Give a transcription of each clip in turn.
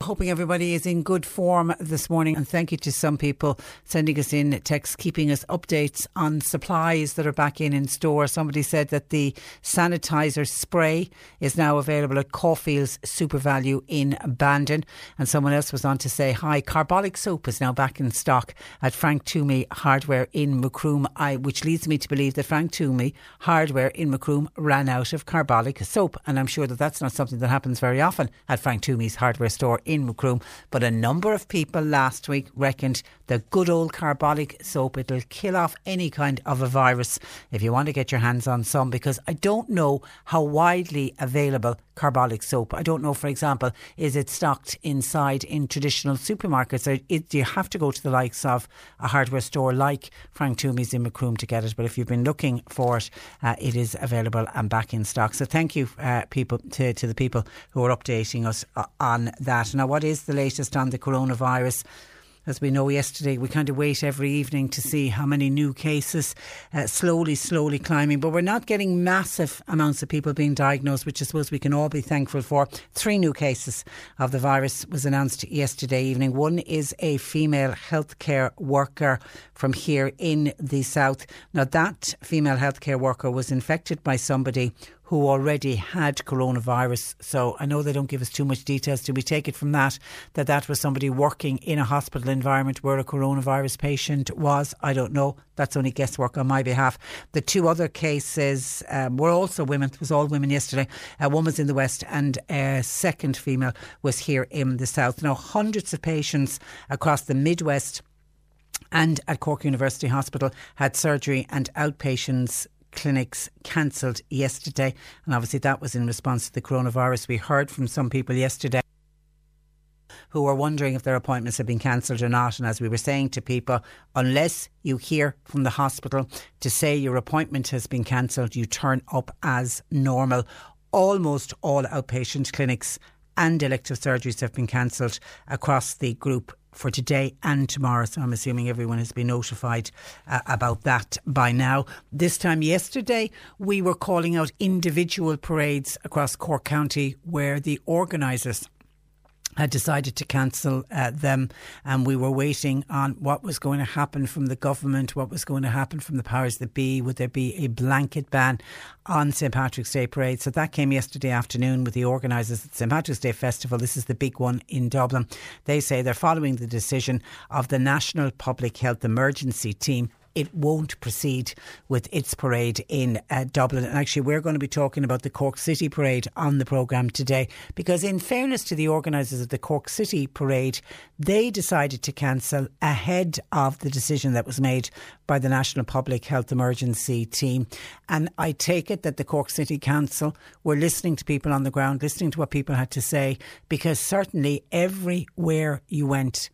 Hoping everybody is in good form this morning, and thank you to some people sending us in texts, keeping us updates on supplies that are back in in store. Somebody said that the sanitizer spray is now available at Caulfield's SuperValu in Bandon, and someone else was on to say, "Hi, carbolic soap is now back in stock at Frank Toomey Hardware in Macroom," I, which leads me to believe that Frank Toomey Hardware in Macroom ran out of carbolic soap, and I'm sure that that's not something that happens very often at Frank Toomey's hardware store in Macroom. But a number of people last week reckoned the good old carbolic soap, it'll kill off any kind of a virus if you want to get your hands on some, because I don't know how widely available carbolic soap. I don't know, for example, is it stocked inside in traditional supermarkets or it, do you have to go to the likes of a hardware store like Frank Toomey's in Macroom to get it? But if you've been looking for it, uh, it is available and back in stock. So thank you, uh, people, to, to the people who are updating us uh, on that. Now, what is the latest on the coronavirus? as we know yesterday, we kind of wait every evening to see how many new cases uh, slowly, slowly climbing. But we're not getting massive amounts of people being diagnosed, which I suppose we can all be thankful for. Three new cases of the virus was announced yesterday evening. One is a female healthcare worker from here in the south. Now, that female healthcare worker was infected by somebody who already had coronavirus. So I know they don't give us too much details. Do we take it from that that that was somebody working in a hospital environment where a coronavirus patient was? I don't know. That's only guesswork on my behalf. The two other cases um, were also women. It was all women yesterday. Uh, one was in the west, and a second female was here in the south. Now, hundreds of patients across the Midwest and at Cork University Hospital had surgery and outpatients clinics cancelled yesterday. And obviously, that was in response to the coronavirus. We heard from some people yesterday who were wondering if their appointments had been cancelled or not. And as we were saying to people, unless you hear from the hospital to say your appointment has been cancelled, you turn up as normal. Almost all outpatient clinics and elective surgeries have been cancelled across the group for today and tomorrow. So I'm assuming everyone has been notified uh, about that by now. This time yesterday, we were calling out individual parades across Cork County where the organisers had decided to cancel uh, them, and we were waiting on what was going to happen from the government, what was going to happen from the powers that be. Would there be a blanket ban on St Patrick's Day parade? So that came yesterday afternoon with the organisers at St Patrick's Day Festival. This is the big one in Dublin. They say they're following the decision of the National Public Health Emergency Team it won't proceed with its parade in uh, Dublin. And actually, we're going to be talking about the Cork City Parade on the programme today because, in fairness to the organisers of the Cork City Parade, they decided to cancel ahead of the decision that was made by the National Public Health Emergency Team. And I take it that the Cork City Council were listening to people on the ground, listening to what people had to say, because certainly everywhere you went,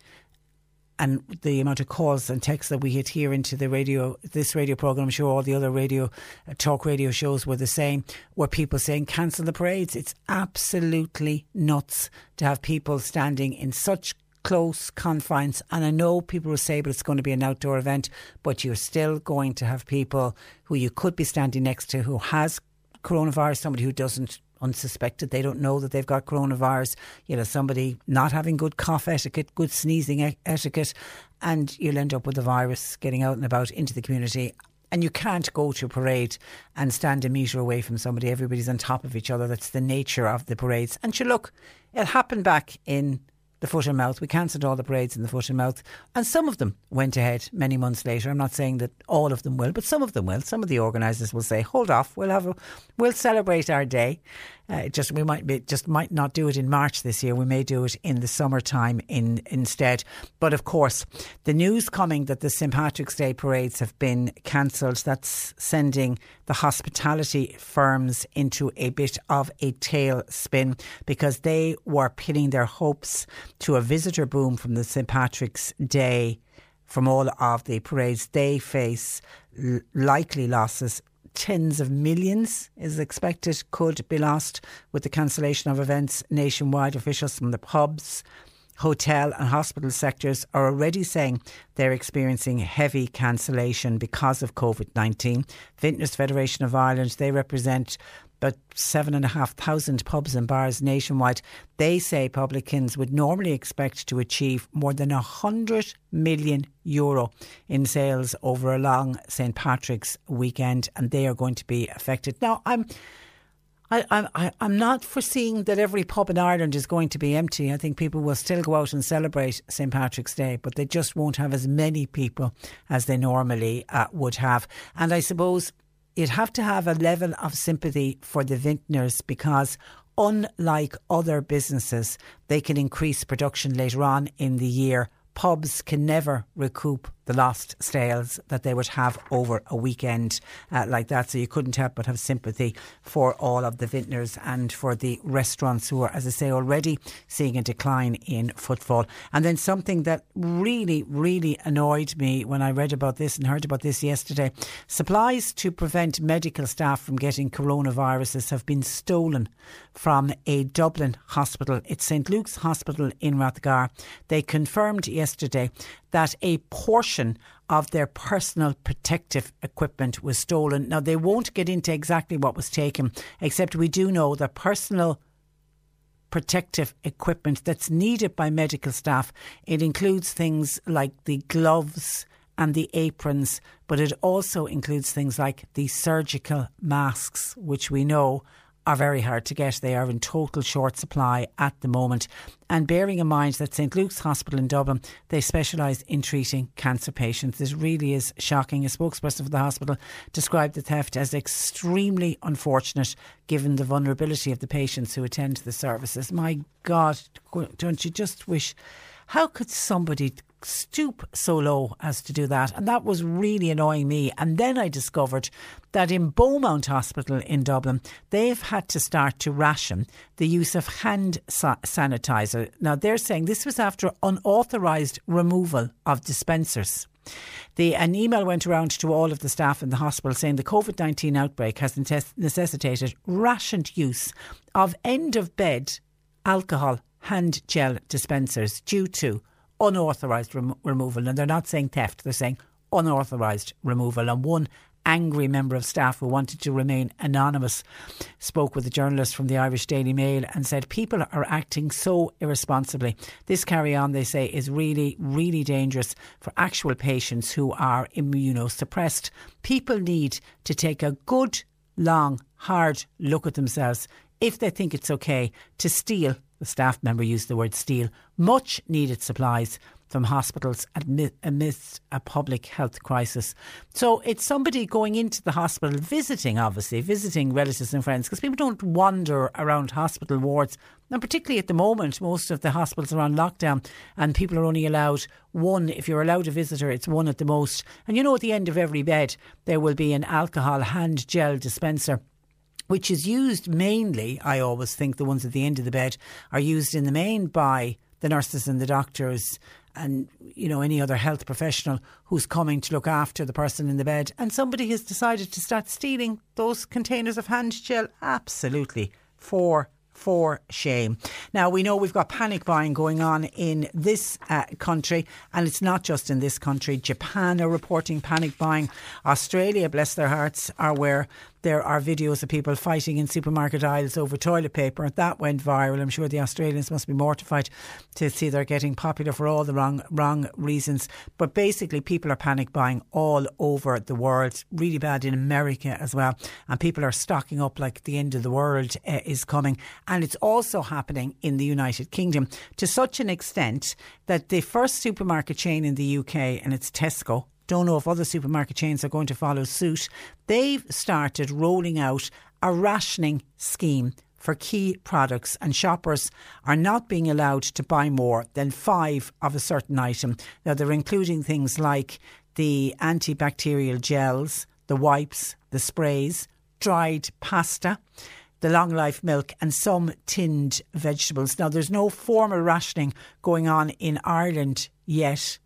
and the amount of calls and texts that we had here into the radio, this radio program, I'm sure all the other radio, uh, talk radio shows were the same, were people saying cancel the parades. It's absolutely nuts to have people standing in such close confines. And I know people will say, but it's going to be an outdoor event, but you're still going to have people who you could be standing next to who has coronavirus, somebody who doesn't unsuspected. They don't know that they've got coronavirus. You know, somebody not having good cough etiquette, good sneezing etiquette, and you'll end up with the virus getting out and about into the community And you can't go to a parade and stand a metre away from somebody. Everybody's on top of each other. That's the nature of the parades. And you look, it happened back in the foot and mouth. We cancelled all the parades in the foot and mouth, and some of them went ahead many months later. I'm not saying that all of them will, but some of them will. Some of the organisers will say, "Hold off, we'll have a, we'll celebrate our day." Uh, just we might be, just might not do it in March this year. We may do it in the summertime in instead. But of course, the news coming that the St Patrick's Day parades have been cancelled. That's sending the hospitality firms into a bit of a tailspin because they were pinning their hopes to a visitor boom from the St Patrick's Day from all of the parades. They face likely losses tens of millions is expected could be lost with the cancellation of events nationwide. Officials from the pubs, hotel and hospital sectors are already saying they're experiencing heavy cancellation because of COVID 19. Vintners Federation of Ireland, they represent about seven and a half thousand pubs and bars nationwide. They say publicans would normally expect to achieve more than a hundred million euro in sales over a long St Patrick's weekend, and they are going to be affected. Now, I'm. I, I'm not foreseeing that every pub in Ireland is going to be empty. I think people will still go out and celebrate St Patrick's Day, but they just won't have as many people as they normally uh, would have. And I suppose you'd have to have a level of sympathy for the vintners because unlike other businesses, they can increase production later on in the year. Pubs can never recoup the lost sales that they would have over a weekend uh, like that. So you couldn't help but have sympathy for all of the vintners and for the restaurants who are, as I say, already seeing a decline in footfall. And then something that really, really annoyed me when I read about this and heard about this yesterday supplies to prevent medical staff from getting coronaviruses have been stolen from a Dublin hospital. It's St Luke's Hospital in Rathgar. They confirmed yesterday that a portion of their personal protective equipment was stolen. Now, they won't get into exactly what was taken, except we do know the personal protective equipment that's needed by medical staff, it includes things like the gloves and the aprons, but it also includes things like the surgical masks, which we know are very hard to get. They are in total short supply at the moment. And bearing in mind that St Luke's Hospital in Dublin, they specialise in treating cancer patients. This really is shocking. A spokesperson for the hospital described the theft as extremely unfortunate given the vulnerability of the patients who attend the services. My God, don't you just wish how could somebody stoop so low as to do that? And that was really annoying me. And then I discovered that in Beaumont Hospital in Dublin, they've had to start to ration the use of hand sa- sanitizer. Now, they're saying this was after unauthorised removal of dispensers. The, an email went around to all of the staff in the hospital saying the COVID 19 outbreak has necessitated rationed use of end of bed alcohol hand gel dispensers due to unauthorised rem- removal. And they're not saying theft, they're saying unauthorised removal. And one angry member of staff who wanted to remain anonymous spoke with a journalist from the Irish Daily Mail and said people are acting so irresponsibly. This carry on, they say, is really, really dangerous for actual patients who are immunosuppressed. People need to take a good, long, hard look at themselves if they think it's okay to steal the staff member used the word steal, much needed supplies from hospitals amidst a public health crisis. So it's somebody going into the hospital, visiting, obviously, visiting relatives and friends, because people don't wander around hospital wards. And particularly at the moment, most of the hospitals are on lockdown and people are only allowed one. If you're allowed a visitor, it's one at the most. And you know, at the end of every bed, there will be an alcohol hand gel dispenser which is used mainly, I always think the ones at the end of the bed are used in the main by the nurses and the doctors and you know any other health professional who's coming to look after the person in the bed and somebody has decided to start stealing those containers of hand gel absolutely for for shame. Now, we know we've got panic buying going on in this uh, country, and it's not just in this country. Japan are reporting panic buying. Australia, bless their hearts, are where there are videos of people fighting in supermarket aisles over toilet paper. That went viral. I'm sure the Australians must be mortified to see they're getting popular for all the wrong wrong reasons. But basically, people are panic buying all over the world. Really bad in America as well, and people are stocking up like the end of the world uh, is coming. And it's also happening in the United Kingdom to such an extent that the first supermarket chain in the UK, and it's Tesco, don't know if other supermarket chains are going to follow suit. They've started rolling out a rationing scheme for key products, and shoppers are not being allowed to buy more than five of a certain item. Now, they're including things like the antibacterial gels, the wipes, the sprays, dried pasta the long life milk and some tinned vegetables. Now, there's no formal rationing going on in Ireland yet.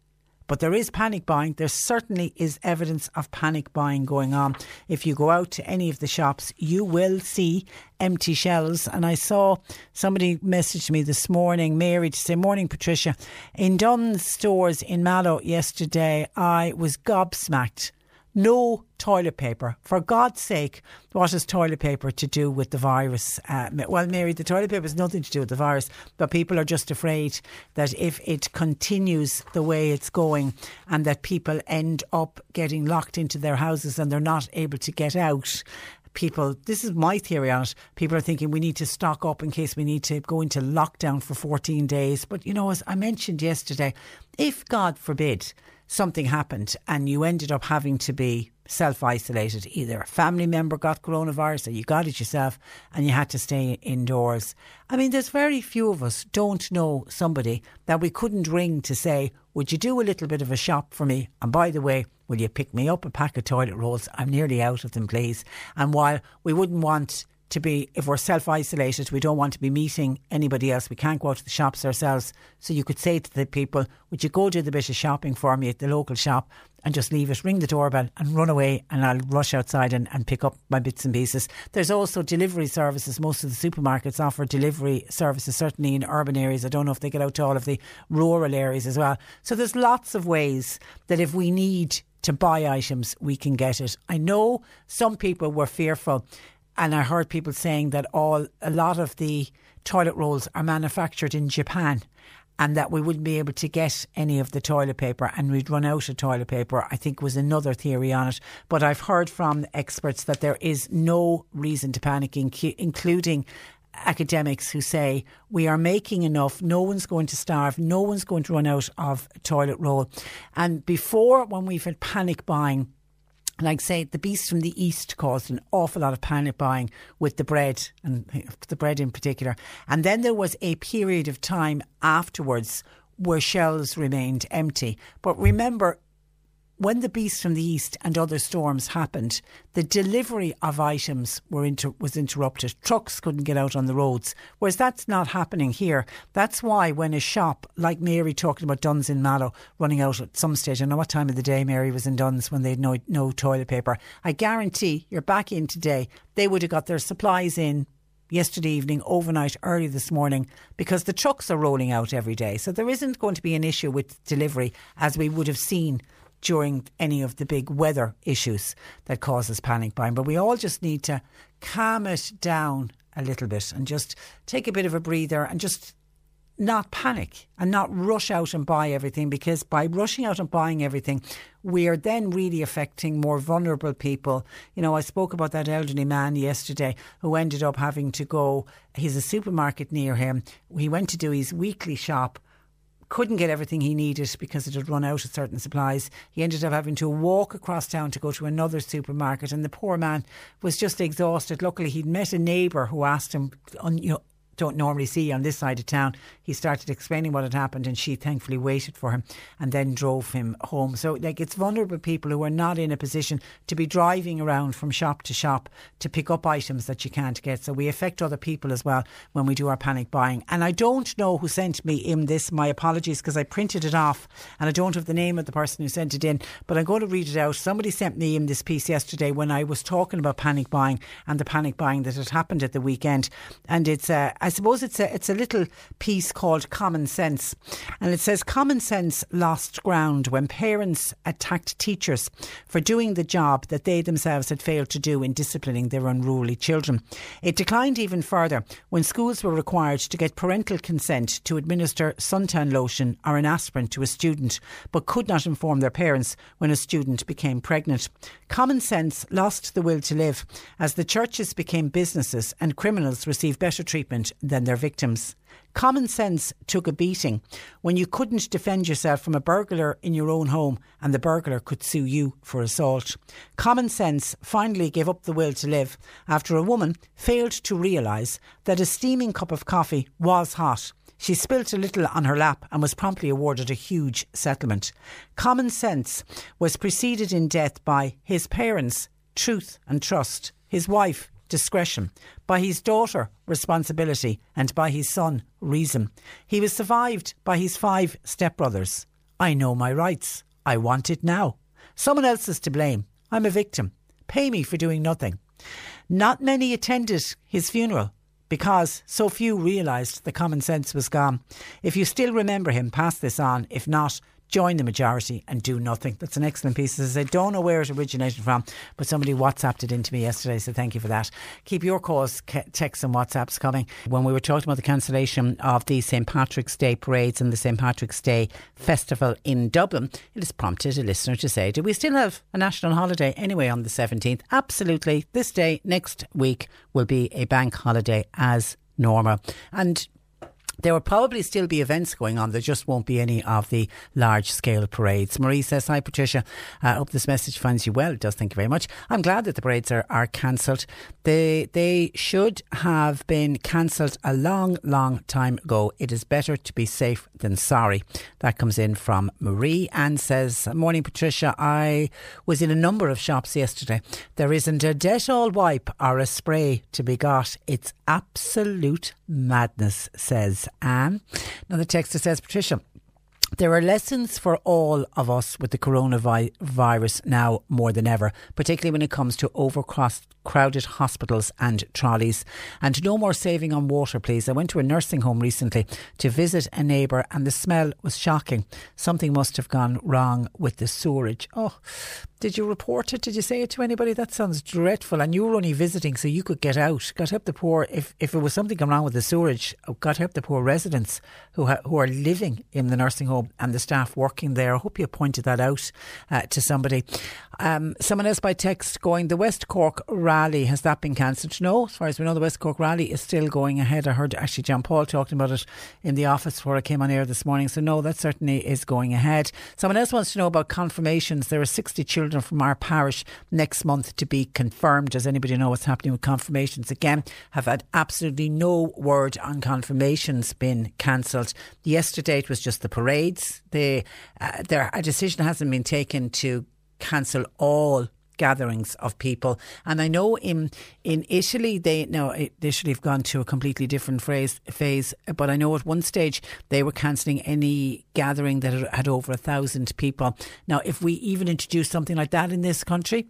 But there is panic buying. There certainly is evidence of panic buying going on. If you go out to any of the shops, you will see empty shelves. And I saw somebody message me this morning, Mary, to say, Morning, Patricia. In Dunnes stores in Mallow yesterday, I was gobsmacked no toilet paper. For God's sake, what has toilet paper to do with the virus? Uh, well, Mary, the toilet paper has nothing to do with the virus, but people are just afraid that if it continues the way it's going and that people end up getting locked into their houses and they're not able to get out, people, this is my theory on it, people are thinking we need to stock up in case we need to go into lockdown for 14 days. But, you know, as I mentioned yesterday, if God forbid something happened and you ended up having to be self isolated. Either a family member got coronavirus or you got it yourself and you had to stay indoors. I mean, there's very few of us don't know somebody that we couldn't ring to say, Would you do a little bit of a shop for me? And by the way, will you pick me up a pack of toilet rolls? I'm nearly out of them, please. And while we wouldn't want to be, if we're self isolated, we don't want to be meeting anybody else. We can't go out to the shops ourselves. So you could say to the people, Would you go do the bit of shopping for me at the local shop and just leave it, ring the doorbell and run away, and I'll rush outside and, and pick up my bits and pieces. There's also delivery services. Most of the supermarkets offer delivery services, certainly in urban areas. I don't know if they get out to all of the rural areas as well. So there's lots of ways that if we need to buy items, we can get it. I know some people were fearful and I heard people saying that all a lot of the toilet rolls are manufactured in Japan and that we wouldn't be able to get any of the toilet paper and we'd run out of toilet paper, I think was another theory on it. But I've heard from experts that there is no reason to panic, including academics who say we are making enough, no one's going to starve, no one's going to run out of toilet roll. And before, when we've had panic buying, like say the beast from the east caused an awful lot of panic buying with the bread and the bread in particular. And then there was a period of time afterwards where shelves remained empty. But remember when the beast from the east and other storms happened, the delivery of items were inter- was interrupted. Trucks couldn't get out on the roads, whereas that's not happening here. That's why when a shop like Mary talking about Dunnes in Mallow running out at some stage, I know what time of the day Mary was in Dunnes when they had no no toilet paper. I guarantee you're back in today. They would have got their supplies in yesterday evening, overnight, early this morning, because the trucks are rolling out every day. So there isn't going to be an issue with delivery as we would have seen during any of the big weather issues that causes panic buying. But we all just need to calm it down a little bit and just take a bit of a breather and just not panic and not rush out and buy everything because by rushing out and buying everything, we are then really affecting more vulnerable people. You know, I spoke about that elderly man yesterday who ended up having to go, he's a supermarket near him. He went to do his weekly shop couldn't get everything he needed because it had run out of certain supplies. He ended up having to walk across town to go to another supermarket, and the poor man was just exhausted. Luckily, he'd met a neighbour who asked him, on you know, don't normally see on this side of town. He started explaining what had happened, and she thankfully waited for him and then drove him home. So, like, it's vulnerable people who are not in a position to be driving around from shop to shop to pick up items that you can't get. So, we affect other people as well when we do our panic buying. And I don't know who sent me in this. My apologies because I printed it off and I don't have the name of the person who sent it in, but I'm going to read it out. Somebody sent me in this piece yesterday when I was talking about panic buying and the panic buying that had happened at the weekend. And it's uh, I suppose it's a it's a little piece called Common Sense, and it says common sense lost ground when parents attacked teachers for doing the job that they themselves had failed to do in disciplining their unruly children. It declined even further when schools were required to get parental consent to administer suntan lotion or an aspirin to a student, but could not inform their parents when a student became pregnant. Common sense lost the will to live as the churches became businesses and criminals received better treatment than their victims. Common sense took a beating when you couldn't defend yourself from a burglar in your own home and the burglar could sue you for assault. Common sense finally gave up the will to live after a woman failed to realise that a steaming cup of coffee was hot. She spilt a little on her lap and was promptly awarded a huge settlement. Common sense was preceded in death by his parents, truth and trust, his wife, discretion, by his daughter, responsibility, and by his son, reason. He was survived by his five stepbrothers. I know my rights. I want it now. Someone else is to blame. I'm a victim. Pay me for doing nothing. Not many attended his funeral because so few realised the common sense was gone. If you still remember him, pass this on. If not, join the majority and do nothing. That's an excellent piece. As I don't know where it originated from, but somebody WhatsApped it into me yesterday, so thank you for that. Keep your calls, texts, and WhatsApps coming. When we were talking about the cancellation of the St Patrick's Day parades and the St Patrick's Day festival in Dublin, it has prompted a listener to say, Do we still have a national holiday anyway on the 17th? Absolutely. This day, next week, will be a bank holiday as normal. And there will probably still be events going on. There just won't be any of the large scale parades. Marie says, Hi, Patricia. I uh, hope this message finds you well. It does. Thank you very much. I'm glad that the parades are, are cancelled. They, they should have been cancelled a long, long time ago. It is better to be safe than sorry. That comes in from Marie and says, Morning, Patricia. I was in a number of shops yesterday. There isn't a Dettol wipe or a spray to be got. It's absolute madness, says Anne. Another texter says, Patricia, there are lessons for all of us with the coronavirus now more than ever, particularly when it comes to overcrowded hospitals and trolleys. And no more saving on water, please. I went to a nursing home recently to visit a neighbour, and the smell was shocking. Something must have gone wrong with the sewerage. Oh, did you report it? Did you say it to anybody? That sounds dreadful. And you were only visiting, so you could get out. God help the poor. If if it was something wrong with the sewerage, oh, God help the poor residents who ha- who are living in the nursing home and the staff working there. I hope you pointed that out uh, to somebody. Um, someone else by text going, the West Cork rally has that been cancelled? No, as far as we know, the West Cork rally is still going ahead. I heard actually John Paul talking about it in the office before I came on air this morning. So no, that certainly is going ahead. Someone else wants to know about confirmations. There are sixty children children from our parish next month to be confirmed. Does anybody know what's happening with confirmations? Again, have had absolutely no word on confirmations been cancelled. Yesterday it was just the parades. The, uh, there, a decision hasn't been taken to cancel all gatherings of people. And I know in in Italy they now Italy have gone to a completely different phrase, phase. But I know at one stage they were cancelling any gathering that had over a thousand people. Now, if we even introduce something like that in this country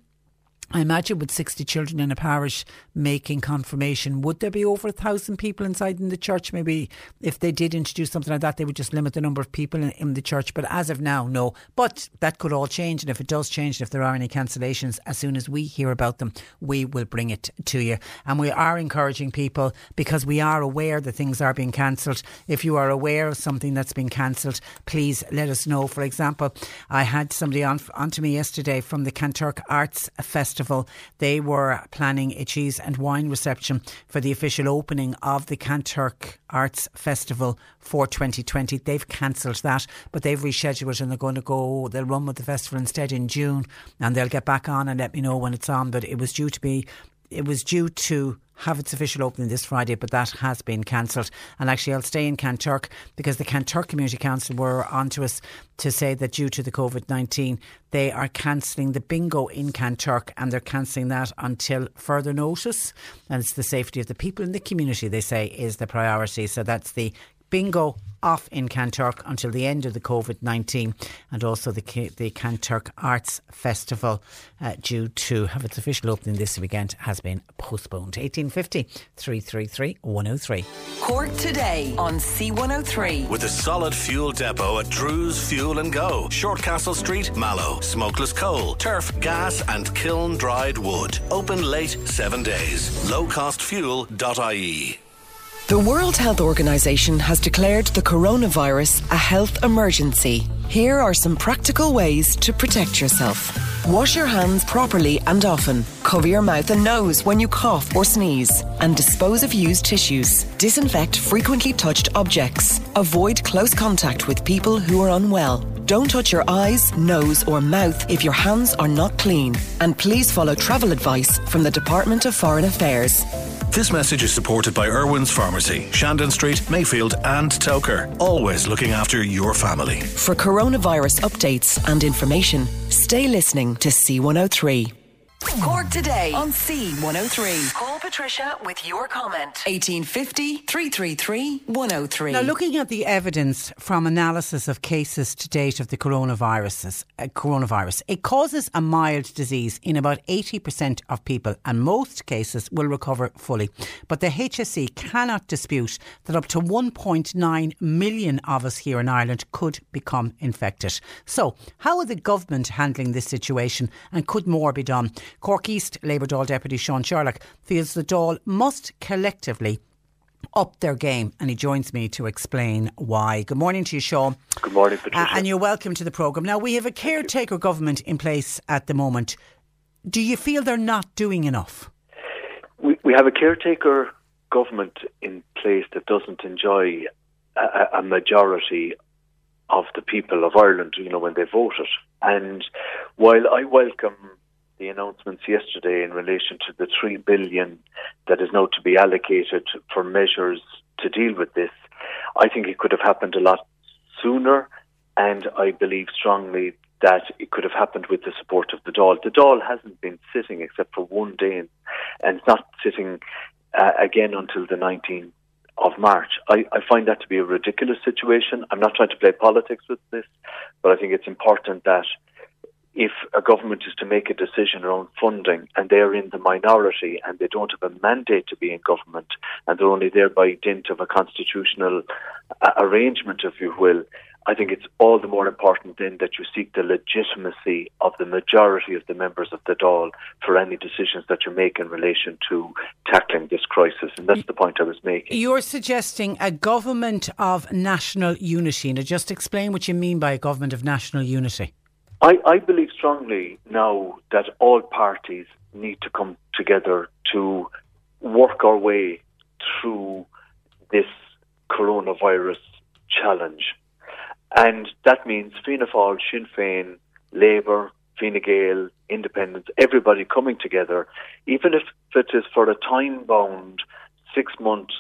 I imagine with 60 children in a parish making confirmation, would there be over a thousand people inside in the church? Maybe if they did introduce something like that, they would just limit the number of people in, in, the church. But as of now, no. But that could all change. And if it does change, if there are any cancellations, as soon as we hear about them, we will bring it to you. And we are encouraging people because we are aware that things are being cancelled. If you are aware of something that's been cancelled, please let us know. For example, I had somebody on, on to me yesterday from the Kanturk Arts Festival Festival. They were planning a cheese and wine reception for the official opening of the Kanturk Arts Festival for 2020. They've cancelled that, but they've rescheduled and they're going to go, they'll run with the festival instead in June and they'll get back on and let me know when it's on. But it was due to be, it was due to have its official opening this Friday, but that has been cancelled. And actually, I'll stay in Kanturk because the Kanturk Community Council were on to us to say that due to the COVID 19, they are cancelling the bingo in Kanturk and they're cancelling that until further notice. And it's the safety of the people in the community, they say, is the priority. So that's the bingo off in Kanturk until the end of the COVID 19 and also the, the Kanturk Arts Festival, uh, due to have its official opening this weekend, has been postponed. 1850 333 103. Cork today on C103. With a solid fuel depot at Drew's Fuel and Go, Shortcastle Street, Mallow, smokeless coal, turf, gas, and kiln dried wood. Open late seven days. Lowcostfuel.ie. The World Health Organization has declared the coronavirus a health emergency. Here are some practical ways to protect yourself. Wash your hands properly and often. Cover your mouth and nose when you cough or sneeze. And dispose of used tissues. Disinfect frequently touched objects. Avoid close contact with people who are unwell. Don't touch your eyes, nose, or mouth if your hands are not clean. And please follow travel advice from the Department of Foreign Affairs. This message is supported by Irwin's Pharmacy, Shandon Street, Mayfield, and Togher. Always looking after your family. For coronavirus updates and information, stay listening to C103. Cork today on C103. Call Patricia with your comment. 1850 333 103. Now, looking at the evidence from analysis of cases to date of the coronavirus, uh, coronavirus, it causes a mild disease in about 80% of people, and most cases will recover fully. But the HSE cannot dispute that up to 1.9 million of us here in Ireland could become infected. So, how are the government handling this situation, and could more be done? Cork East Labour Dáil Deputy Sean Sherlock feels the Dáil must collectively up their game and he joins me to explain why. Good morning to you, Sean. Good morning, Patricia. Uh, and you're welcome to the programme. Now, we have a caretaker government in place at the moment. Do you feel they're not doing enough? We, we have a caretaker government in place that doesn't enjoy a, a majority of the people of Ireland, you know, when they voted. And while I welcome the announcements yesterday in relation to the three billion that is now to be allocated for measures to deal with this. I think it could have happened a lot sooner, and I believe strongly that it could have happened with the support of the Dáil. The Dáil hasn't been sitting except for one day, and, and not sitting uh, again until the 19th of March. I, I find that to be a ridiculous situation. I'm not trying to play politics with this, but I think it's important that if a government is to make a decision around funding and they're in the minority and they don't have a mandate to be in government and they're only there by dint of a constitutional uh, arrangement, if you will, I think it's all the more important then that you seek the legitimacy of the majority of the members of the Dáil for any decisions that you make in relation to tackling this crisis. And that's the point I was making. You're suggesting a government of national unity. Now, just explain what you mean by a government of national unity. I, I believe strongly now that all parties need to come together to work our way through this coronavirus challenge. And that means Fianna Fáil, Sinn Féin, Labour, Fine Gael, Independents, everybody coming together, even if it is for a time bound six months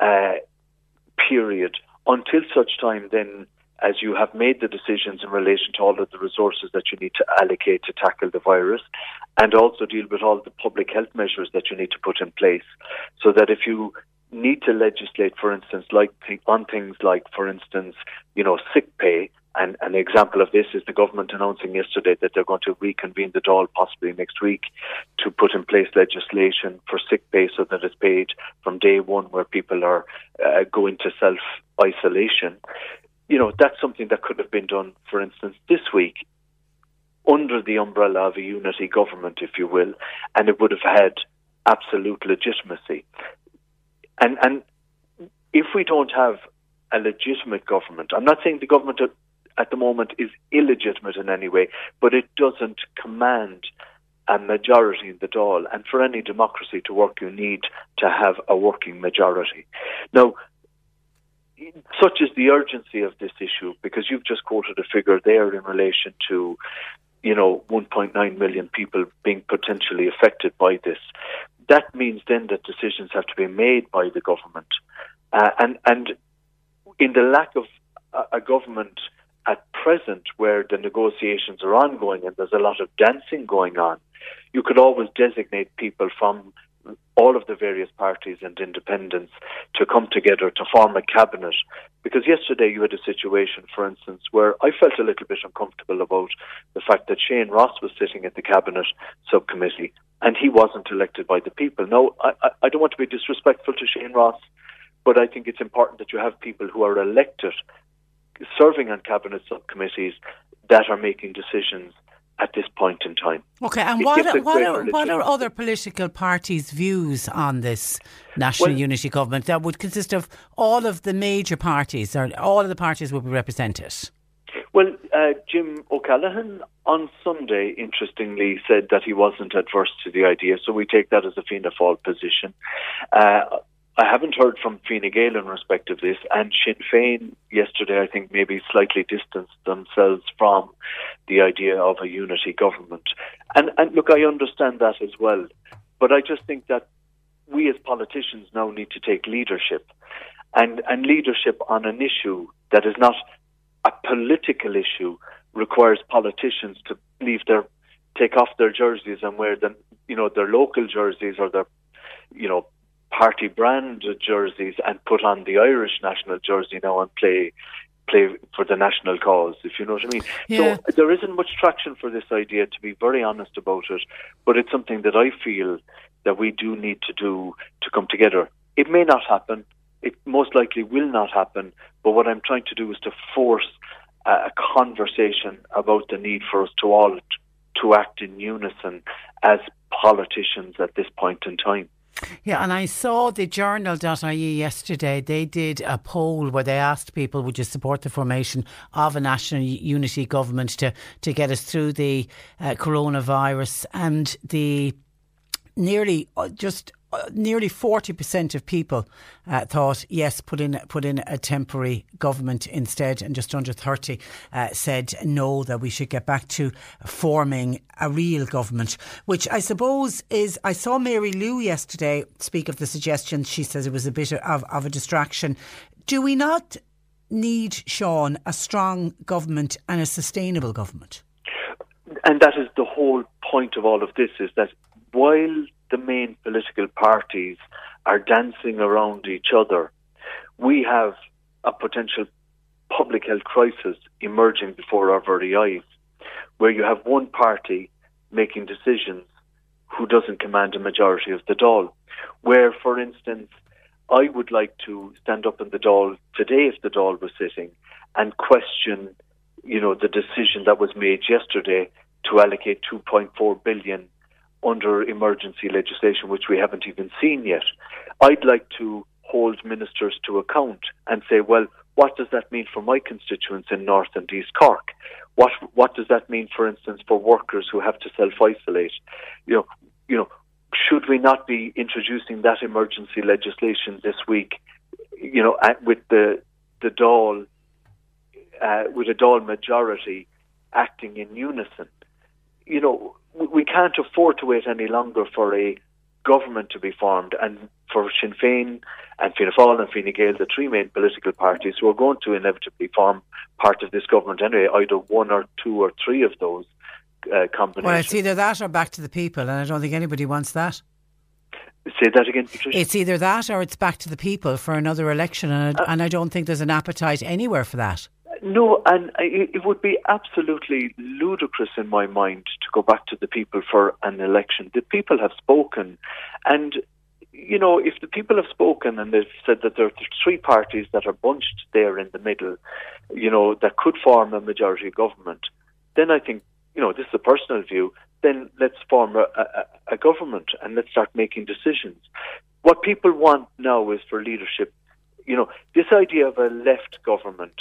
uh, period, until such time then as you have made the decisions in relation to all of the resources that you need to allocate to tackle the virus and also deal with all the public health measures that you need to put in place so that if you need to legislate, for instance, like on things like, for instance, you know, sick pay, and an example of this is the government announcing yesterday that they're going to reconvene the Dáil possibly next week to put in place legislation for sick pay so that it's paid from day one where people are uh, going to self isolation you know, that's something that could have been done, for instance, this week under the umbrella of a unity government, if you will, and it would have had absolute legitimacy. And and if we don't have a legitimate government, I'm not saying the government at, the moment is illegitimate in any way, but it doesn't command a majority in the Dáil. And for any democracy to work, you need to have a working majority. Now, such is the urgency of this issue because you've just quoted a figure there in relation to you know 1.9 million people being potentially affected by this. That means then that decisions have to be made by the government. Uh, and and in the lack of a, a government at present where the negotiations are ongoing and there's a lot of dancing going on you could always designate people from all of the various parties and independents to come together to form a cabinet. Because yesterday you had a situation, for instance, where I felt a little bit uncomfortable about the fact that Shane Ross was sitting at the cabinet subcommittee and he wasn't elected by the people. Now, I, I don't want to be disrespectful to Shane Ross, but I think it's important that you have people who are elected serving on cabinet subcommittees that are making decisions at this point in time. Okay, and what are, what, are, what are other political parties' views on this national well, unity government that would consist of all of the major parties, or all of the parties would be represented? Well, uh, Jim O'Callaghan on Sunday, interestingly, said that he wasn't adverse to the idea, so we take that as a Fianna Fáil position. Uh, I haven't heard from Fine Gael in respect of this, and Sinn Féin yesterday, I think, maybe slightly distanced themselves from the idea of a unity government. And, and look, I understand that as well, but I just think that we as politicians now need to take leadership, and, and leadership on an issue that is not a political issue requires politicians to leave their take off their jerseys and wear them, you know, their local jerseys or their, you know, party brand jerseys and put on the Irish national jersey now and play play for the national cause, if you know what I mean. Yeah. So there isn't much traction for this idea, to be very honest about it, but it's something that I feel that we do need to do to come together. It may not happen. It most likely will not happen. But what I'm trying to do is to force a conversation about the need for us to all to act in unison as politicians at this point in time. Yeah, and I saw the journal.ie yesterday. They did a poll where they asked people, would you support the formation of a national unity government to, to get us through the uh, coronavirus? And the nearly uh, just nearly 40% of people uh, thought yes, put in put in a temporary government instead, and just under 30 uh, said no, that we should get back to forming a real government. Which I suppose is I saw Mary Lou yesterday speak of the suggestion. She says it was a bit of, of a distraction. Do we not need, Sean, a strong government and a sustainable government? And that is the whole point of all of this: is that while the main political parties are dancing around each other, we have a potential public health crisis emerging before our very eyes, where you have one party making decisions who doesn't command a majority of the Dáil. Where, for instance, I would like to stand up in the Dáil today if the Dáil was sitting and question, you know, the decision that was made yesterday to allocate 2.4 billion under emergency legislation, which we haven't even seen yet. I'd like to hold ministers to account and say, well, what does that mean for my constituents in North and East Cork? What what does that mean, for instance, for workers who have to self isolate? You know, you know, should we not be introducing that emergency legislation this week? You know, with the the Dáil, uh, with a Dáil majority acting in unison. You know, we can't afford to wait any longer for a government to be formed and for Sinn Féin and Fianna Fáil and Fine Gael, the three main political parties who are going to inevitably form part of this government anyway, either one or two or three of those uh, combinations. Well, it's either that or back to the people, and I don't think anybody wants that. Say that again, Patricia. It's either that or it's back to the people for another election, and, uh, and I don't think there's an appetite anywhere for that. No, and it would be absolutely ludicrous in my mind to go back to the people for an election. The people have spoken, and you know, if the people have spoken and they've said that there are three parties that are bunched there in the middle, you know, that could form a majority government, then I think, you know, this is a personal view, then let's form a, a, a government and let's start making decisions. What people want now is for leadership. You know, this idea of a left government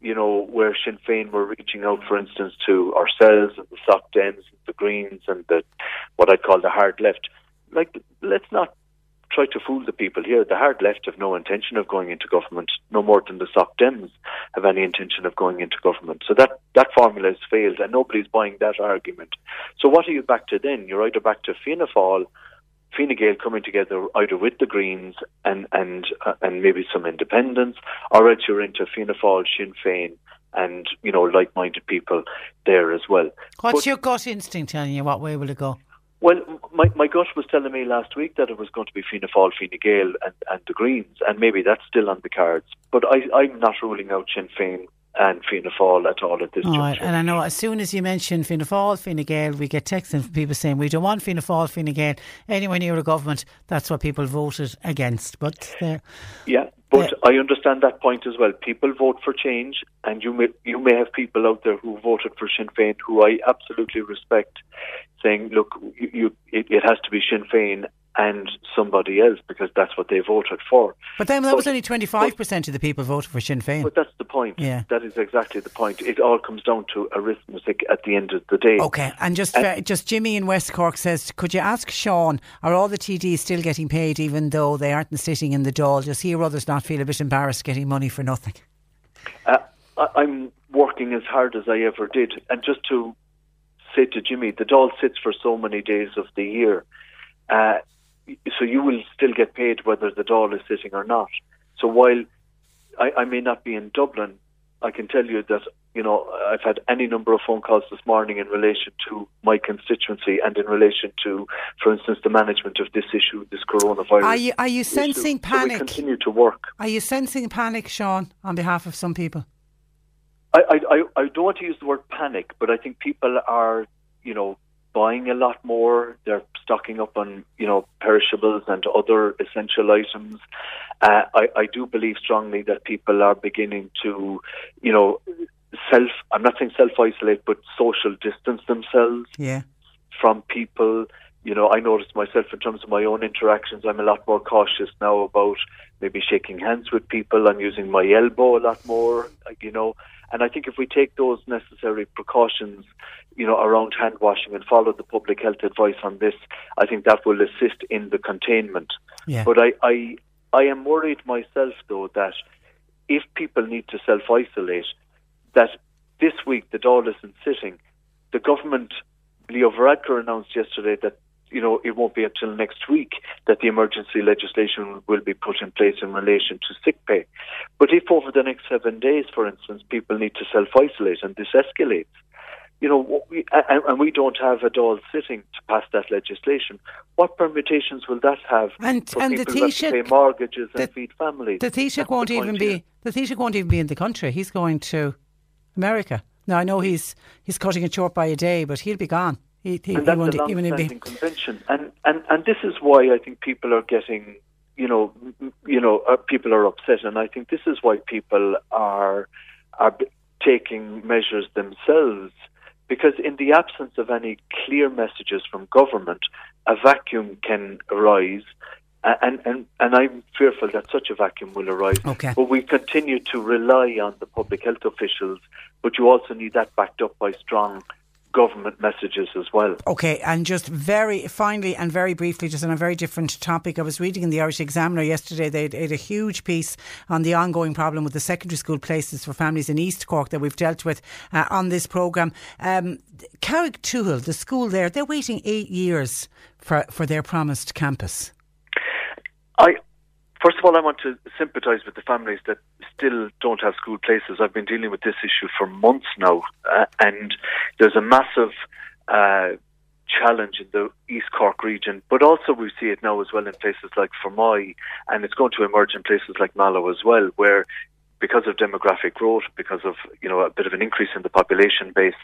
you know, where Sinn Féin were reaching out, for instance, to ourselves and the Soc Dems, the Greens, and the what I'd call the hard left. Like, let's not try to fool the people here. The hard left have no intention of going into government, no more than the Soc Dems have any intention of going into government. So that that formula has failed, and nobody's buying that argument. So what are you back to then? You're either back to Fianna Fáil Fine Gael coming together either with the Greens and and uh, and maybe some independents, or else you're into Fianna Fáil, Sinn Féin, and you know like-minded people there as well. What's but, your gut instinct telling you? What way will it go? Well, my, my gut was telling me last week that it was going to be Fianna Fáil, Fine Gael and, and the Greens, and maybe that's still on the cards. But I, I'm not ruling out Sinn Féin and Fianna Fáil at all at this All juncture. right, and I know as soon as you mention Fianna Fáil, Fine Gael, we get texts from people saying we don't want Fianna Fáil, Fine Gael anywhere near a government. That's what people voted against. But there, Yeah, but I understand that point as well. People vote for change, and you may you may have people out there who voted for Sinn Féin who I absolutely respect, saying, "Look, you, you it, it has to be Sinn Féin and somebody else because that's what they voted for." but then that But- was only twenty five percent of the people voted for Sinn Féin. But that's the point. Yeah. that is exactly the point. It all comes down to arithmetic at the end of the day. Okay, and just And- uh, just Jimmy in West Cork says, could you ask Sean, are all the TDs still getting paid even though they aren't sitting in the Dáil? Just hear others not feel a bit embarrassed getting money for nothing. Uh, I, I'm working as hard as I ever did, and just to say to Jimmy, the Dáil sits for so many days of the year, uh, so you will still get paid whether the Dáil is sitting or not. So while I, I may not be in Dublin, I can tell you that you know I've had any number of phone calls this morning in relation to my constituency and in relation to, for instance, the management of this issue, this coronavirus. Are you are you issue. sensing So we panic? continue to work. Are you sensing panic, Sean, on behalf of some people? I, I, I I don't want to use the word panic, but I think people are, you know, buying a lot more. They're stocking up on, you know, perishables and other essential items. Uh, I, I do believe strongly that people are beginning to, you know, self, I'm not saying self isolate, but social distance themselves Yeah. from people. You know, I noticed myself in terms of my own interactions, I'm a lot more cautious now about maybe shaking hands with people. I'm using my elbow a lot more, you know. And I think if we take those necessary precautions, you know, around hand washing and follow the public health advice on this, I think that will assist in the containment. Yeah. But I, I, I am worried myself, though, that if people need to self isolate, that this week the Dáil isn't sitting. The government, Leo Varadkar announced yesterday that you know it won't be until next week that the emergency legislation will be put in place in relation to sick pay. But if over the next seven days, for instance, people need to self isolate and this escalates, you know, what we, and, we don't have a Dáil sitting to pass that legislation, what permutations will that have And- for and the people have to pay Taoiseach- mortgages the- and feed families? The Taoiseach won't the even be the Taoiseach won't even be in the country. He's going to America. Now I know he's he's cutting it short by a day, but he'll be gone. He, he, and he that's won't a be. long-standing convention. And, and and this is why I think people are getting, you know, m- you know, uh, people are upset, and I think this is why people are are b- taking measures themselves. Because in the absence of any clear messages from government, a vacuum can arise, and and and I'm fearful that such a vacuum will arise. Okay. But we continue to rely on the public health officials, but you also need that backed up by strong government messages as well. Okay, and just very finally and very briefly, just on a very different topic, I was reading in the Irish Examiner yesterday. They had a huge piece on the ongoing problem with the secondary school places for families in East Cork that we've dealt with uh, on this programme. Um, Carrick the school there, they're waiting eight years for, for their promised campus. I first of all, I want to sympathise with the families that still don't have school places. I've been dealing with this issue for months now, uh, and there's a massive uh, challenge in the East Cork region, but also we see it now as well in places like Fermoy, and it's going to emerge in places like Mallow as well, where because of demographic growth, because of you know a bit of an increase in the population base,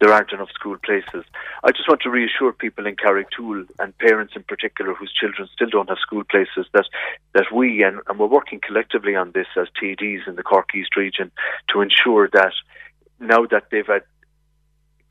there aren't enough school places. I just want to reassure people in Carrigtwohill and parents in particular whose children still don't have school places that that we and, and we're working collectively on this as TDs in the Cork East region to ensure that now that they've had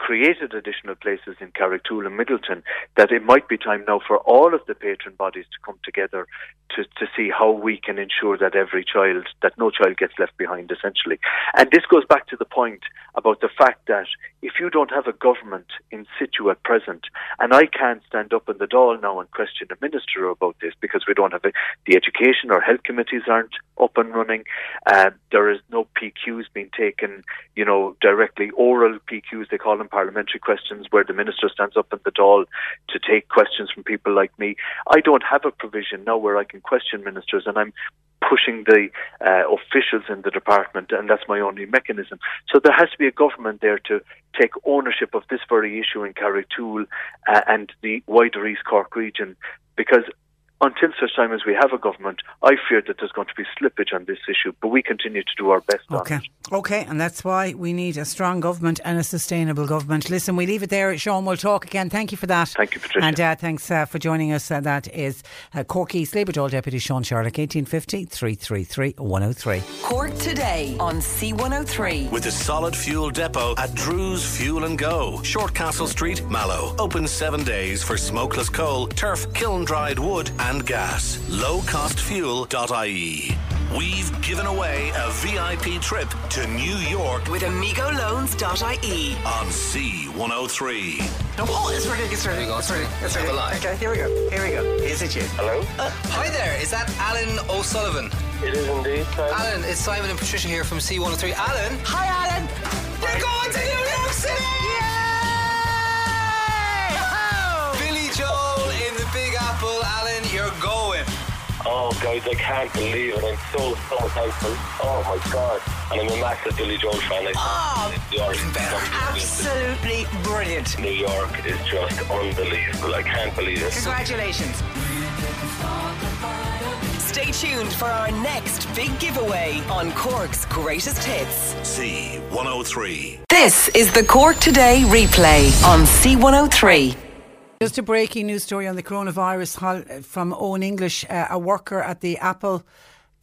created additional places in Carrigtwohill and Midleton, that it might be time now for all of the patron bodies to come together to, to see how we can ensure that every child, that no child gets left behind essentially. And this goes back to the point about the fact that if you don't have a government in situ at present, and I can't stand up in the Dáil now and question a minister about this because we don't have a, the education or health committees aren't up and running. Uh, there is no PQs being taken, you know, directly oral PQs, they call them parliamentary questions, where the minister stands up in the Dáil to take questions from people like me. I don't have a provision now where I can question ministers, and I'm pushing the uh, officials in the department, and that's my only mechanism. So there has to be a government there to take ownership of this very issue in Carrigtwohill uh, and the wider East Cork region, because until such time as we have a government, I fear that there's going to be slippage on this issue, but we continue to do our best okay. on it. Okay, and that's why we need a strong government and a sustainable government. Listen, we leave it there. Sean, we'll talk again. Thank you for that. Thank you, Patricia. And uh, thanks uh, for joining us. Uh, that is uh, Cork East Labour Dáil Deputy Sean Sherlock, 1850 333 103. Cork today on C103. With a solid fuel depot at Drew's Fuel and Go. Shortcastle Street, Mallow. Open seven days for smokeless coal, turf, kiln dried wood, and gas. Lowcostfuel.ie. We've given away a VIP trip to New York With amigoloans.ie. on C103. Oh, it's ready. It's ready. It's ready. It's ready. Okay, here we go. Here we go. Is it you? Hello? Uh, hi there. Is that Alan O'Sullivan? It is indeed. Simon. Alan, it's Simon and Patricia here from C103. Alan. Hi, Alan. You're going to New York City. Oh, guys, I can't believe it. I'm so, so thankful. Oh, my God. And I'm a massive Billy Joel fan. I Oh, New York. Absolutely brilliant. New York is just unbelievable. I can't believe it. Congratulations. Stay tuned for our next big giveaway on Cork's greatest hits. C103. This is the Cork Today replay on C103. Just a breaking news story on the coronavirus from Owen English. Uh, a worker at the Apple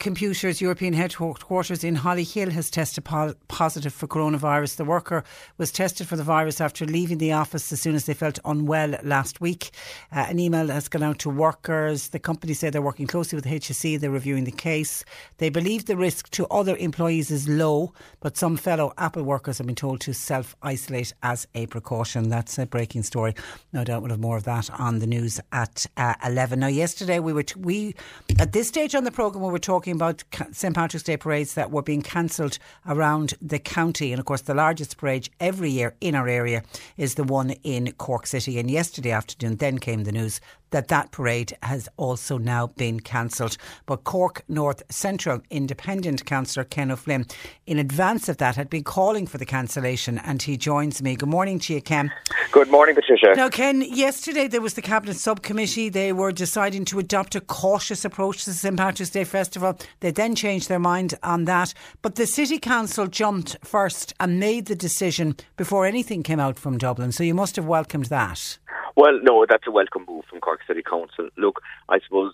Computers European headquarters in Hollyhill has tested po- positive for coronavirus. The worker was tested for the virus after leaving the office as soon as they felt unwell last week. Uh, an email has gone out to workers. The company said they're working closely with the HSE. They're reviewing the case. They believe the risk to other employees is low, but some fellow Apple workers have been told to self isolate as a precaution. That's a breaking story. No doubt we'll have more of that on the news at uh, 11. Now, yesterday we were, t- we, at this stage on the programme, we were talking about St. Patrick's Day parades that were being cancelled around the county. And of course, the largest parade every year in our area is the one in Cork City. And yesterday afternoon, then came the news that that parade has also now been cancelled. But Cork North Central Independent Councillor Ken O'Flynn, in advance of that, had been calling for the cancellation, and he joins me. Good morning to you, Ken. Good morning, Patricia. Now, Ken, yesterday there was the Cabinet Subcommittee. They were deciding to adopt a cautious approach to the St. Patrick's Day Festival. They then changed their mind on that. But the City Council jumped first and made the decision before anything came out from Dublin. So you must have welcomed that. Well, no, that's a welcome move from Cork City Council. Look, I suppose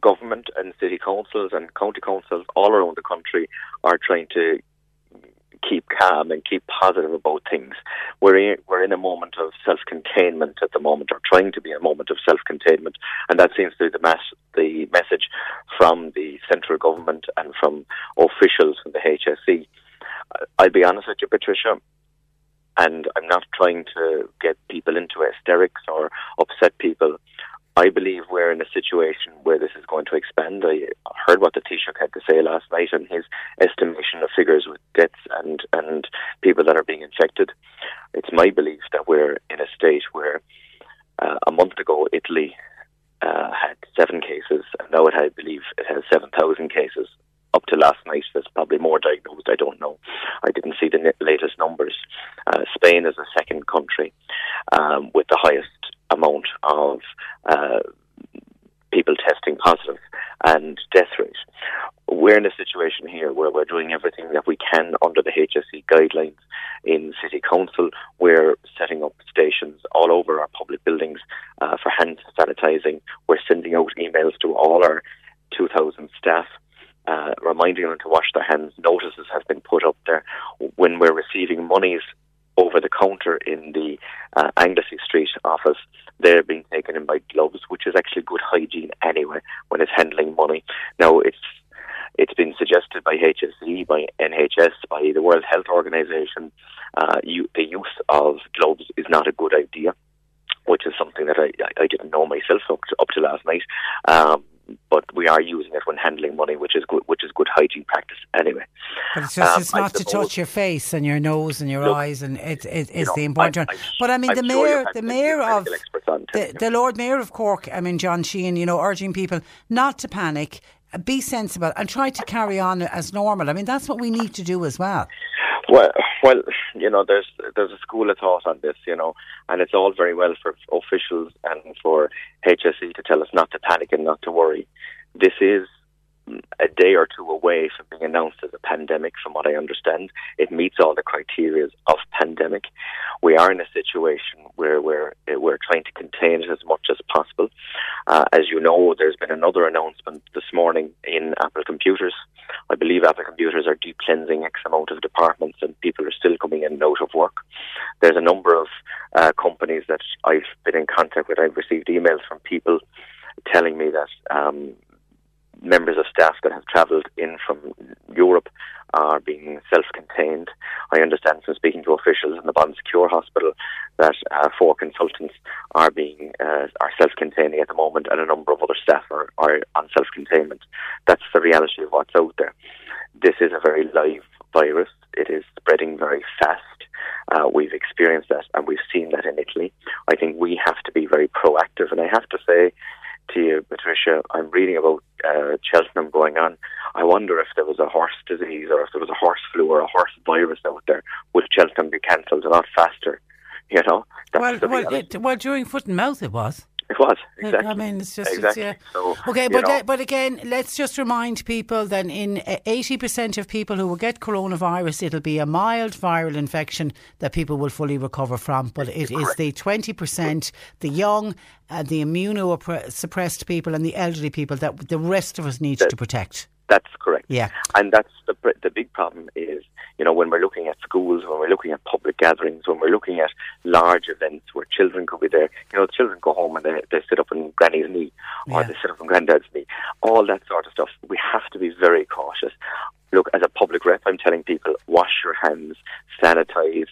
government and city councils and county councils all around the country are trying to keep calm and keep positive about things. We're in, we're in a moment of self-containment at the moment, or trying to be a moment of self-containment, and that seems to be the, mass, the message from the central government and from officials from the HSE. I'll be honest with you, Patricia, and I'm not trying to get people into hysterics or upset people. I believe we're in a situation where this is going to expand. I heard what the Taoiseach had to say last night and his estimation of figures with deaths and, and people that are being infected. It's my belief that we're in a state where uh, a month ago Italy uh, had seven cases, and now it, I believe it has 7,000 cases. Up to last night, there's probably more diagnosed. I don't know. I didn't see the latest numbers. Uh, Spain is the second country um, with the highest amount of uh, people testing positive and death rate. We're in a situation here where we're doing everything that we can under the HSE guidelines in City Council. We're setting up stations all over our public buildings uh, for hand sanitising. We're sending out emails to all our 2,000 staff uh, reminding them to wash their hands. Notices have been put up there. When we're receiving monies over the counter in the uh, Anglesey Street office, they're being taken in by gloves, which is actually good hygiene anyway when it's handling money. Now, it's it's been suggested by HSE, by NHS, by the World Health Organization, uh, you, the use of gloves is not a good idea, which is something that I, I didn't know myself up to, up to last night. Um, but we are using it when handling money, which is good, which is good hygiene practice anyway. But it's just Um, it's not to touch your face and your nose and your Look, eyes, and it, it, it's know, the important one. I'm- but I mean, I'm the sure mayor, the mayor of medical experts on the, the. Lord Mayor of Cork, I mean John Sheehan, you know, urging people not to panic. be sensible and try to carry on as normal. I mean, that's what we need to do as well. Well, well, you know, there's there's a school of thought on this, you know, and it's all very well for officials and for HSE to tell us not to panic and not to worry. This is a day or two away from being announced as a pandemic, from what I understand. It meets all the criteria of pandemic. We are in a situation where we're, we're trying to contain it as much as possible. Uh, as you know, there's been another announcement this morning in Apple Computers. I believe Apple Computers are deep cleansing X amount of departments and people are still coming in out of work. There's a number of uh, companies that I've been in contact with. I've received emails from people telling me that um, members of staff that have travelled in from Europe are being self-contained. I understand from speaking to officials in the Bon Secours Hospital that uh, four consultants are being uh, are self-containing at the moment, and a number of other staff are, are on self-containment. That's the reality of what's out there. This is a very live virus. It is spreading very fast. Uh, we've experienced that, and we've seen that in Italy. I think we have to be very proactive, and I have to say to you, Patricia, I'm reading about uh, Cheltenham going on. I wonder if there was a horse disease or if there was a horse flu or a horse virus out there, would Cheltenham be cancelled a lot faster? You know, well, well, it, well, during foot and mouth it was. It was exactly. I mean, it's just exactly. It's, yeah. So, okay, but uh, but again, let's just remind people that in uh, eighty percent of people who will get coronavirus, it'll be a mild viral infection that people will fully recover from. But it Correct. is the twenty percent, the young, uh, the immunosuppressed people, and the elderly people that the rest of us need to protect. That's correct. Yeah, and that's the the big problem is you know when we're looking at schools, when we're looking at public gatherings, when we're looking at large events where children could be there. You know, the children go home and they they sit up on granny's knee or Yeah. they sit up on granddad's knee. All that sort of stuff. We have to be very cautious. Look, as a public rep, I'm telling people wash your hands, sanitize.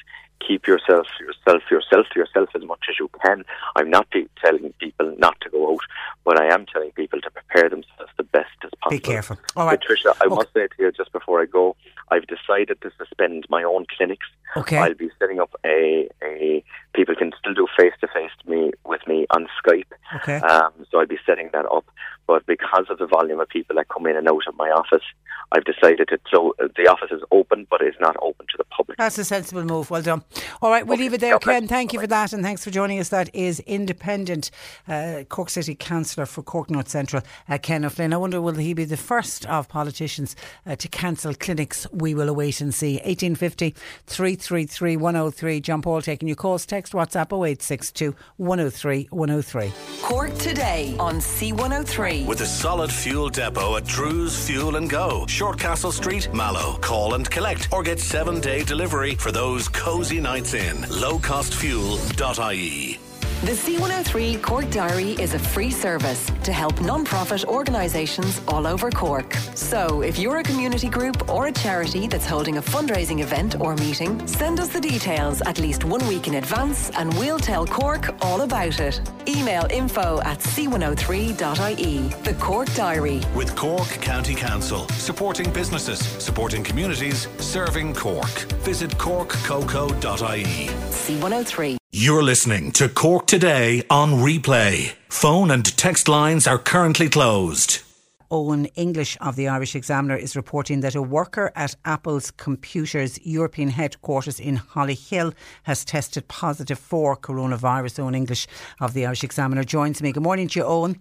Keep yourself, yourself, yourself to yourself as much as you can. I'm not pe- telling people not to go out, but I am telling people to prepare themselves the best as possible. be careful. All right, Patricia, I must say to you just before I go, I've decided to suspend my own clinics. Okay. I'll be setting up a, a people can still do face to face me with me on Skype. Okay. Um, so I'll be setting that up. But because of the volume of people that come in and out of my office, I've decided to close. The office is open, but it's not open to the public. That's a sensible move. Well done. All right, we'll leave it there, Ken. Thank you for that, and thanks for joining us. That is independent uh, Cork City Councillor for Cork North Central, uh, Ken O'Flynn. I wonder will he be the first of politicians uh, to cancel clinics? We will await and see. 1850 333 103. John Paul taking your calls. Text WhatsApp 0862 103 103. Cork today on C103. With a solid fuel depot at Drew's Fuel and Go, Shortcastle Street, Mallow. Call and collect or get seven day delivery for those cozy nights in. Lowcostfuel.ie. The C103 Cork Diary is a free service to help non-profit organisations all over Cork. So, if you're a community group or a charity that's holding a fundraising event or meeting, send us the details at least one week in advance and we'll tell Cork all about it. Email info at c103.ie. The Cork Diary. With Cork County Council, supporting businesses, supporting communities, serving Cork. Visit corkcoco.ie. C103. You're listening to Cork Today on replay. Phone and text lines are currently closed. Owen English of the Irish Examiner is reporting that a worker at Apple's Computers European headquarters in Hollyhill has tested positive for coronavirus. Owen English of the Irish Examiner joins me. Good morning to you, Owen.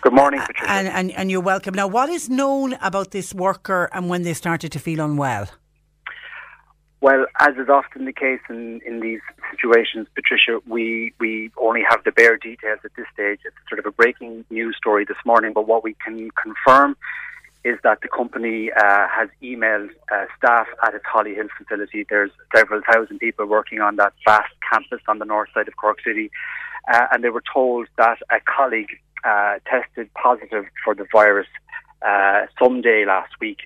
Good morning, Patricia. And, and, and you're welcome. Now, what is known about this worker and when they started to feel unwell? Well, as is often the case in, in these situations, Patricia, we, we only have the bare details at this stage. It's sort of a breaking news story this morning, but what we can confirm is that the company uh, has emailed uh, staff at its Hollyhill facility. There's several thousand people working on that vast campus on the north side of Cork City, uh, and they were told that a colleague uh, tested positive for the virus uh, someday last week.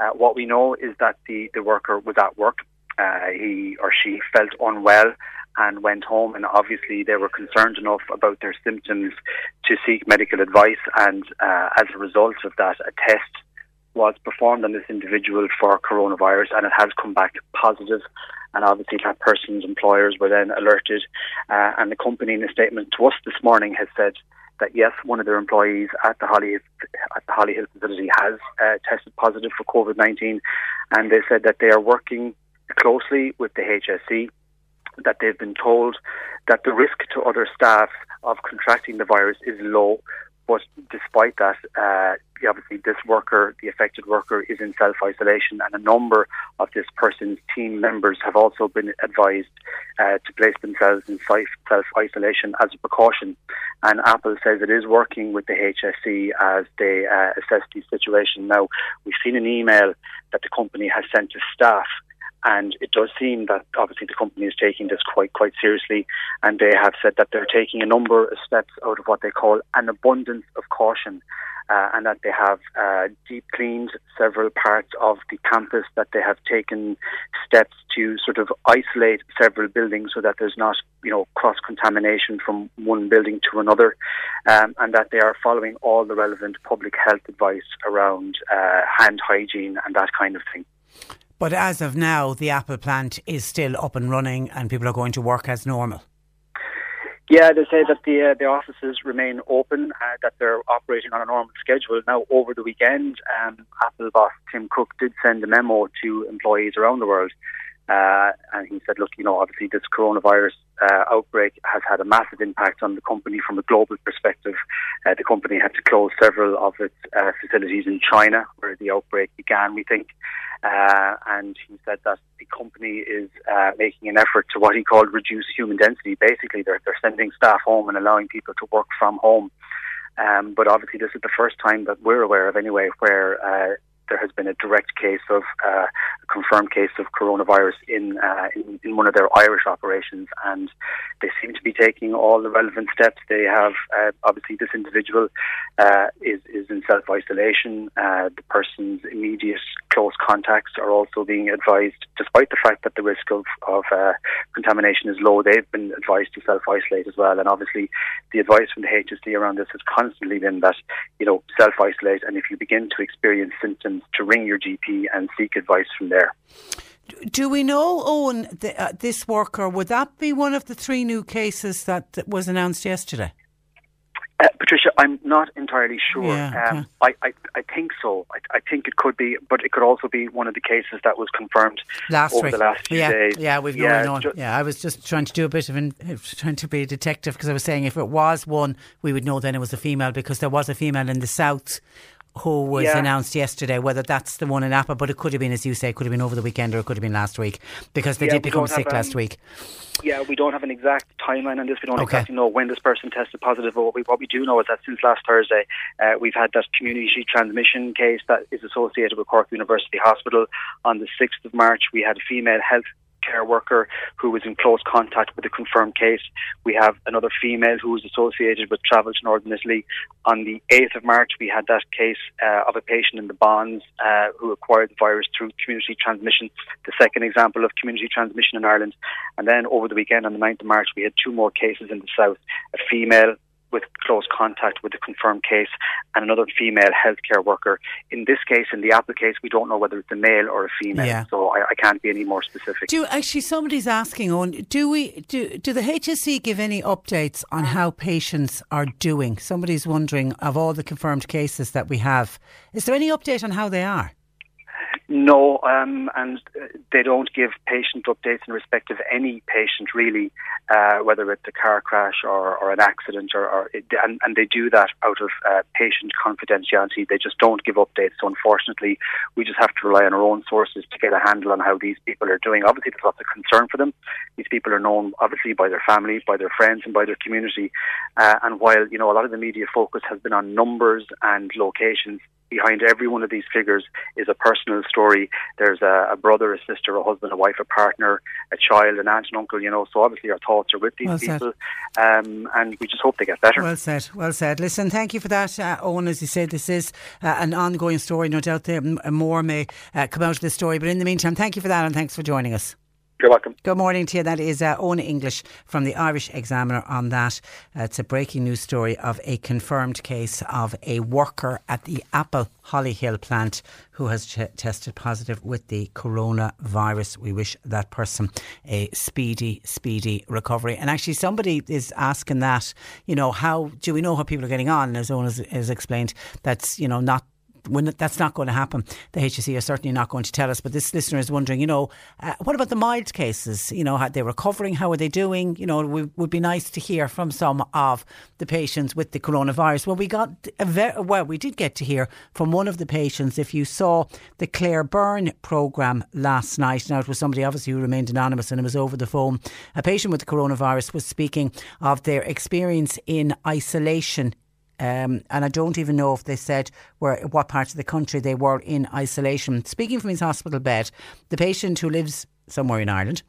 Uh, what we know is that the, the worker was at work. Uh, he or she felt unwell and went home, and obviously they were concerned enough about their symptoms to seek medical advice. And uh, as a result of that, a test was performed on this individual for coronavirus, and it has come back positive. And obviously, that person's employers were then alerted, uh, and the company, in a statement to us this morning, has said that yes, one of their employees at the Holly at the Holly Hill facility has uh, tested positive for COVID nineteen, and they said that they are working closely with the HSE. That they've been told that the risk to other staff of contracting the virus is low, but despite that, uh, obviously this worker, the affected worker, is in self isolation, and a number of this person's team members have also been advised uh, to place themselves in self isolation as a precaution. And Apple says it is working with the HSE as they uh, assess the situation. Now, we've seen an email that the company has sent to staff and it does seem that obviously the company is taking this quite quite seriously, and they have said that they're taking a number of steps out of what they call an abundance of caution. Uh, and that they have uh, deep cleaned several parts of the campus, that they have taken steps to sort of isolate several buildings so that there's not, you know, cross contamination from one building to another, um, and that they are following all the relevant public health advice around uh, hand hygiene and that kind of thing. But as of now, the Apple plant is still up and running and people are going to work as normal. Yeah, they say that the uh, the offices remain open, uh, that they're operating on a normal schedule. Now, over the weekend, um, Apple boss Tim Cook did send a memo to employees around the world, uh, and he said, "Look, you know, obviously this coronavirus uh, outbreak has had a massive impact on the company from a global perspective. Uh, the company had to close several of its uh, facilities in China, where the outbreak began. We think." Uh, and he said that the company is uh, making an effort to what he called reduce human density. Basically, they're, they're sending staff home and allowing people to work from home. Um, but obviously, this is the first time that we're aware of, anyway, where uh, there has been a direct case of uh, a confirmed case of coronavirus in, uh, in, in one of their Irish operations, and they seem to be taking all the relevant steps. They have uh, obviously this individual uh, is is in self isolation. Uh, the person's immediate close contacts are also being advised, despite the fact that the risk of of uh, contamination is low. They've been advised to self isolate as well, and obviously the advice from the HSE around this has constantly been that you know self isolate, and if you begin to experience symptoms to ring your GP and seek advice from there. Do we know, Owen, the, uh, this worker, would that be one of the three new cases that, that was announced yesterday? Uh, Patricia, I'm not entirely sure. Yeah, um, I, I, I think so. I, I, think it could be, but it could also be one of the cases that was confirmed last over week. the last few yeah, days. Yeah, we've yeah, known. Ju- yeah, I was just trying to do a bit of in, trying to be a detective because I was saying if it was one, we would know then it was a female because there was a female in the south who was Yeah. announced yesterday, whether that's the one in Appa, but it could have been, as you say, it could have been over the weekend or it could have been last week because they Yeah, did become sick last week. Yeah, we don't have an exact timeline on this. We don't Okay. exactly know when this person tested positive. But what we, what we do know is that since last Thursday, uh, we've had that community transmission case that is associated with Cork University Hospital. On the 6th of March, we had a female health care worker who was in close contact with a confirmed case. We have another female who was associated with travel to Northern Italy. On the 8th of March, we had that case uh, of a patient in the Bons uh, who acquired the virus through community transmission, the second example of community transmission in Ireland. And then over the weekend, on the 9th of March, we had two more cases in the south a female with close contact with the confirmed case and another female healthcare worker. In this case, in the Apple case, we don't know whether it's a male or a female, Yeah. so I, I can't be any more specific. Do actually somebody's asking on do we do do the HSE give any updates on how patients are doing? Somebody's wondering of all the confirmed cases that we have, is there any update on how they are? No, um, and uh, they don't give patient updates in respect of any patient really, uh, whether it's a car crash or, or an accident, or, or it, and, and they do that out of uh, patient confidentiality. They just don't give updates. So unfortunately, we just have to rely on our own sources to get a handle on how these people are doing. Obviously, there's lots of concern for them. These people are known obviously by their family, by their friends, and by their community. Uh, and while you know a lot of the media focus has been on numbers and locations, behind every one of these figures is a personal story. There's a, a brother, a sister, a husband, a wife, a partner, a child, an aunt, and uncle. You know, so obviously our thoughts are with these Well people, um, and we just hope they get better. Well said, well said. Listen, thank you for that, uh, Owen. As you said, this is uh, an ongoing story. No doubt there more may uh, come out of this story. But in the meantime, thank you for that and thanks for joining us. You're welcome. Good morning to you. That is uh, Owen English from the Irish Examiner on that. Uh, it's a breaking news story of a confirmed case of a worker at the Apple Hollyhill plant who has ch- tested positive with the coronavirus. We wish that person a speedy, speedy recovery. And actually, somebody is asking that, you know, how do we know how people are getting on? As Owen has, has explained, that's, you know, not when that's not going to happen, the HSE are certainly not going to tell us. But this listener is wondering, you know, uh, what about the mild cases? You know, are they recovering? How are they doing? You know, it would be nice to hear from some of the patients with the coronavirus. Well, we got well, we did get to hear from one of the patients. If you saw the Claire Byrne programme last night, now it was somebody obviously who remained anonymous and it was over the phone. A patient with the coronavirus was speaking of their experience in isolation um, and I don't even know if they said where what part of the country they were in isolation. Speaking from his hospital bed, the patient who lives somewhere in Ireland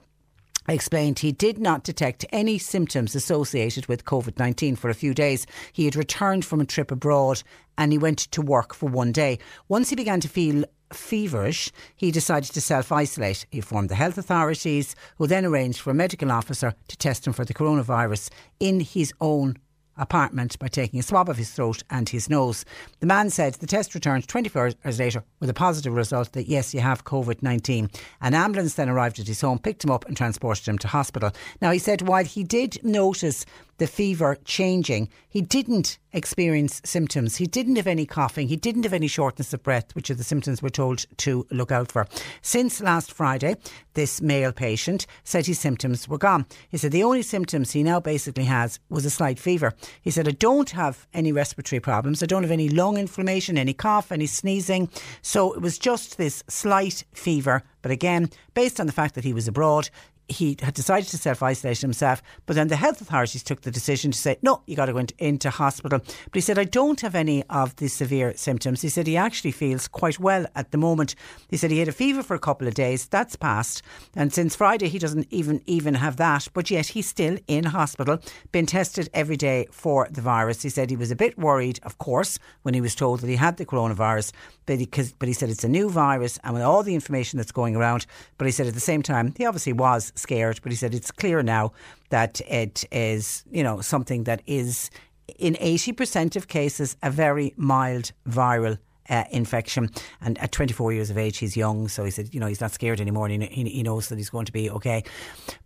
explained he did not detect any symptoms associated with COVID 19 for a few days. He had returned from a trip abroad and he went to work for one day. Once he began to feel feverish, he decided to self isolate. He informed the health authorities, who then arranged for a medical officer to test him for the coronavirus in his own apartment by taking a swab of his throat and his nose. The man said the test returned 24 hours later with a positive result that yes, you have COVID 19. An ambulance then arrived at his home, picked him up, and transported him to hospital. Now, he said while he did notice the fever changing. He didn't experience symptoms. He didn't have any coughing. He didn't have any shortness of breath, which are the symptoms we're told to look out for. Since last Friday, this male patient said his symptoms were gone. He said the only symptoms he now basically has was a slight fever. He said, I don't have any respiratory problems. I don't have any lung inflammation, any cough, any sneezing. So it was just this slight fever. But again, based on the fact that he was abroad, he had decided to self isolate himself, but then the health authorities took the decision to say, no, you got to go into hospital. But he said, I don't have any of the severe symptoms. He said he actually feels quite well at the moment. He said he had a fever for a couple of days. That's passed. And since Friday, he doesn't even, even have that. But yet he's still in hospital, been tested every day for the virus. He said he was a bit worried, of course, when he was told that he had the coronavirus, but he, but he said it's a new virus and with all the information that's going around. But he said at the same time, he obviously was scared, but he said it's clear now that it is, you know, something that is in 80% of cases a very mild viral uh, infection. And at 24 years of age, he's young, so he said, you know, he's not scared anymore. And he, he knows that he's going to be okay.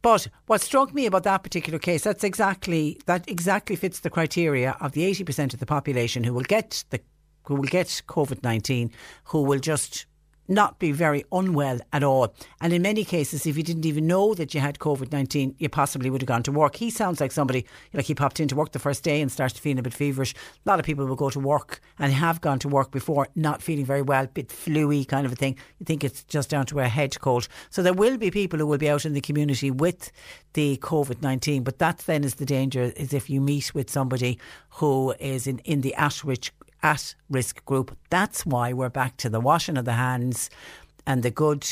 But what struck me about that particular case, that's exactly that exactly fits the criteria of the 80% of the population who will get the who will get COVID 19, who will just not be very unwell at all. And in many cases, if you didn't even know that you had COVID 19, you possibly would have gone to work. He sounds like somebody, like he popped into work the first day and started feeling a bit feverish. A lot of people will go to work and have gone to work before not feeling very well, bit fluey kind of a thing. You think it's just down to a head cold. So there will be people who will be out in the community with the COVID 19, but that then is the danger is if you meet with somebody who is in, in the risk at risk group. That's why we're back to the washing of the hands and the good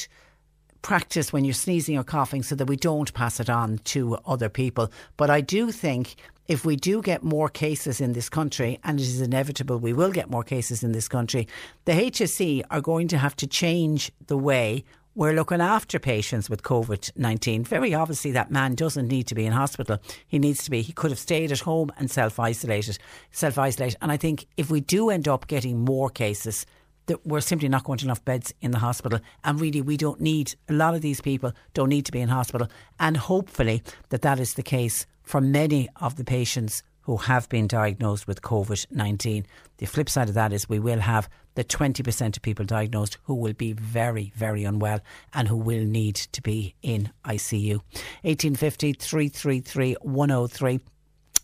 practice when you're sneezing or coughing so that we don't pass it on to other people. But I do think if we do get more cases in this country, and it is inevitable we will get more cases in this country, the HSE are going to have to change the way we're looking after patients with COVID 19. Very obviously, that man doesn't need to be in hospital. He needs to be, he could have stayed at home and self isolated. Self isolate. And I think if we do end up getting more cases, that we're simply not going to enough beds in the hospital. And really, we don't need, a lot of these people don't need to be in hospital. And hopefully, that that is the case for many of the patients who have been diagnosed with COVID 19. The flip side of that is we will have the 20% of people diagnosed who will be very, very unwell and who will need to be in ICU. 1850 333 103.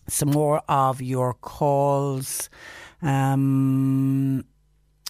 Some more of your calls. Um,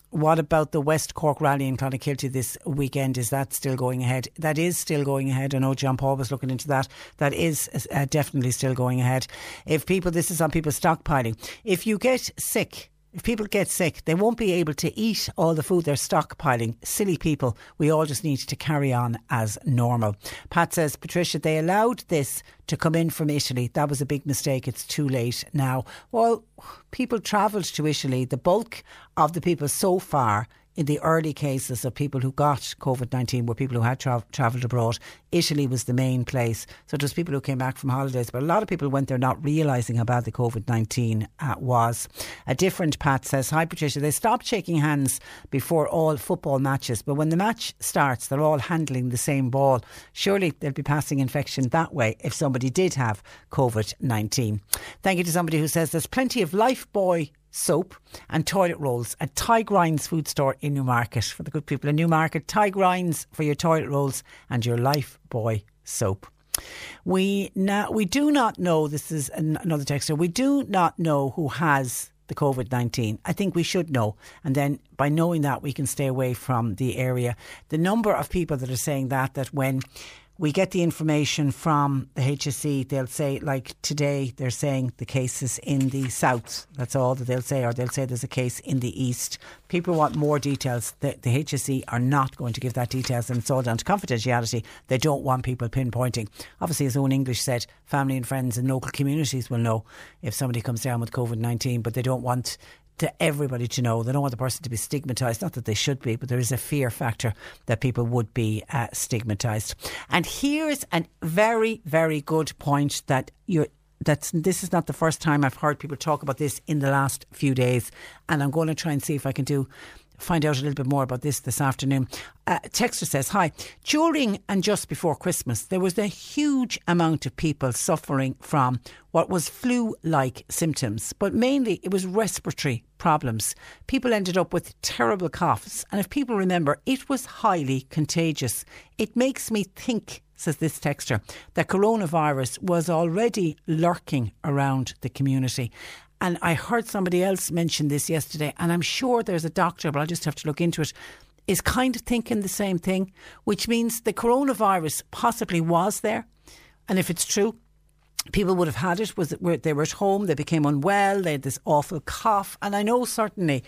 what about the West Cork rally in Clonakilty this weekend? Is that still going ahead? That is still going ahead. I know John Paul was looking into that. That is uh, definitely still going ahead. If people, this is on people stockpiling. If you get sick, if people get sick, they won't be able to eat all the food they're stockpiling. Silly people. We all just need to carry on as normal. Pat says, Patricia, they allowed this to come in from Italy. That was a big mistake. It's too late now. Well, people travelled to Italy. The bulk of the people so far in the early cases of people who got COVID 19 were people who had tra- travelled abroad. Italy was the main place. So it was people who came back from holidays, but a lot of people went there not realising how bad the COVID 19 uh, was. A different Pat says, Hi Patricia, they stopped shaking hands before all football matches, but when the match starts, they're all handling the same ball. Surely they'll be passing infection that way if somebody did have COVID 19. Thank you to somebody who says there's plenty of Lifebuoy soap and toilet rolls at Tygrinds food store in Newmarket. For the good people in Newmarket, Tygrinds for your toilet rolls and your Lifebuoy soap. We now we do not know. This is another texter. We do not know who has the COVID 19. I think we should know. And then by knowing that, we can stay away from the area. The number of people that are saying that, that when we get the information from the HSE. They'll say, like today, they're saying the case is in the south. That's all that they'll say, or they'll say there's a case in the east. People want more details. The, the HSE are not going to give that details, and it's all down to confidentiality. They don't want people pinpointing. Obviously, as Owen English said, family and friends and local communities will know if somebody comes down with COVID 19, but they don't want to everybody to know. They don't want the person to be stigmatised. Not that they should be, but there is a fear factor that people would be uh, stigmatised. And here's a very, very good point that you're that's this is not the first time I've heard people talk about this in the last few days, and I'm going to try and see if I can do find out a little bit more about this this afternoon. Uh, Texter says, Hi. During and just before Christmas, there was a huge amount of people suffering from what was flu like symptoms, but mainly it was respiratory problems. People ended up with terrible coughs, and if people remember, it was highly contagious. It makes me think says this texter, that coronavirus was already lurking around the community. And I heard somebody else mention this yesterday, and I'm sure there's a doctor, but I'll just have to look into it, is kind of thinking the same thing, which means the coronavirus possibly was there. And if it's true, people would have had it was they were at home they became unwell they had this awful cough and i know certainly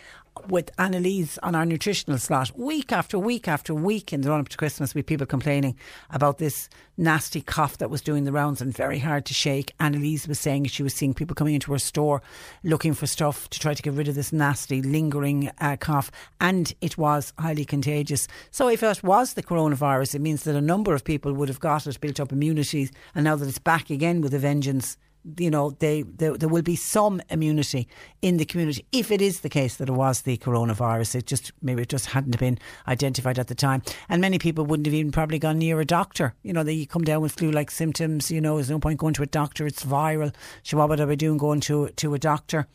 with Annalise on our nutritional slot week after week after week in the run up to Christmas with people complaining about this nasty cough that was doing the rounds and very hard to shake. Annalise was saying she was seeing people coming into her store looking for stuff to try to get rid of this nasty lingering uh, cough and it was highly contagious. So if it was the coronavirus it means that a number of people would have got it, built up immunity and now that it's back again with a vengeance you know, they, they, there will be some immunity in the community if it is the case that it was the coronavirus. It just maybe it just hadn't been identified at the time, and many people wouldn't have even probably gone near a doctor. You know, they come down with flu-like symptoms. You know, there's no point going to a doctor. It's viral. So what would I be doing going to to a doctor?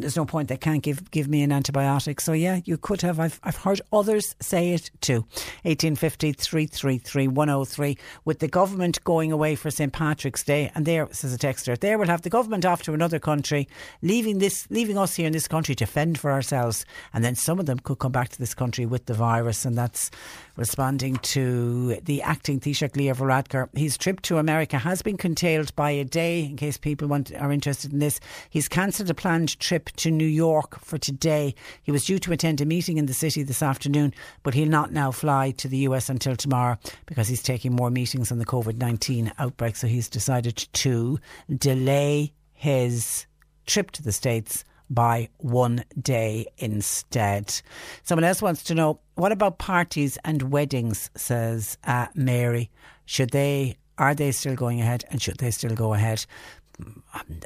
There's no point they can't give give me an antibiotic. So yeah, you could have. I've I've heard others say it too. 1850 333 103 with the government going away for St Patrick's Day, and there says a texter, there we'll have the government off to another country, leaving this leaving us here in this country to fend for ourselves, and then some of them could come back to this country with the virus, and that's responding to the acting Taoiseach Leo Varadkar. His trip to America has been curtailed by a day. In case people want are interested in this, he's cancelled a planned trip trip to New York for today. He was due to attend a meeting in the city this afternoon, but he'll not now fly to the US until tomorrow because he's taking more meetings on the COVID 19 outbreak. So he's decided to delay his trip to the States by one day instead. Someone else wants to know what about parties and weddings, says uh, Mary. Should they, are they still going ahead and should they still go ahead?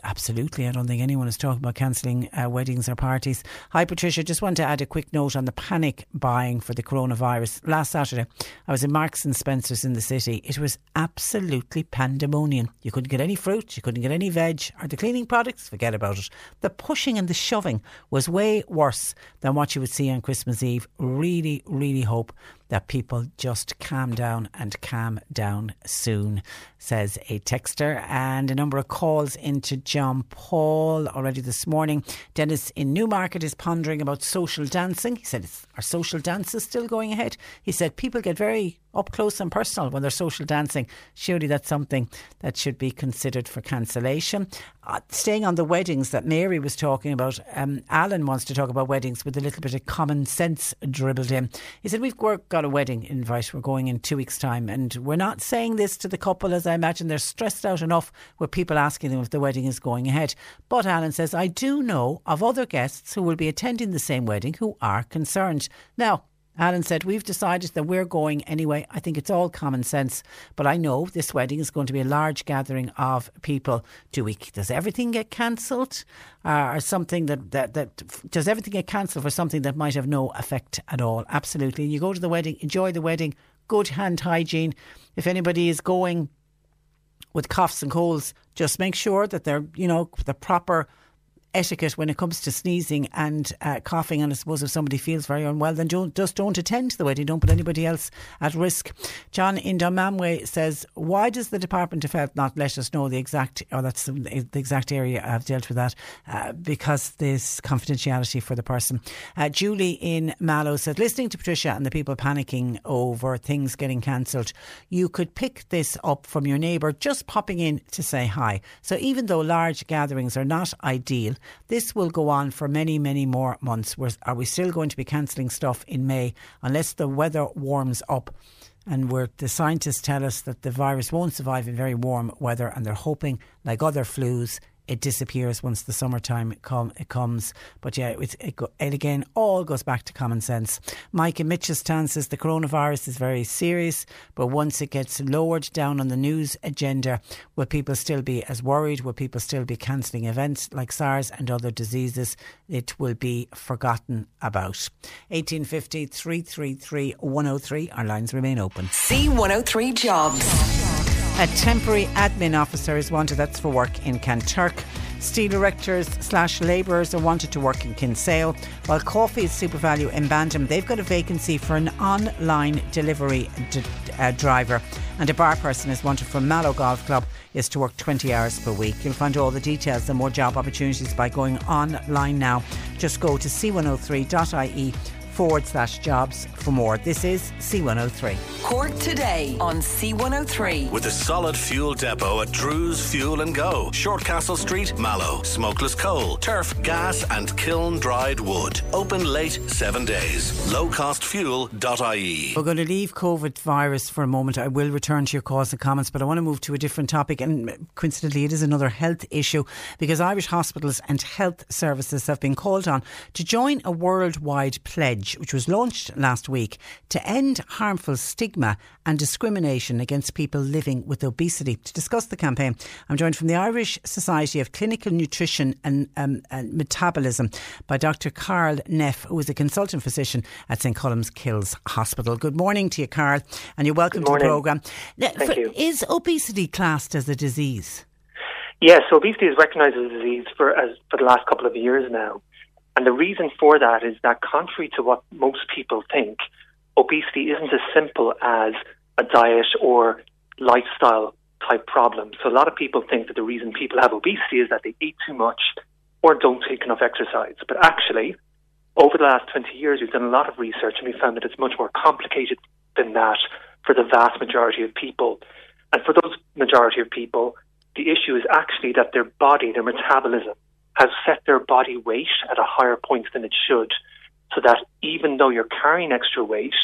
Absolutely. I don't think anyone is talking about cancelling uh, weddings or parties. Hi, Patricia. Just want to add a quick note on the panic buying for the coronavirus. Last Saturday, I was in Marks and Spencer's in the city. It was absolutely pandemonium. You couldn't get any fruit, you couldn't get any veg, or the cleaning products, forget about it. The pushing and the shoving was way worse than what you would see on Christmas Eve. Really, really hope that people just calm down and calm down soon, says a texter. And a number of calls into John Paul already this morning. Dennis in Newmarket is pondering about social dancing. He said, Are social dances still going ahead? He said, People get very up close and personal when they're social dancing. Surely that's something that should be considered for cancellation. Uh, staying on the weddings that Mary was talking about, um, Alan wants to talk about weddings with a little bit of common sense dribbled in. He said, We've got a wedding invite. We're going in two weeks' time. And we're not saying this to the couple, as I imagine they're stressed out enough with people asking them if the wedding is going ahead. But Alan says, I do know of other guests who will be attending the same wedding who are concerned. Now, Alan said, We've decided that we're going anyway. I think it's all common sense. But I know this wedding is going to be a large gathering of people. Do we, does everything get cancelled? Uh, or something that, that, that, does everything get cancelled for something that might have no effect at all? Absolutely. You go to the wedding, enjoy the wedding, good hand hygiene. If anybody is going with coughs and colds, just make sure that they're, you know, the proper etiquette when it comes to sneezing and uh, coughing. And I suppose if somebody feels very unwell, then don't, just don't attend to the wedding. Don't put anybody else at risk. John in Dunmanway says, why does the Department of Health not let us know the exact, or that's the exact area I've dealt with that, uh, because there's confidentiality for the person. Uh, Julie in Mallow said, listening to Patricia and the people panicking over things getting cancelled, you could pick this up from your neighbour just popping in to say hi. So even though large gatherings are not ideal, this will go on for many, many more months. We're, are we still going to be cancelling stuff in May unless the weather warms up? And we the scientists tell us that the virus won't survive in very warm weather, and they're hoping, like other flus, it disappears once the summertime it comes. But yeah, it, it, again all goes back to common sense. Mike in Mitchelstown says the coronavirus is very serious, but once it gets lowered down on the news agenda, will people still be as worried? Will people still be cancelling events like SARS and other diseases? It will be forgotten about. 1850 333 103. Our lines remain open. C103 Jobs. A temporary admin officer is wanted, that's for work in Kanturk. Steel erectors slash labourers are wanted to work in Kinsale, while Coffee is SuperValu in Bandon. They've got a vacancy for an online delivery d- uh, driver, and a bar person is wanted for Mallow Golf Club is to work 20 hours per week. You'll find all the details and more job opportunities by going online now. Just go to c103.ie forward slash jobs for more. This is C103. Cork today on C103. With a solid fuel depot at Drew's Fuel and Go. Shortcastle Street, Mallow. Smokeless coal, turf, gas, and kiln dried wood. Open late seven days. Lowcostfuel.ie. We're going to leave COVID virus for a moment. I will return to your calls and comments, but I want to move to a different topic. And coincidentally, it is another health issue because Irish hospitals and health services have been called on to join a worldwide pledge which was launched last week to end harmful stigma and discrimination against people living with obesity. To discuss the campaign, I'm joined from the Irish Society of Clinical Nutrition and, um, and Metabolism by Dr. Karl Neff, who is a consultant physician at St. Columcille's Hospital. Good morning to you, Carl, and you're welcome to the programme. Thank for, you. Is obesity classed as a disease? Yes, obesity is recognised as a disease for as for the last couple of years now. And the reason for that is that, contrary to what most people think, obesity isn't as simple as a diet or lifestyle type problem. So, a lot of people think that the reason people have obesity is that they eat too much or don't take enough exercise. But actually, over the last 20 years, we've done a lot of research and we found that it's much more complicated than that for the vast majority of people. And for those majority of people, the issue is actually that their body, their metabolism, has set their body weight at a higher point than it should, so that even though you're carrying extra weight,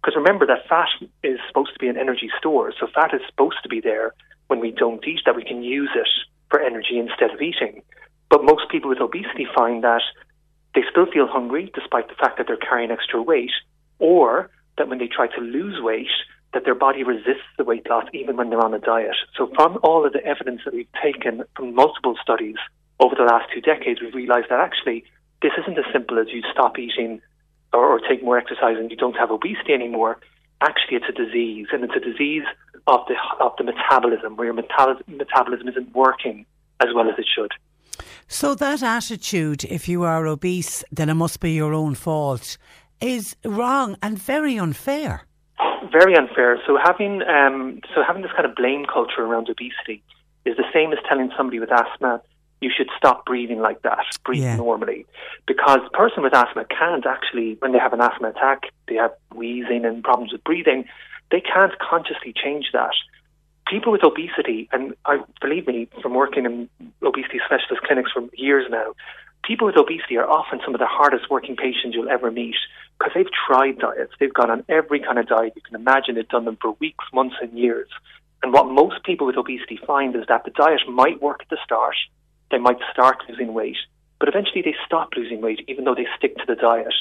because remember that fat is supposed to be an energy store, so fat is supposed to be there when we don't eat, that we can use it for energy instead of eating. But most people with obesity find that they still feel hungry despite the fact that they're carrying extra weight, or that when they try to lose weight, that their body resists the weight loss even when they're on a diet. So from all of the evidence that we've taken from multiple studies over the last two decades, we've realized that actually this isn't as simple as you stop eating or, or take more exercise and you don't have obesity anymore. Actually, it's a disease, and it's a disease of the of the metabolism, where your metabolism isn't working as well as it should. So that attitude, if you are obese, then it must be your own fault, is wrong and very unfair. Very unfair. So having um, so having this kind of blame culture around obesity is the same as telling somebody with asthma you should stop breathing like that, breathe yeah. normally. Because a person with asthma can't actually, when they have an asthma attack, they have wheezing and problems with breathing, they can't consciously change that. People with obesity, and I believe me from working in obesity specialist clinics for years now, people with obesity are often some of the hardest working patients you'll ever meet because they've tried diets. They've gone on every kind of diet you can imagine. They've done them for weeks, months, and years. And what most people with obesity find is that the diet might work at the start, they might start losing weight, but eventually they stop losing weight even though they stick to the diet.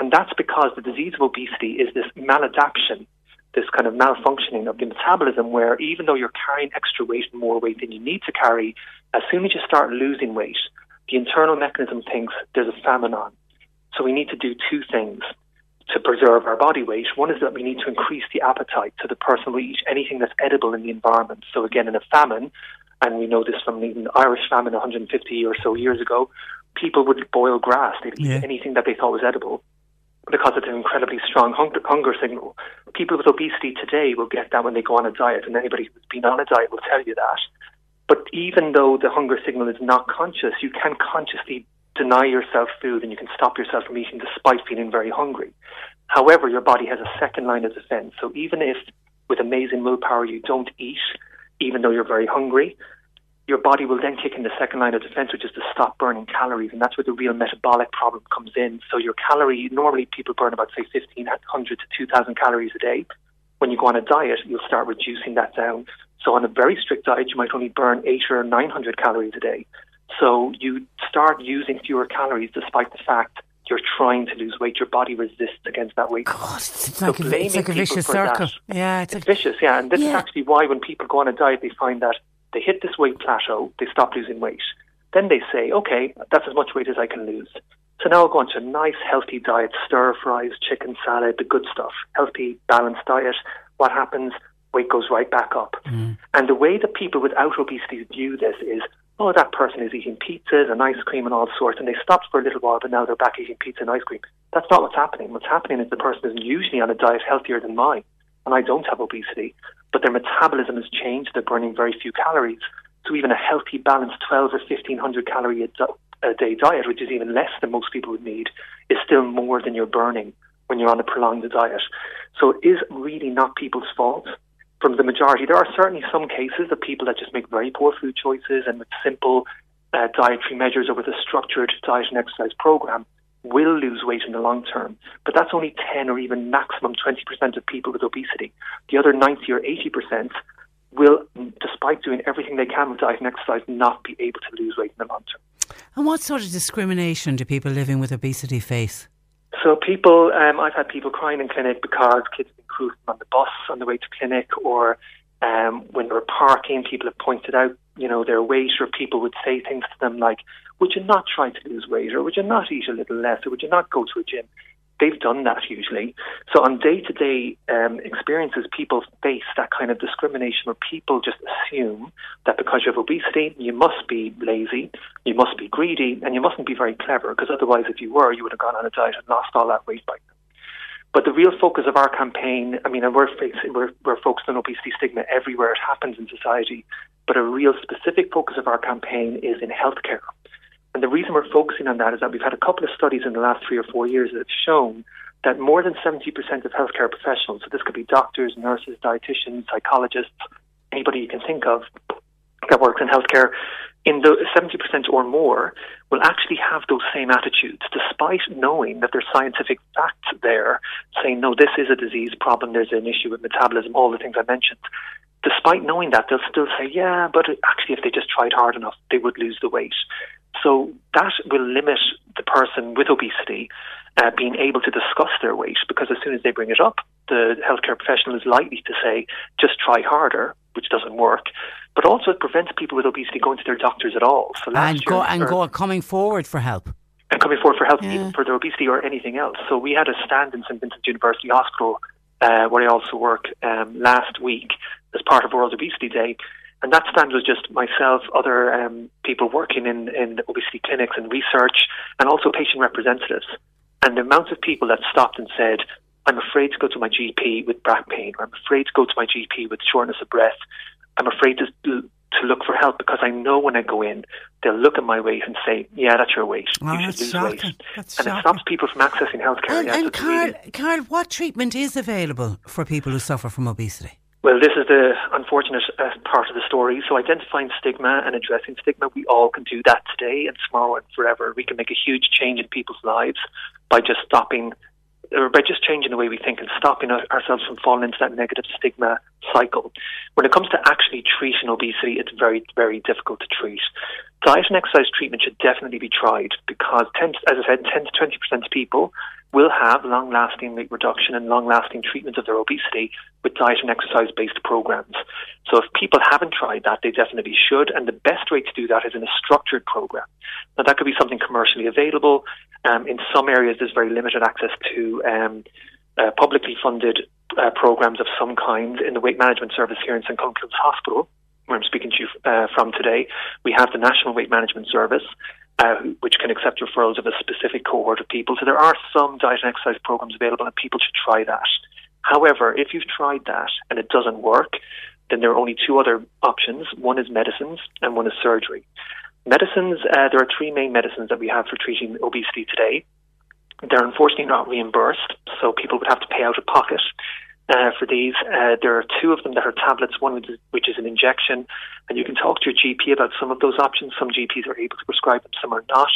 And that's because the disease of obesity is this maladaptation, this kind of malfunctioning of the metabolism where even though you're carrying extra weight and more weight than you need to carry, as soon as you start losing weight, the internal mechanism thinks there's a famine on. So we need to do two things to preserve our body weight. One is that we need to increase the appetite so the person will eat anything that's edible in the environment. So again, in a famine, and we know this from the Irish famine 150 or so years ago, people would boil grass. They'd eat Yeah. anything that they thought was edible because it's an incredibly strong hunger, hunger signal. People with obesity today will get that when they go on a diet, and anybody who's been on a diet will tell you that. But even though the hunger signal is not conscious, you can consciously deny yourself food and you can stop yourself from eating despite feeling very hungry. However, your body has a second line of defense. So even if with amazing willpower you don't eat, even though you're very hungry, your body will then kick in the second line of defense, which is to stop burning calories. And that's where the real metabolic problem comes in. So your calorie, normally people burn about, say, 1,500 to 2,000 calories a day. When you go on a diet, you'll start reducing that down. So on a very strict diet, you might only burn eight or 900 calories a day. So you start using fewer calories despite the fact you're trying to lose weight. Your body resists against that weight. It's like, a, it's like a vicious circle. Yeah, it's, It's vicious, yeah. And this is actually why when people go on a diet, they find that they hit this weight plateau, they stop losing weight. Then they say, okay, that's as much weight as I can lose. So now I'll go on to a nice, healthy diet, stir fries, chicken salad, the good stuff, healthy, balanced diet. What happens? Weight goes right back up. Mm. And the way that people without obesity view this is, oh, that person is eating pizzas and ice cream and all sorts, and they stopped for a little while, but now they're back eating pizza and ice cream. That's not what's happening. What's happening is the person is usually on a diet healthier than mine, and I don't have obesity, but their metabolism has changed. They're burning very few calories. So even a healthy, balanced 12 or 1500 calorie a, di- a day diet, which is even less than most people would need, is still more than you're burning when you're on a prolonged diet. So it is really not people's fault from the majority. There are certainly some cases of people that just make very poor food choices and with simple uh, dietary measures or with a structured diet and exercise program will lose weight in the long term. But that's only 10 or even maximum 20% of people with obesity. The other 90 or 80% will, despite doing everything they can with diet and exercise, not be able to lose weight in the long term. And what sort of discrimination do people living with obesity face? So people, um, I've had people crying in clinic because kids been on the bus on the way to clinic, or um, when they were parking, people have pointed out, you know, their weight, or people would say things to them like, "Would you not try to lose weight, or would you not eat a little less, or would you not go to a gym?" They've done that usually. So on day-to-day um, experiences, people face that kind of discrimination where people just assume that because you have obesity, you must be lazy, you must be greedy, and you mustn't be very clever, because otherwise, if you were, you would have gone on a diet and lost all that weight by now. But the real focus of our campaign, I mean, and we're, facing, we're, we're focused on obesity stigma everywhere it happens in society, but a real specific focus of our campaign is in healthcare. And the reason we're focusing on that is that we've had a couple of studies in the last three or four years that have shown that more than 70% of healthcare professionals, so this could be doctors, nurses, dietitians, psychologists, anybody you can think of that works in healthcare, in the 70% or more will actually have those same attitudes, despite knowing that there's scientific facts there saying, no, this is a disease problem, there's an issue with metabolism, all the things I mentioned. Despite knowing that, they'll still say, yeah, but actually, if they just tried hard enough, they would lose the weight. So that will limit the person with obesity uh, being able to discuss their weight because as soon as they bring it up, the healthcare professional is likely to say, just try harder, which doesn't work. But also, it prevents people with obesity going to their doctors at all. So And year, go and go coming forward for help. and coming forward for help Yeah. even for their obesity or anything else. So we had a stand in St Vincent's University Hospital uh, where I also work um, last week as part of World Obesity Day. And that stand was just myself, other um, people working in, in obesity clinics and research, and also patient representatives. And the amount of people that stopped and said, I'm afraid to go to my GP with back pain, or I'm afraid to go to my GP with shortness of breath. I'm afraid to, to look for help because I know when I go in, they'll look at my weight and say, yeah, that's your weight. Oh, you should lose shocking. weight. That's and shocking. it stops people from accessing healthcare. And, and Karl, Karl, what treatment is available for people who suffer from obesity? Well, this is the unfortunate uh, part of the story. So, identifying stigma and addressing stigma, we all can do that today and tomorrow and forever. We can make a huge change in people's lives by just stopping, or by just changing the way we think and stopping ourselves from falling into that negative stigma cycle. When it comes to actually treating obesity, it's very, very difficult to treat. Diet and exercise treatment should definitely be tried because, 10, as I said, 10 to 20% of people will have long lasting weight reduction and long lasting treatment of their obesity with diet and exercise based programs. So if people haven't tried that, they definitely should. And the best way to do that is in a structured program. Now, that could be something commercially available. Um, in some areas, there's very limited access to um, uh, publicly funded uh, programs of some kind in the weight management service here in St. Columcille's Hospital, where I'm speaking to you uh, from today. We have the National Weight Management Service, uh, which can accept referrals of a specific cohort of people. So there are some diet and exercise programs available, and people should try that. However, if you've tried that and it doesn't work, then there are only two other options. One is medicines, and one is surgery. Medicines, uh, there are three main medicines that we have for treating obesity today. They're unfortunately not reimbursed, so people would have to pay out of pocket uh, for these. Uh, there are two of them that are tablets, one which is, an injection, and you can talk to your GP about some of those options. Some GPs are able to prescribe them, some are not.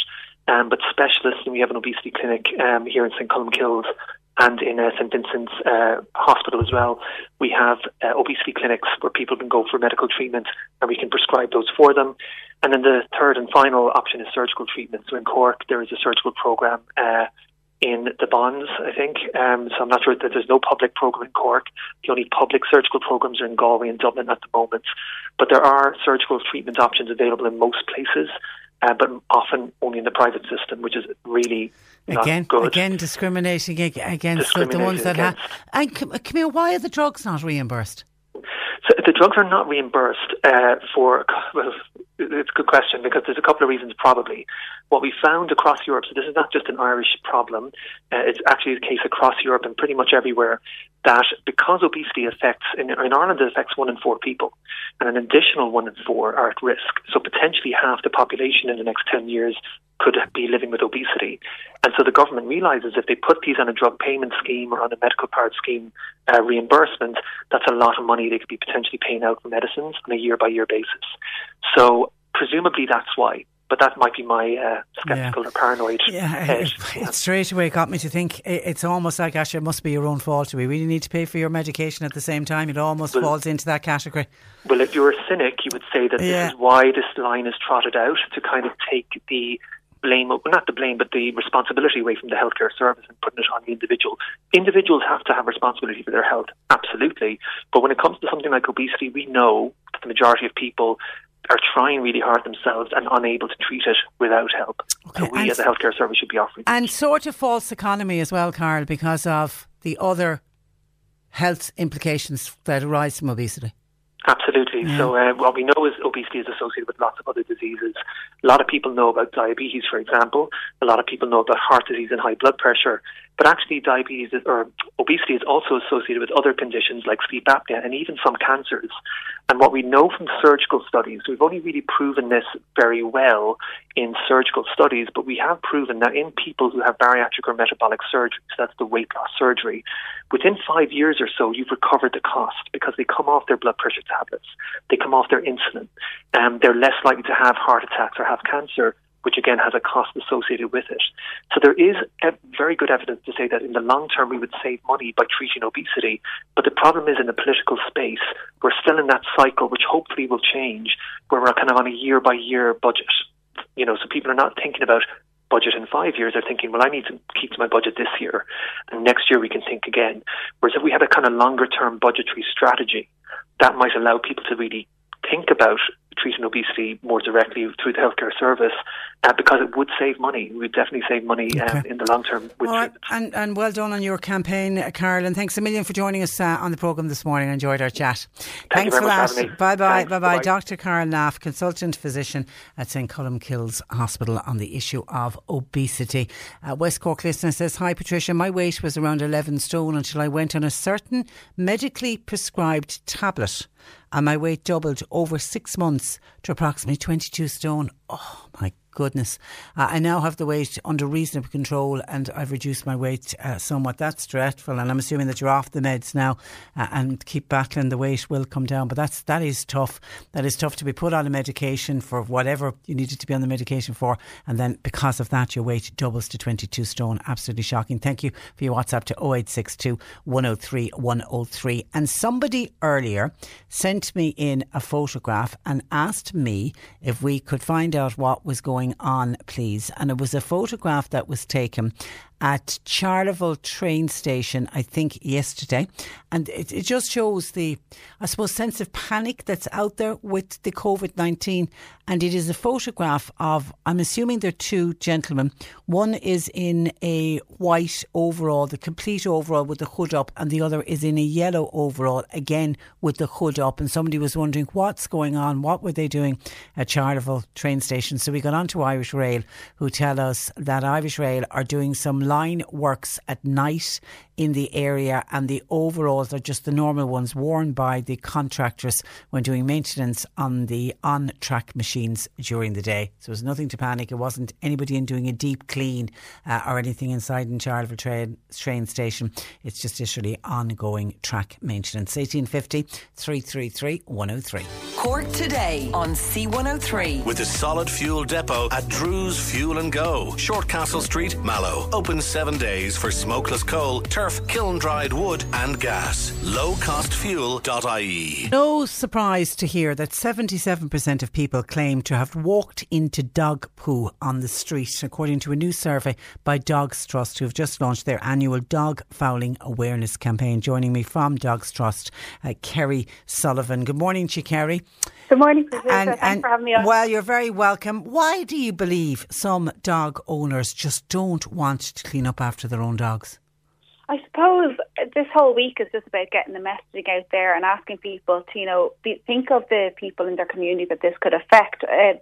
Um, but specialists, and we have an obesity clinic um, here in St. Columcille's and in uh, St. Vincent's uh, Hospital as well. We have uh, obesity clinics where people can go for medical treatment and we can prescribe those for them. And then the third and final option is surgical treatment. So in Cork, there is a surgical program uh, in the Bons, I think. Um, so I'm not sure that there's no public program in Cork. The only public surgical programs are in Galway and Dublin at the moment. But there are surgical treatment options available in most places, uh, but often only in the private system, which is really again, good. again discriminating against the ones that have. And Camille, why are the drugs not reimbursed? So the drugs are not reimbursed uh, for. Well, it's a good question because there's a couple of reasons. Probably, what we found across Europe. So this is not just an Irish problem. Uh, it's actually the case across Europe and pretty much everywhere. That because obesity affects in, in Ireland, it affects one in four people, and an additional one in four are at risk. So potentially half the population in the next ten years could be living with obesity. And so the government realizes if they put these on a drug payment scheme or on a medical card scheme uh, reimbursement, that's a lot of money they could be potentially paying out for medicines on a year by year basis. So presumably that's why. But that might be my uh, skeptical yeah. or paranoid. Yeah, it, it straight away got me to think it's almost like actually it must be your own fault. We really need to pay for your medication at the same time. It almost well, falls into that category. Well, if you're a cynic, you would say that yeah. this is why this line is trotted out to kind of take the blame, not the blame, but the responsibility away from the healthcare service and putting it on the individual. Individuals have to have responsibility for their health, absolutely. But when it comes to something like obesity, we know that the majority of people are trying really hard themselves and unable to treat it without help. Okay, so we as a healthcare service should be offering. And sort of false economy as well, Karl, because of the other health implications that arise from obesity. Absolutely. Yeah. So uh, what we know is obesity is associated with lots of other diseases. A lot of people know about diabetes, for example. A lot of people know about heart disease and high blood pressure. But actually, diabetes or obesity is also associated with other conditions like sleep apnea and even some cancers. And what we know from surgical studies, we've only really proven this very well in surgical studies, but we have proven that in people who have bariatric or metabolic surgery, so that's the weight loss surgery, within five years or so, you've recovered the cost because they come off their blood pressure tablets, they come off their insulin, and um, they're less likely to have heart attacks or have cancer which again has a cost associated with it. So there is very good evidence to say that in the long term we would save money by treating obesity. But the problem is in the political space, we're still in that cycle, which hopefully will change, where we're kind of on a year by year budget. You know, so people are not thinking about budget in five years, they're thinking, well, I need to keep to my budget this year, and next year we can think again. Whereas if we had a kind of longer term budgetary strategy, that might allow people to really think about treating obesity more directly through the healthcare service uh, because it would save money. We would definitely save money um, in the long term with right. and, and well done on your campaign, Carol. And thanks a million for joining us uh, on the programme this morning. I enjoyed our chat. Thank thanks for that. Bye bye. Bye bye. Dr. Carol Neff, consultant physician at St. Columcille's Hospital on the issue of obesity. Uh, West Cork listener says, Hi Patricia, my weight was around 11 stone until I went on a certain medically prescribed tablet and my weight doubled over six months to approximately 22 stone. Oh my goodness. Uh, I now have the weight under reasonable control and I've reduced my weight uh, somewhat. That's dreadful. And I'm assuming that you're off the meds now uh, and keep battling. The weight will come down. But that's, that is tough. That is tough to be put on a medication for whatever you needed to be on the medication for. And then because of that, your weight doubles to 22 stone. Absolutely shocking. Thank you for your WhatsApp to 0862 103 103. And somebody earlier sent me in a photograph and asked me if we could find out what was going going on, please. And it was a photograph that was taken at Charleville train station, I think, yesterday. And it, it just shows the, I suppose, sense of panic that's out there with the COVID 19. And it is a photograph of, I'm assuming they're two gentlemen. One is in a white overall, the complete overall with the hood up, and the other is in a yellow overall, again with the hood up. And somebody was wondering what's going on, what were they doing at Charleville train station. So we got on to Irish Rail, who tell us that Irish Rail are doing some line works at night in the area, and the overalls are just the normal ones worn by the contractors when doing maintenance on the on track machines during the day. So there's nothing to panic. It wasn't anybody in doing a deep clean uh, or anything inside in Charleville train, train station. It's just literally ongoing track maintenance. 1850 333 103. Cork today on C103. With a solid fuel depot at Drew's Fuel and Go, Shortcastle Street, Mallow. Open seven days for smokeless coal, turf, kiln dried wood, and gas. Lowcostfuel.ie. No surprise to hear that 77% of people claim to have walked into dog poo on the street, according to a new survey by Dogs Trust, who have just launched their annual dog fouling awareness campaign. Joining me from Dogs Trust, uh, Kerry Sullivan. Good morning to Kerry. Good morning, Patricia. Thanks and, for having me on. Well, you're very welcome. Why do you believe some dog owners just don't want to clean up after their own dogs? I suppose this whole week is just about getting the messaging out there and asking people to, you know, be, think of the people in their community that this could affect. Uh,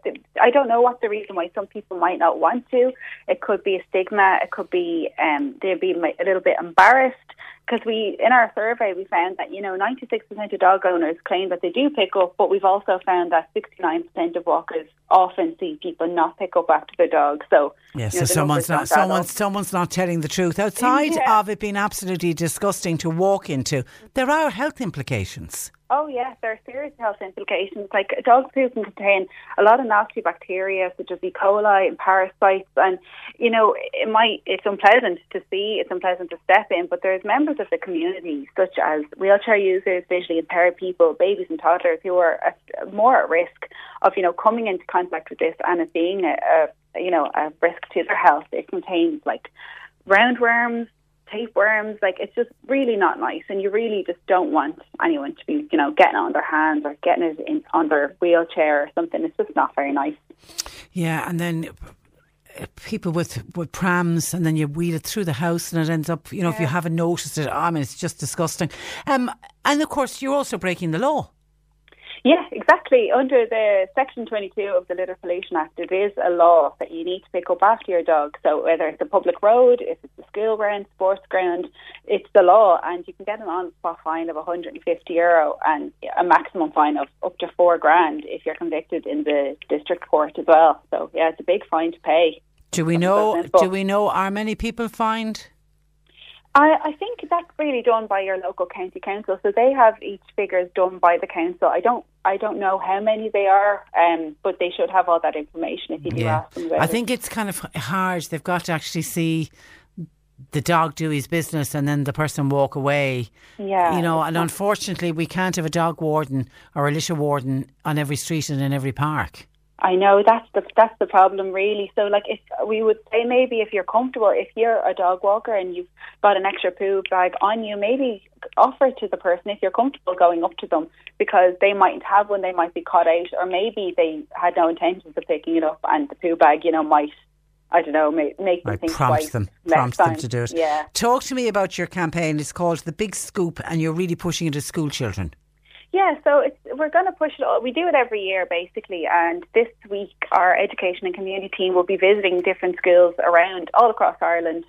I don't know what the reason why some people might not want to. It could be a stigma. It could be um, they'd be a little bit embarrassed because we in our survey we found that you know 96% of dog owners claim that they do pick up, but we've also found that 69% of walkers often see people not pick up after their dog. So yes, you know, so someone's not someone's someone's not telling the truth. Outside yeah. of it being absolutely disgusting to walk into, there are health implications. Oh yes, there are serious health implications. Like dog poo can contain a lot of nasty bacteria such as E. coli and parasites, and you know it might it's unpleasant to see, it's unpleasant to step in. But there's members of the community such as wheelchair users, visually impaired people, babies and toddlers who are at, more at risk of you know coming into contact with this and it being a, a you know a risk to their health. It contains like roundworms, tapeworms. Like it's just really not nice, and you really just don't want anyone to be, you know, getting on their hands or getting it in on their wheelchair or something. It's just not very nice. Yeah, and then people with with prams and then you wheel it through the house and it ends up you know yeah. if you haven't noticed it I mean it's just disgusting um, and of course you're also breaking the law yeah, exactly. Under the Section 22 of the Litter Pollution Act, it is a law that you need to pick up after your dog. So whether it's a public road, if it's a school ground, sports ground, it's the law, and you can get an on-spot fine of 150 euro and a maximum fine of up to four grand if you're convicted in the district court as well. So yeah, it's a big fine to pay. Do we know? Do we know? Are many people fined? I, I think that's really done by your local county council. So they have each figures done by the council. I don't I don't know how many they are, um, but they should have all that information if you do yeah. ask them about I think it's kind of hard. They've got to actually see the dog do his business and then the person walk away. Yeah. You know, and unfortunately we can't have a dog warden or a litter warden on every street and in every park. I know that's the that's the problem really. So like if we would say maybe if you're comfortable, if you're a dog walker and you've got an extra poo bag on you, maybe offer it to the person if you're comfortable going up to them because they mightn't have one, they might be caught out, or maybe they had no intentions of picking it up and the poo bag, you know, might I don't know, make, make them think prompt twice them, prompt time. them to do it. Yeah. Talk to me about your campaign. It's called the Big Scoop, and you're really pushing it to school children. Yeah, so we're going to push it. All. We do it every year, basically. And this week, our education and community team will be visiting different schools around all across Ireland.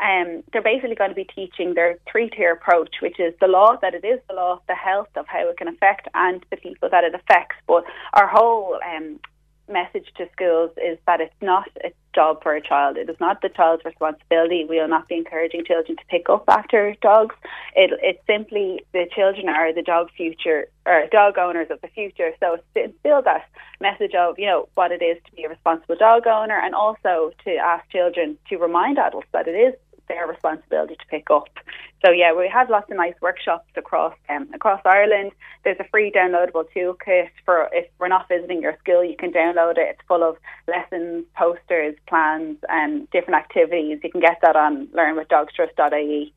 Um, they're basically going to be teaching their three-tier approach, which is the law that it is the law, the health of how it can affect, and the people that it affects. But our whole um, message to schools is that it's not a job for a child. It is not the child's responsibility. We will not be encouraging children to pick up after dogs. It, it's simply the children are the dog future or dog owners of the future. So it's still that message of you know what it is to be a responsible dog owner, and also to ask children to remind adults that it is their responsibility to pick up. So yeah, we have lots of nice workshops across um, across Ireland. There's a free downloadable toolkit for if we're not visiting your school, you can download it. It's full of lessons, posters, plans, and different activities. You can get that on learnwithdogstrust.ie.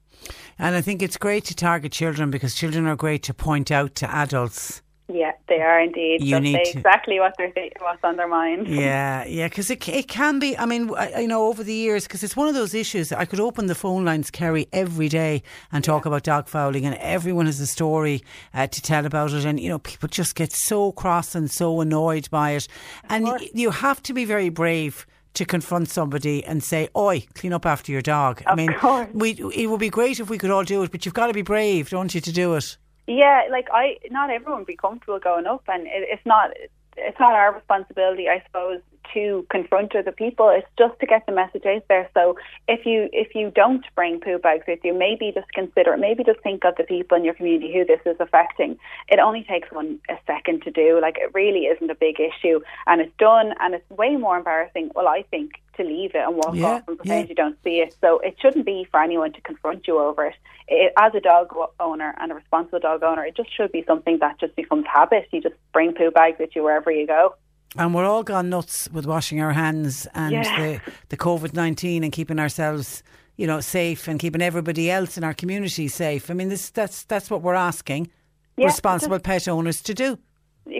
And I think it's great to target children because children are great to point out to adults yeah, they are indeed. You need to, exactly what they're thinking, what's on their mind. Yeah, yeah, because it it can be. I mean, you know, over the years, because it's one of those issues. I could open the phone lines, Kerry, every day and talk yeah. about dog fouling, and everyone has a story uh, to tell about it, and you know, people just get so cross and so annoyed by it, of and course. you have to be very brave to confront somebody and say, "Oi, clean up after your dog." Of I mean, course. we it would be great if we could all do it, but you've got to be brave, don't you, to do it? Yeah, like I, not everyone would be comfortable going up, and it, it's not, it's not our responsibility, I suppose, to confront other people. It's just to get the message out there. So if you if you don't bring poo bags with you, maybe just consider it. Maybe just think of the people in your community who this is affecting. It only takes one a second to do. Like it really isn't a big issue, and it's done. And it's way more embarrassing. Well, I think to leave it and walk yeah, off and pretend yeah. you don't see it. So it shouldn't be for anyone to confront you over it. it. As a dog owner and a responsible dog owner, it just should be something that just becomes habit. You just bring poo bags with you wherever you go. And we're all gone nuts with washing our hands and yeah. the, the COVID 19 and keeping ourselves, you know, safe and keeping everybody else in our community safe. I mean, this that's that's what we're asking yeah, responsible pet owners to do.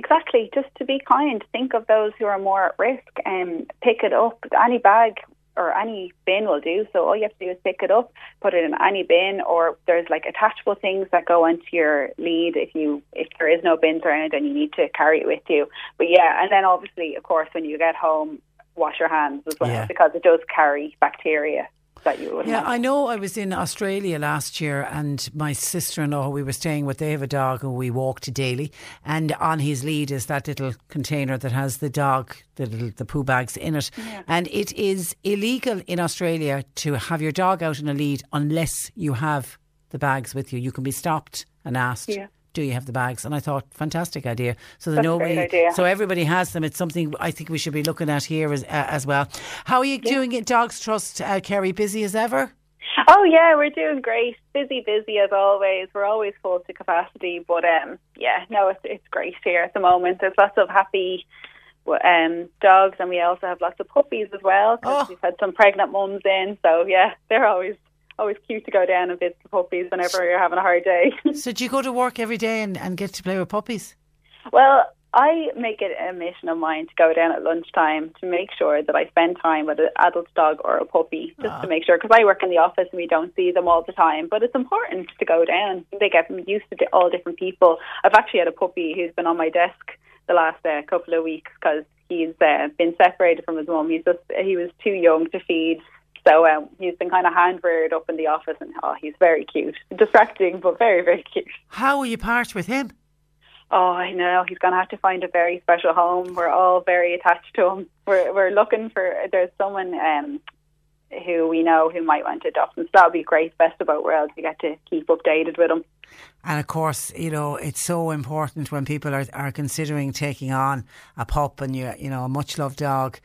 Exactly, just to be kind. Think of those who are more at risk and pick it up. Any bag or any bin will do. So all you have to do is pick it up, put it in any bin, or there's like attachable things that go onto your lead if you if there is no bins around and you need to carry it with you. But yeah, and then obviously, of course, when you get home, wash your hands as well Yeah. because it does carry bacteria that you would Yeah, have. I know I was in Australia last year and my sister in law, we were staying with, they have a dog who we walk to daily. And on his lead is that little container that has the dog, the little the poo bags in it. And it is illegal in Australia to have your dog out in a lead unless you have the bags with you. You can be stopped and asked. Yeah. Do you have the bags? And I thought, fantastic idea. So that That's a nobody, idea. so everybody has them. It's something I think we should be looking at here as, uh, as well. How are you doing at Dogs Trust, uh, Kerry? Busy as ever? Oh yeah, we're doing great. Busy, busy as always. We're always full to capacity, but um, yeah, no, it's it's great here at the moment. There's lots of happy um dogs, and we also have lots of puppies as well. Cause we've had some pregnant mums in, so yeah, they're always always cute to go down and visit the puppies whenever you're having a hard day. So do you go to work every day and, and get to play with puppies? Well, I make it a mission of mine to go down at lunchtime to make sure that I spend time with an adult dog or a puppy, just to make sure, because I work in the office and we don't see them all the time. But it's important to go down. They get used to all different people. I've actually had a puppy who's been on my desk the last uh, couple of weeks because he's uh, been separated from his mum. He's just he was too young to feed. So um, he's been kind of hand reared up in the office, and oh, he's very cute, distracting but very, very cute. How will you part with him? Oh, I know. He's going to have to find a very special home. We're all very attached to him. We're we're looking for. There's someone um, who we know who might want to adopt him. So that would be great. Best of both worlds. We get to keep updated with him. And of course, you know, it's so important when people are, are considering taking on a pup and you you know a much loved dog.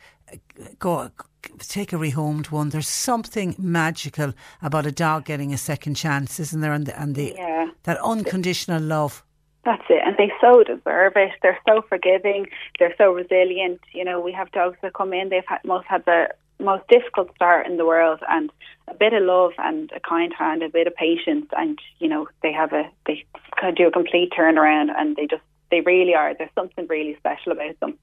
Go take a rehomed one. There's something magical about a dog getting a second chance, isn't there? And the, and the Yeah. that unconditional love. That's it. And they so deserve it. They're so forgiving. They're so resilient. You know, we have dogs that come in, they've had, most had the most difficult start in the world and a bit of love and a kind hand, a bit of patience and, you know, they have a, they kind of do a complete turnaround and they just, they really are. There's something really special about them.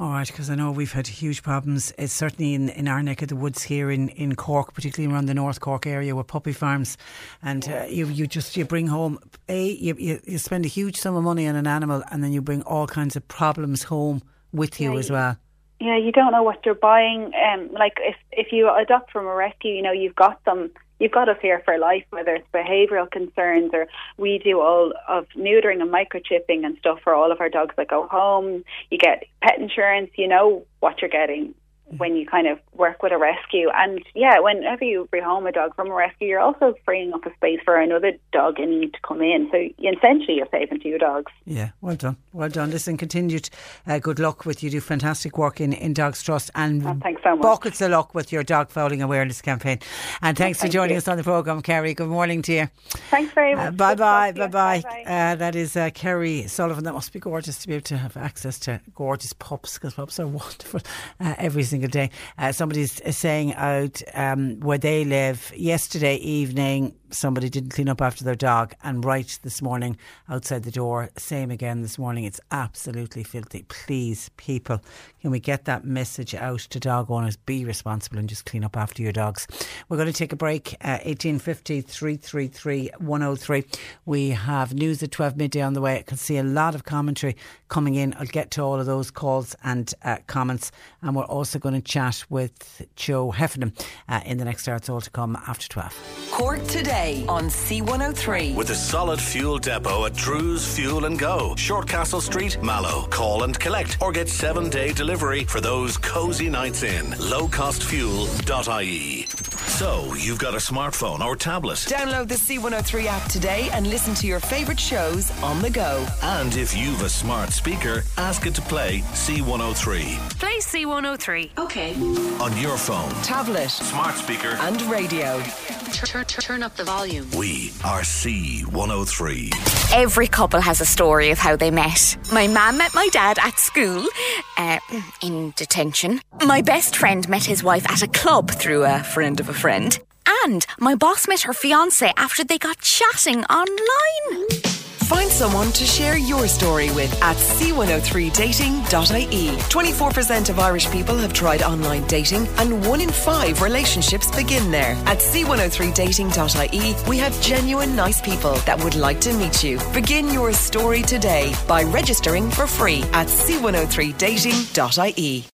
All right, because I know we've had huge problems. It's certainly in, in our neck of the woods here in, in Cork, particularly around the North Cork area with puppy farms, and uh, you you just you bring home a you, you you spend a huge sum of money on an animal, and then you bring all kinds of problems home with you Yeah, as well. Yeah, you don't know what you're buying. Um, like if if you adopt from a rescue, you know you've got them. You've got us here for life, whether it's behavioural concerns or we do all of neutering and microchipping and stuff for all of our dogs that go home. You get pet insurance. You know what you're getting when you kind of work with a rescue. And yeah, whenever you bring home a dog from a rescue, you're also freeing up a space for another dog in need to come in. So essentially, you're saving two dogs. Yeah, well done, well done. Listen, continued uh, good luck with you. Do fantastic work in, in Dogs Trust and oh, thanks so much. buckets of luck with your dog fouling awareness campaign. And thanks Thank for joining you. us on the programme, Kerry. Good morning to you. Thanks very much. Uh, bye bye, bye bye. Uh, that is uh, Kerry Sullivan. That must be gorgeous to be able to have access to gorgeous pups because pups are wonderful uh, every single day. Uh, somebody's saying out um, where they live yesterday evening. Somebody didn't clean up after their dog, and right this morning outside the door, same again this morning. It's absolutely filthy. Please, people, can we get that message out to dog owners? Be responsible and just clean up after your dogs. We're going to take a break. Uh, 1850 333 103. We have news at 12 midday on the way. I can see a lot of commentary coming in. I'll get to all of those calls and uh, comments. And we're also going to chat with Joe Heffernan uh, in the next hour. It's all to come after 12. Cork today on C103. With a solid fuel depot at Drew's Fuel and Go, Shortcastle Street, Mallow. Call and collect or get seven day delivery for those cozy nights in. Lowcostfuel.ie. So, you've got a smartphone or tablet. Download the C103 app today and listen to your favourite shows on the go. And if you've a smart speaker, ask it to play C103 Play C103. Okay. on your phone. Tablet, Smart speaker. and radio. Turn, turn, turn up the volume. We are C103. Every couple has a story of how they met. My mum met my dad at school, uh, in detention. My best friend met his wife at a club through a friend of a friend. And my boss met her fiance after they got chatting online. Find someone to share your story with at c103dating.ie. 24% of Irish people have tried online dating, and one in five relationships begin there. At c103dating.ie, we have genuine nice people that would like to meet you. Begin your story today by registering for free at c103dating.ie.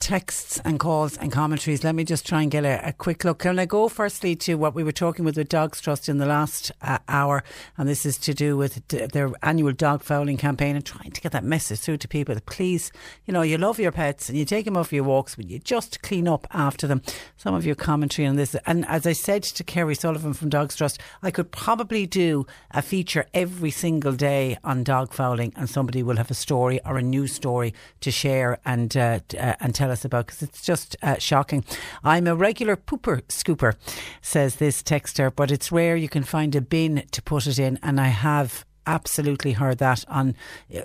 texts and calls and commentaries. Let me just try and get a, a quick look. Can I go firstly to what we were talking with the Dogs Trust in the last uh, hour? And this is to do with d- their annual dog fouling campaign and trying to get that message through to people that please, you know, you love your pets and you take them off your walks, but you just clean up after them. Some of your commentary on this. And as I said to Kerry Sullivan from Dogs Trust, I could probably do a feature every single day on dog fouling and somebody will have a story or a new story to share and, uh, uh, and tell us about because it's just uh, shocking. I'm a regular pooper scooper, says this texter, but it's rare you can find a bin to put it in, and I have absolutely heard that on. Uh,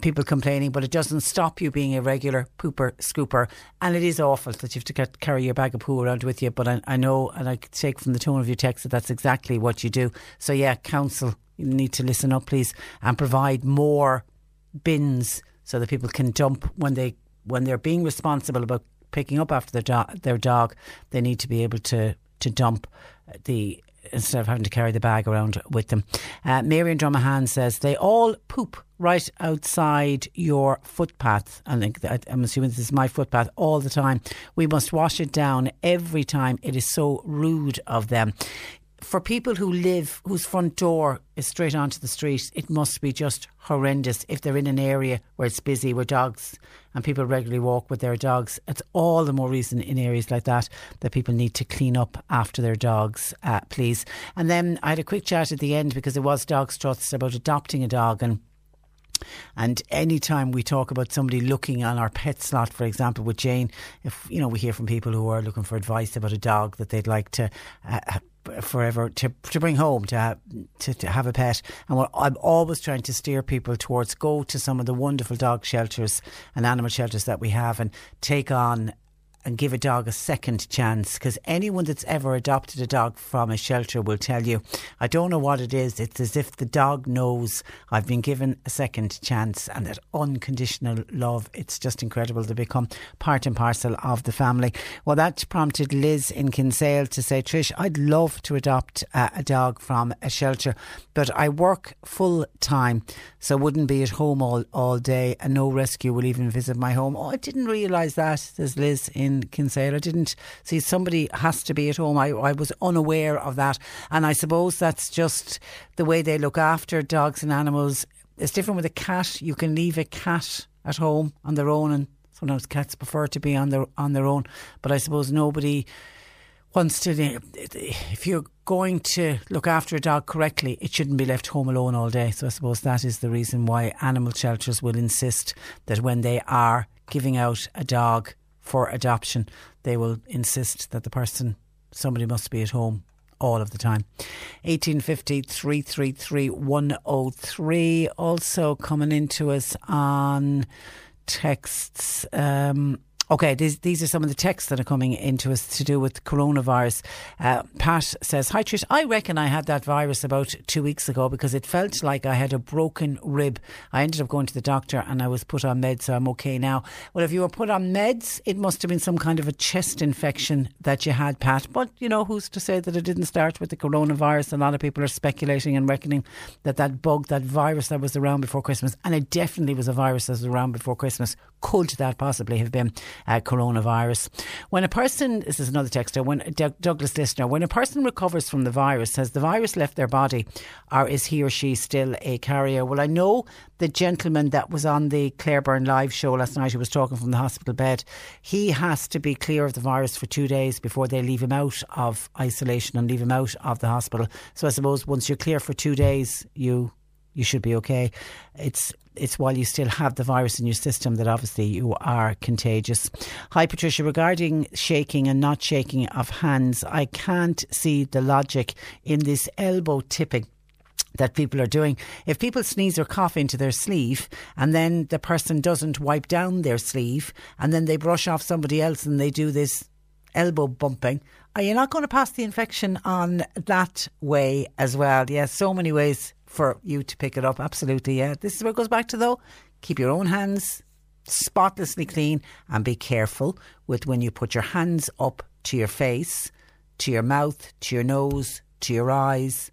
People complaining, but it doesn't stop you being a regular pooper scooper. And it is awful that you have to get, carry your bag of poo around with you. But I, I know, and I take from the tone of your text that that's exactly what you do. So, yeah, council, you need to listen up, please, and provide more bins so that people can dump when they when they're being responsible about picking up after their dog, their dog. They need to be able to to dump the instead of having to carry the bag around with them. Uh, Marion Drumahan says they all poop right outside your footpath. I think that, I'm assuming this is my footpath all the time. We must wash it down every time. It is so rude of them for people who live whose front door is straight onto the street, it must be just horrendous if they're in an area where it's busy, where dogs and people regularly walk with their dogs. It's all the more reason in areas like that that people need to clean up after their dogs, uh, please. And then I had a quick chat at the end because it was Dogs Trust about adopting a dog and and anytime we talk about somebody looking on our pet slot, for example, with Jane, if you know we hear from people who are looking for advice about a dog that they'd like to uh, forever to to bring home to have, to, to have a pet, and what I'm always trying to steer people towards go to some of the wonderful dog shelters and animal shelters that we have, and take on and give a dog a second chance because anyone that's ever adopted a dog from a shelter will tell you, I don't know what it is. It's as if the dog knows I've been given a second chance and that unconditional love. It's just incredible to become part and parcel of the family. Well, that prompted Liz in Kinsale to say, Trish, I'd love to adopt uh, a dog from a shelter, but I work full time, so wouldn't be at home all, all day and no rescue will even visit my home. Oh, I didn't realise that, says Liz in in Kinsale. I didn't see somebody has to be at home. I, I was unaware of that. And I suppose that's just the way they look after dogs and animals. It's different with a cat. You can leave a cat at home on their own and sometimes cats prefer to be on their on their own. But I suppose nobody wants to. Eh, if you're going to look after a dog correctly, it shouldn't be left home alone all day. So I suppose that is the reason why animal shelters will insist that when they are giving out a dog for adoption, they will insist that the person, somebody must be at home all of the time. 1850 333 103. Also coming into us on texts. Um, Okay, these, these are some of the texts that are coming into us to do with coronavirus. Uh, Pat says, Hi Trish, I reckon I had that virus about two weeks ago because it felt like I had a broken rib. I ended up going to the doctor and I was put on meds, so I'm okay now. Well, if you were put on meds, it must have been some kind of a chest infection that you had, Pat. But, you know, who's to say that it didn't start with the coronavirus? A lot of people are speculating and reckoning that that bug, that virus that was around before Christmas, and it definitely was a virus that was around before Christmas, could that possibly have been uh, coronavirus. When a person, this is another texter, when D- Douglas listener, when a person recovers from the virus, has the virus left their body or is he or she still a carrier? Well, I know the gentleman that was on the Claire Byrne live show last night who was talking from the hospital bed, he has to be clear of the virus for two days before they leave him out of isolation and leave him out of the hospital. So I suppose once you're clear for two days, you you should be okay. It's it's while you still have the virus in your system that obviously you are contagious. Hi, Patricia. Regarding shaking and not shaking of hands, I can't see the logic in this elbow tipping that people are doing. If people sneeze or cough into their sleeve and then the person doesn't wipe down their sleeve and then they brush off somebody else and they do this elbow bumping, are you not going to pass the infection on that way as well? Yes, yeah, so many ways for you to pick it up. Absolutely, yeah. This is where it goes back to though. Keep your own hands spotlessly clean and be careful with when you put your hands up to your face, to your mouth, to your nose, to your eyes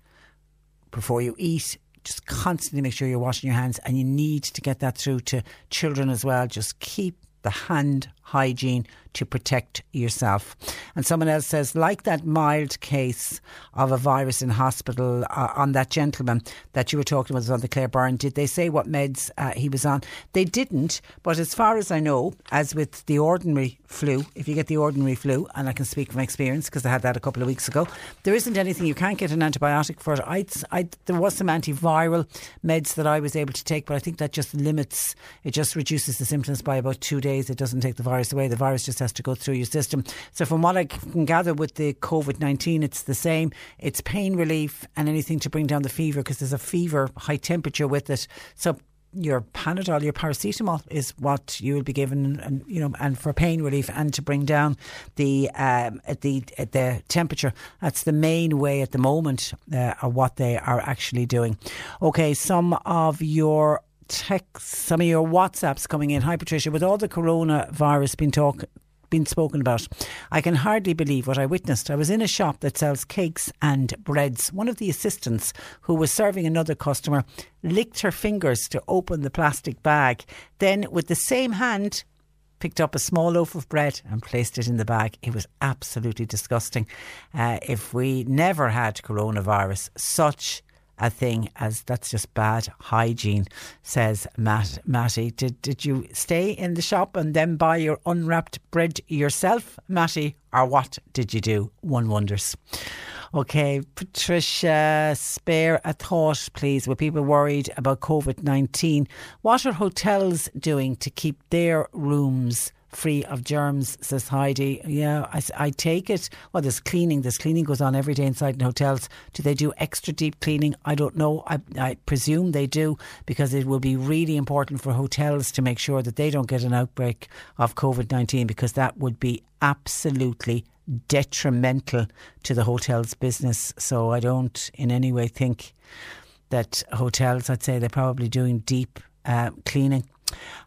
before you eat. Just constantly make sure you're washing your hands and you need to get that through to children as well. Just keep the hand hygiene to protect yourself. And someone else says, like that mild case of a virus in hospital uh, on that gentleman that you were talking about on the Claire Byrne, did they say what meds uh, he was on? They didn't, but as far as I know, as with the ordinary flu, if you get the ordinary flu, and I can speak from experience because I had that a couple of weeks ago, there isn't anything you can't get an antibiotic for. I, I, there was some antiviral meds that I was able to take, but I think that just limits, it just reduces the symptoms by about two days. It doesn't take the virus away. The virus just has to go through your system. So, from what I can gather with the COVID 19, it's the same. It's pain relief and anything to bring down the fever because there's a fever, high temperature with it. So, your Panadol, your paracetamol is what you will be given, and you know, and for pain relief and to bring down the um, the the temperature. That's the main way at the moment, uh, of what they are actually doing. Okay, some of your texts, some of your WhatsApps coming in. Hi, Patricia. With all the coronavirus being talk, been spoken about. I can hardly believe what I witnessed. I was in a shop that sells cakes and breads. One of the assistants who was serving another customer licked her fingers to open the plastic bag. Then, with the same hand, picked up a small loaf of bread and placed it in the bag. It was absolutely disgusting. Uh, if we never had coronavirus, such a thing as that's just bad hygiene, says Matt, Matty. Did, did you stay in the shop and then buy your unwrapped bread yourself, Matty, or what did you do? One wonders. Okay, Patricia, spare a thought, please. With people worried about COVID 19, what are hotels doing to keep their rooms free of germs, says Heidi. Yeah, I, I take it. Well, there's cleaning. There's cleaning goes on every day inside in hotels. Do they do extra deep cleaning? I don't know. I, I presume they do because it will be really important for hotels to make sure that they don't get an outbreak of COVID 19 because that would be absolutely detrimental to the hotel's business. So I don't in any way think that hotels, I'd say they're probably doing deep uh, cleaning.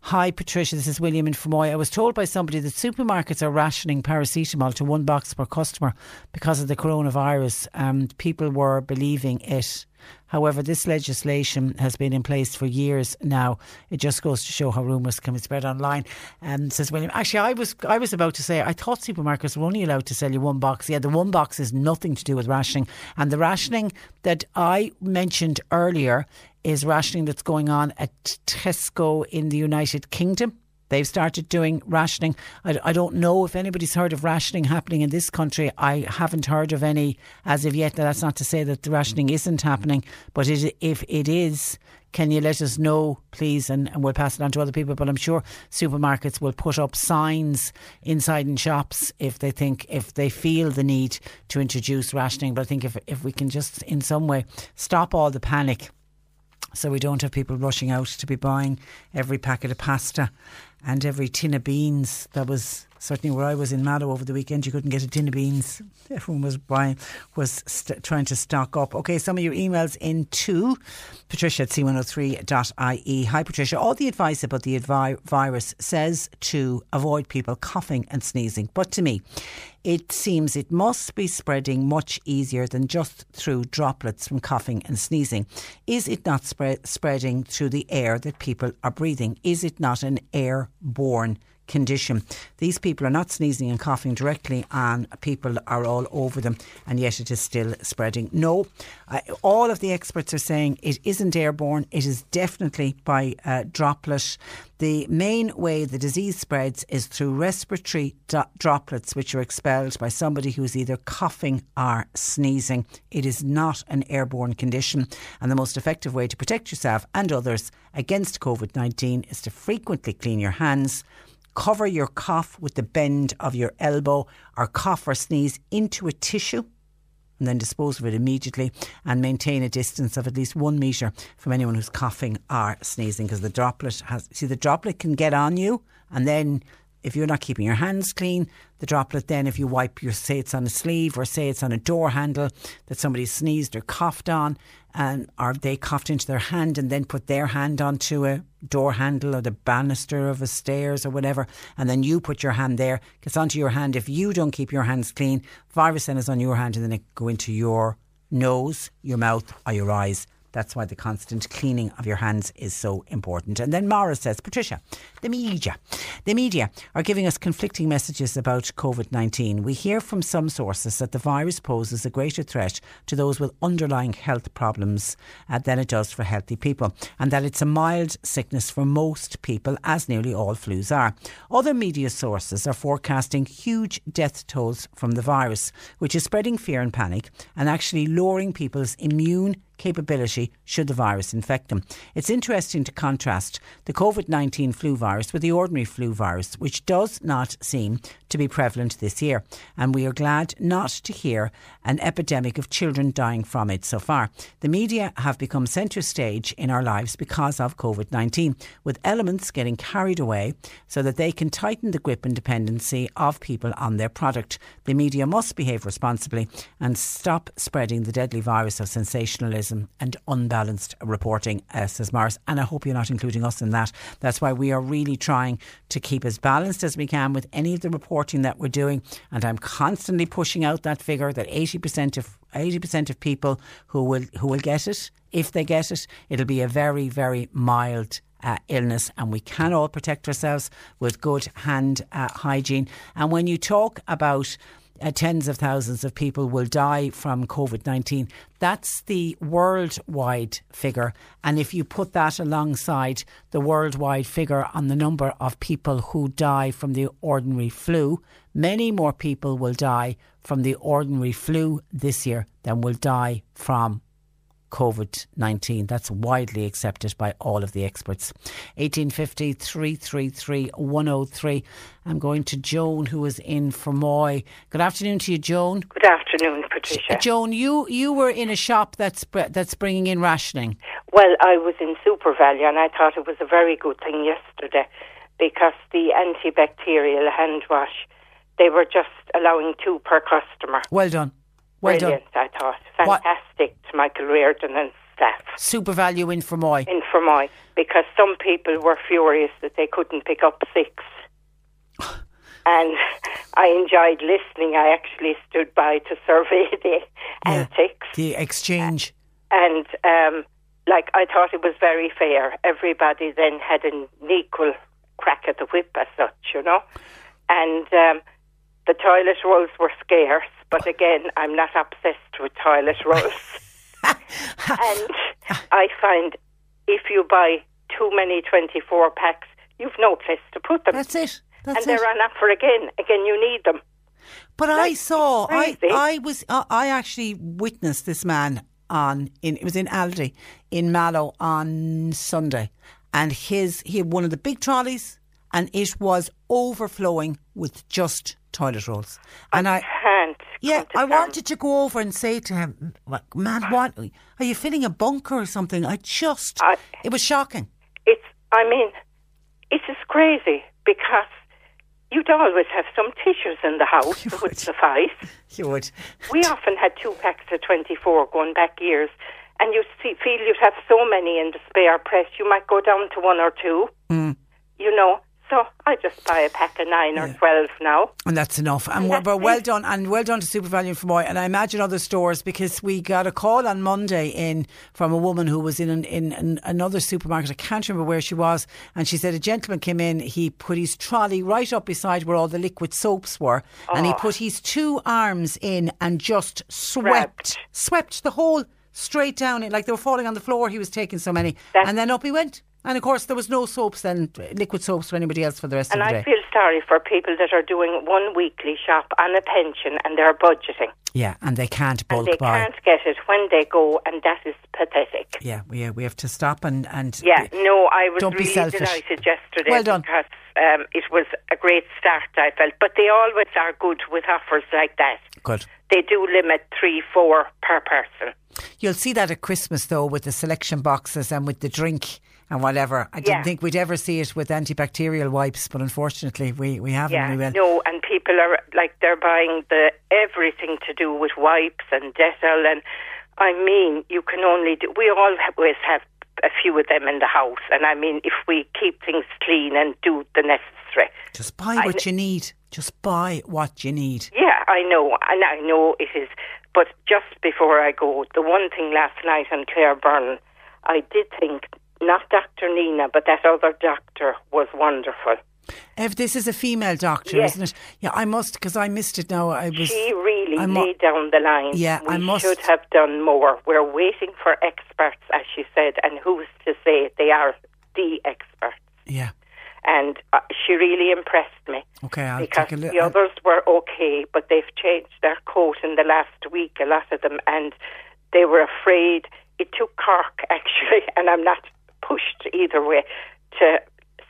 Hi, Patricia. This is William in Fermoy. I was told by somebody that supermarkets are rationing paracetamol to one box per customer because of the coronavirus. And people were believing it. However, this legislation has been in place for years now. It just goes to show how rumours can be spread online. Um, says William. Actually, I was I was about to say I thought supermarkets were only allowed to sell you one box. Yeah, the one box is nothing to do with rationing, and the rationing that I mentioned earlier is rationing that's going on at Tesco in the United Kingdom. They've started doing rationing. I, I, don't know if anybody's heard of rationing happening in this country. I haven't heard of any as of yet. That's not to say that the rationing isn't happening, but it, if it is, can you let us know, please? And, and, we'll pass it on to other people. But I'm sure supermarkets will put up signs inside in shops if they think, if they feel the need to introduce rationing. But I think if, if we can just in some way stop all the panic so we don't have people rushing out to be buying every packet of pasta and every tin of beans that was certainly where I was in Mallow over the weekend, you couldn't get a tin of beans. Everyone was buying, was st- trying to stock up. Okay, some of your emails into Patricia at c103.ie. Hi, Patricia. All the advice about the advi- virus says to avoid people coughing and sneezing, but to me, it seems it must be spreading much easier than just through droplets from coughing and sneezing. Is it not spread, spreading through the air that people are breathing? Is it not an airborne condition. These people are not sneezing and coughing directly and people are all over them, and yet it is still spreading. No, all of the experts are saying it isn't airborne, it is definitely by uh, droplet. The main way the disease spreads is through respiratory do- droplets, which are expelled by somebody who's either coughing or sneezing. It is not an airborne condition, and the most effective way to protect yourself and others against COVID 19 is to frequently clean your hands Cover your cough with the bend of your elbow or cough or sneeze into a tissue and then dispose of it immediately and maintain a distance of at least one metre from anyone who's coughing or sneezing because the droplet has see the droplet can get on you and then if you're not keeping your hands clean the droplet then if you wipe your say it's on a sleeve or say it's on a door handle that somebody sneezed or coughed on and or they coughed into their hand and then put their hand onto a door handle or the banister of a stairs or whatever, and then you put your hand there, gets onto your hand. If you don't keep your hands clean, virus then is on your hand and then it go into your nose, your mouth, or your eyes. That's why the constant cleaning of your hands is so important. And then Mara says, Patricia, the media. The media are giving us conflicting messages about COVID 19. We hear from some sources that the virus poses a greater threat to those with underlying health problems uh, than it does for healthy people, and that it's a mild sickness for most people, as nearly all flus are. Other media sources are forecasting huge death tolls from the virus, which is spreading fear and panic and actually lowering people's immune capability should the virus infect them. It's interesting to contrast the COVID 19 flu virus with the ordinary flu virus, which does not seem to be prevalent this year. And we are glad not to hear an epidemic of children dying from it so far. The media have become centre stage in our lives because of COVID 19, with elements getting carried away so that they can tighten the grip and dependency of people on their product. The media must behave responsibly and stop spreading the deadly virus of sensationalism and unbalanced reporting, uh, says Morris. And I hope you're not including us in that. That's why we are really trying to keep as balanced as we can with any of the reporting that we're doing. And I'm constantly pushing out that figure that 80% of 80% of people who will who will get it, if they get it, it'll be a very very mild uh, illness, and we can all protect ourselves with good hand uh, hygiene. And when you talk about uh, tens of thousands of people will die from COVID 19. That's the worldwide figure. And if you put that alongside the worldwide figure on the number of people who die from the ordinary flu, many more people will die from the ordinary flu this year than will die from COVID 19. That's widely accepted by all of the experts. 1850 333 103. I'm going to Joan, who is in Fermoy. Good afternoon to you, Joan. Good afternoon, Patricia. Joan, you, you were in a shop that's, that's bringing in rationing. Well, I was in SuperValu and I thought it was a very good thing yesterday because the antibacterial hand wash, they were just allowing two per customer. Well done. Well Brilliant, done. I thought. Fantastic what? To Michael Reardon and staff. SuperValu in Fermoy. In Fermoy, because some people were furious that they couldn't pick up six. and I enjoyed listening. I actually stood by to survey the yeah, antics. The exchange. and um, like I thought it was very fair. Everybody then had an equal crack at the whip as such, you know. And um, the toilet rolls were scarce, but again, I'm not obsessed with toilet rolls. and I find if you buy too many 24 packs, you've no place to put them. That's it. That's and they're it. on offer again. Again, you need them. But I saw, I, crazy. I was, I I actually witnessed this man on in it was in Aldi in Mallow on Sunday, and his he had one of the big trolleys, and it was overflowing with just toilet rolls. And I, can't. yeah, I wanted to go over and say to him, like, "Man, what are you filling a bunker or something?" I just, I, it was shocking. It's, I mean, it's just crazy because you'd always have some tissues in the house that would suffice. You would. We often had two packs of 24 going back years, and you see, feel you'd have so many in the spare press, you might go down to one or two, Mm. you know. So I just buy a pack of nine or 12 now. And that's enough. And we're, but well done, and well done to SuperValu and Fermoy. And I imagine other stores because we got a call on Monday in from a woman who was in an, in an, another supermarket. I can't remember where she was, and she said a gentleman came in. He put his trolley right up beside where all the liquid soaps were, and he Oh. put his two arms in and just swept, swept the whole straight down it like they were falling on the floor. He was taking so many, and then up he went. And of course, there was no soaps then, liquid soaps for anybody else for the rest And of the I day. And I feel sorry for people that are doing one weekly shop on a pension and they're budgeting. yeah, and they can't bulk and they buy. can't get it when they go, and that is pathetic. Yeah, we we have to stop and and Yeah, no, I was Don't be really delighted yesterday Well done. because um, it was a great start, I felt. But they always are good with offers like that. good. They do limit three, four per person. You'll see that at Christmas though, with the selection boxes and with the drink and whatever. I didn't Yeah. think we'd ever see it with antibacterial wipes, but unfortunately, we we haven't. Yeah, we will. no, and people are like they're buying the everything to do with wipes and Dettol, and I mean, you can only do. We always have a few of them in the house, and I mean, if we keep things clean and do the necessary, Just buy what kn- you need. Just buy what you need. Yeah, I know, and I know it is. But just before I go, the one thing last night on Claire Byrne, I did think not Dr. Nina, but that other doctor was wonderful. If this is a female doctor, Yes. isn't it? Yeah, I must because I missed it now. I was. She really I mu- laid down the line. Yeah, we I must- should have done more. We're waiting for experts, as she said, and who's to say they are the experts? Yeah. And uh, she really impressed me. Okay, I'll because take a look. the others were okay, but they've changed their coat in the last week, a lot of them, and they were afraid. It took Cork, actually, and I'm not pushed either way, to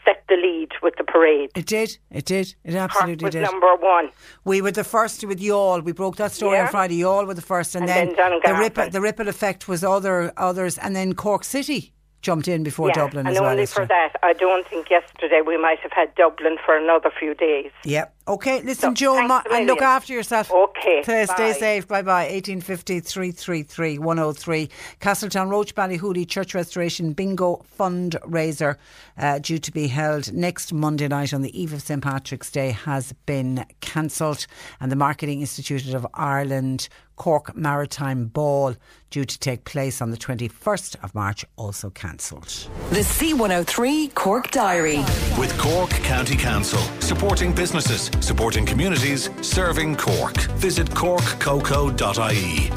set the lead with the parade. It did. It did. It absolutely was did. number one. We were the first with Yall. We broke that story on Yeah. Friday. Yall were the first, and, And then, then the ripple the ripple effect was other others, and then Cork City jumped in before yeah, Dublin and as well. only for that, I don't think yesterday we might have had Dublin for another few days. Yep. Okay, listen, So, Joe, ma- and look after yourself. Okay, Stay, stay safe. Bye bye. 1850 333 103. Castletownroche, Ballyhooly, Church Restoration Bingo fundraiser uh, due to be held next Monday night on the eve of St Patrick's Day has been cancelled. And the Marketing Institute of Ireland Cork Maritime Ball due to take place on the 21st of March also cancelled. The C103 Cork Diary. With Cork County Council, supporting businesses, supporting communities, serving Cork. Visit corkcoco.ie.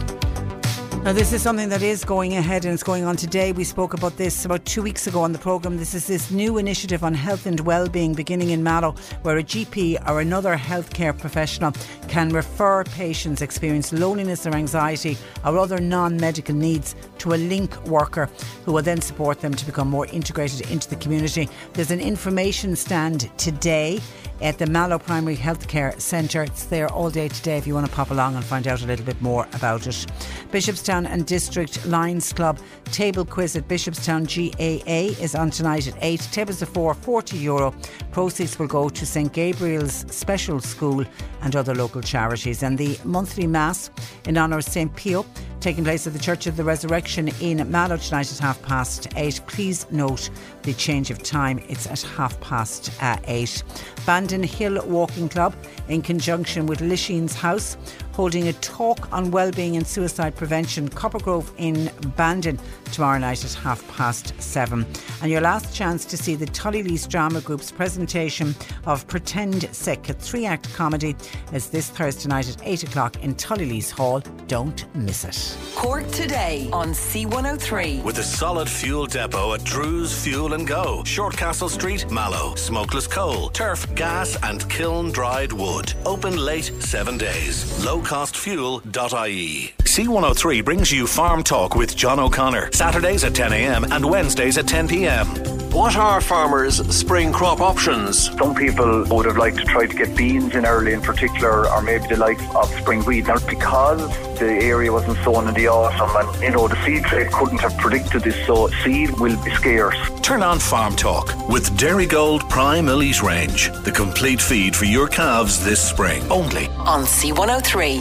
Now, this is something that is going ahead and it's going on today. We spoke about this about two weeks ago on the programme. This is this new initiative on health and well-being beginning in Mallow, where a GP or another healthcare professional can refer patients experiencing loneliness or anxiety or other non-medical needs to a link worker who will then support them to become more integrated into the community. There's an information stand today at the Mallow Primary Healthcare Centre. It's there all day today if you want to pop along and find out a little bit more about it. Bishopstown and District Lions Club table quiz at Bishopstown GAA is on tonight at 8. Tables of 4, 40 euro. Proceeds will go to St Gabriel's Special School and other local charities. And the monthly Mass in honour of St Pio taking place at the Church of the Resurrection in Mallow tonight at half past eight. Please note the change of time. It's at half past uh, eight. Bandon Hill Walking Club, in conjunction with Lisheen's House, holding a talk on well-being and suicide prevention. Coppergrove in Bandon tomorrow night at half past seven. And your last chance to see the Tullylease Drama Group's presentation of Pretend Sick, a three-act comedy, is this Thursday night at eight o'clock in Tullylease Hall. Don't miss it. Cork today on C103. With a solid fuel depot at Drew's Fuel and Go, Shortcastle Street, Mallow, Smokeless Coal, Turf, Gas and Kiln Dried Wood. Open late seven days. Lowcostfuel.ie. C103 brings you Farm Talk with John O'Connor. Saturdays at 10am and Wednesdays at 10pm. What are farmers' spring crop options? Some people would have liked to try to get beans in early in particular, or maybe the likes of spring wheat. Now, because the area wasn't sown in the autumn, and you know the seed trade couldn't have predicted this, so seed will be scarce. Turn on Farm Talk with Dairygold Prime Elite Range, the complete feed for your calves this spring. Only on C103.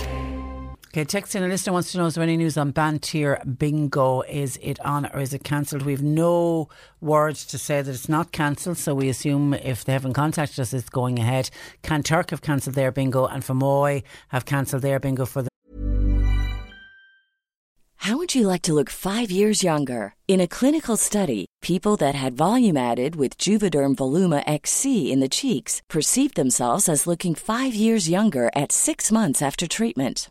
Okay, texting a listener wants to know is there any news on Banteer Bingo? Is it on or is it cancelled? We've no words to say that it's not cancelled, so we assume if they haven't contacted us, it's going ahead. Kanturk have cancelled their bingo, and Fermoy have cancelled their bingo for the. How would you like to look five years younger? In a clinical study, people that had volume added with Juvederm Voluma XC in the cheeks perceived themselves as looking five years younger at six months after treatment.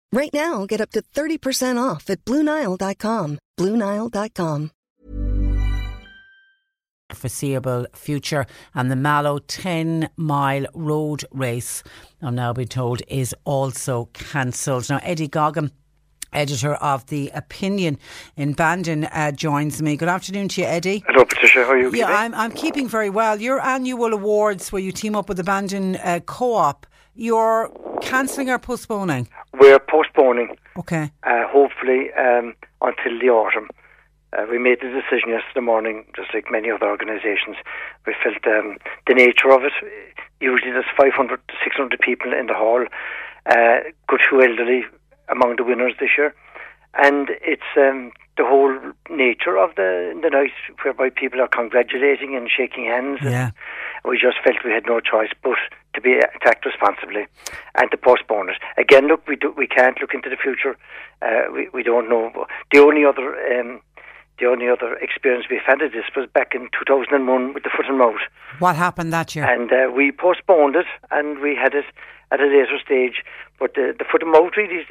Right now, get up to 30% off at BlueNile.com. BlueNile.com. foreseeable future. And the Mallow 10 mile road race, I'm now being told, is also cancelled. Now, Eddie Goggin. Editor of The Opinion in Bandon uh, joins me. Good afternoon to you, Eddie. Hello, Patricia. How are you? Yeah, I'm, I'm keeping very well. Your annual awards, where you team up with the Bandon uh, Co op, you're cancelling or postponing? We're postponing, Okay. uh, hopefully, um, until the autumn. Uh, we made the decision yesterday morning, just like many other organisations. We felt um, the nature of it. Usually there's 500 to 600 people in the hall, uh, good few elderly among the winners this year. And it's um, the whole nature of the, the night whereby people are congratulating and shaking hands. Yeah. We just felt we had no choice but to be attacked responsibly and to postpone it. Again, look, we do, we can't look into the future. Uh, we we don't know. The only other um, the only other experience we've had of this was back in 2001 with the foot and mouth, What happened that year? and uh, we postponed it and we had it at a later stage. But the, the foot and mouth really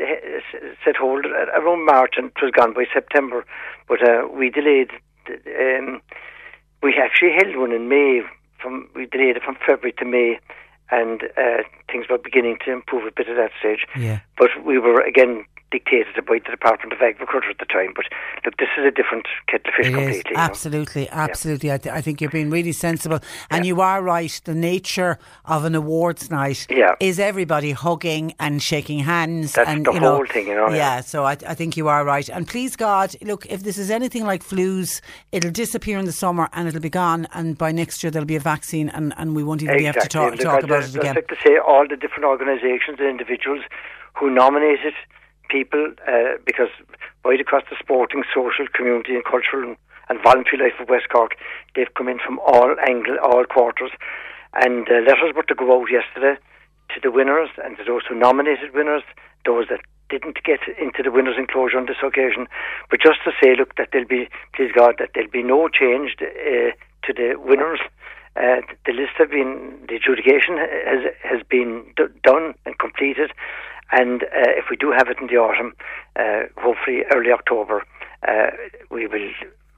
set hold around March and it was gone by September. But uh, we delayed. Um, we actually held one in May. From we delayed it from February to May, and uh, things were beginning to improve a bit at that stage. Yeah. But we were again dictated by the Department of Agriculture at the time. But look, this is a different kettle of fish It is completely. you know. absolutely, absolutely. I, th- I think you're being really sensible, and you are right. The nature of an awards night Yeah. is everybody hugging and shaking hands, That's and the you know, whole thing, you know, Yeah, yeah. so I, I think you are right. And please God, look, if this is anything like flus, it'll disappear in the summer and it'll be gone, and by next year there'll be a vaccine, and, and we won't even be able to talk, Look, talk about I'd like to say all the different organisations and individuals who nominated people uh, because right across the sporting, social, community and cultural and, voluntary life of West Cork, they've come in from all angle, all quarters. And uh, letters were to go out yesterday to the winners and to those who nominated winners, those that didn't get into the winners' enclosure on this occasion. But just to say, look, that there'll be, please God, that there'll be no change uh, to the winners. Uh, the list have been, the adjudication has has been d- done and completed, and uh, if we do have it in the autumn, uh, hopefully early October, uh, we will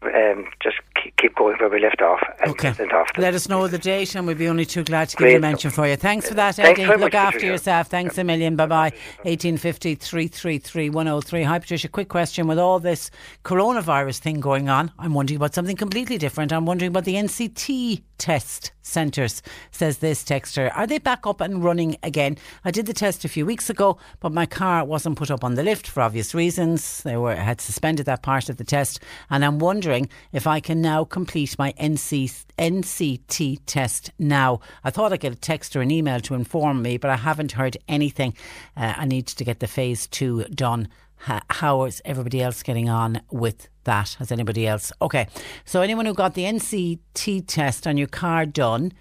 um, just keep, keep going where we left off. And Okay. off Let us know the date, and we'll be only too glad to give Great you a mention for you. Thanks for that, Eddie. Look much, after Patricia. yourself. Thanks a million. Bye bye. 1850 333 103. Hi, Patricia. Quick question. With all this coronavirus thing going on, I'm wondering about something completely different. I'm wondering about the NCT test centres, says this texter. Are they back up and running again? I did the test a few weeks ago, but my car wasn't put up on the lift for obvious reasons. They were had suspended that part of the test, and I'm wondering if I can now complete my NC, NCT test now. I thought I'd get a text or an email to inform me, but I haven't heard anything. Uh, I need to get the phase two done. How is everybody else getting on with that? Has anybody else? Okay, so anyone who got the NCT test on your car done,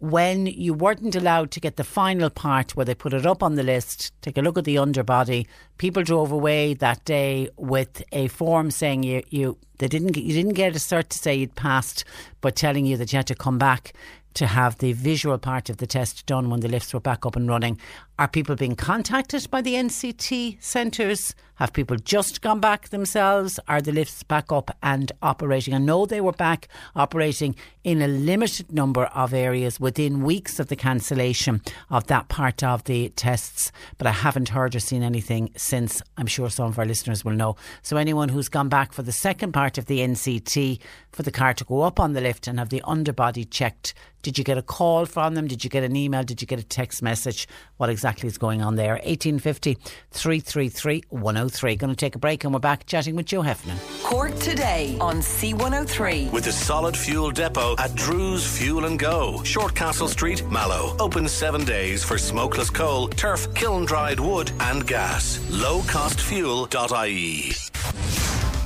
when you weren't allowed to get the final part where they put it up on the list, take a look at the underbody. People drove away that day with a form saying you you they didn't you didn't get a cert to say you'd passed, but telling you that you had to come back to have the visual part of the test done when the lifts were back up and running. Are people being contacted by the NCT centres? Have people just gone back themselves? Are the lifts back up and operating? I know they were back operating in a limited number of areas within weeks of the cancellation of that part of the tests, but I haven't heard or seen anything since. I'm sure some of our listeners will know. So, anyone who's gone back for the second part of the NCT for the car to go up on the lift and have the underbody checked, did you get a call from them? Did you get an email? Did you get a text message? What exactly is going on there? 1850 333 103. Going to take a break and we're back chatting with Joe Heffernan. Cork today on C103. With a solid fuel depot at Drew's Fuel and Go, Short Castle Street, Mallow. Open seven days for smokeless coal, turf, kiln dried wood, and gas. Lowcostfuel.ie.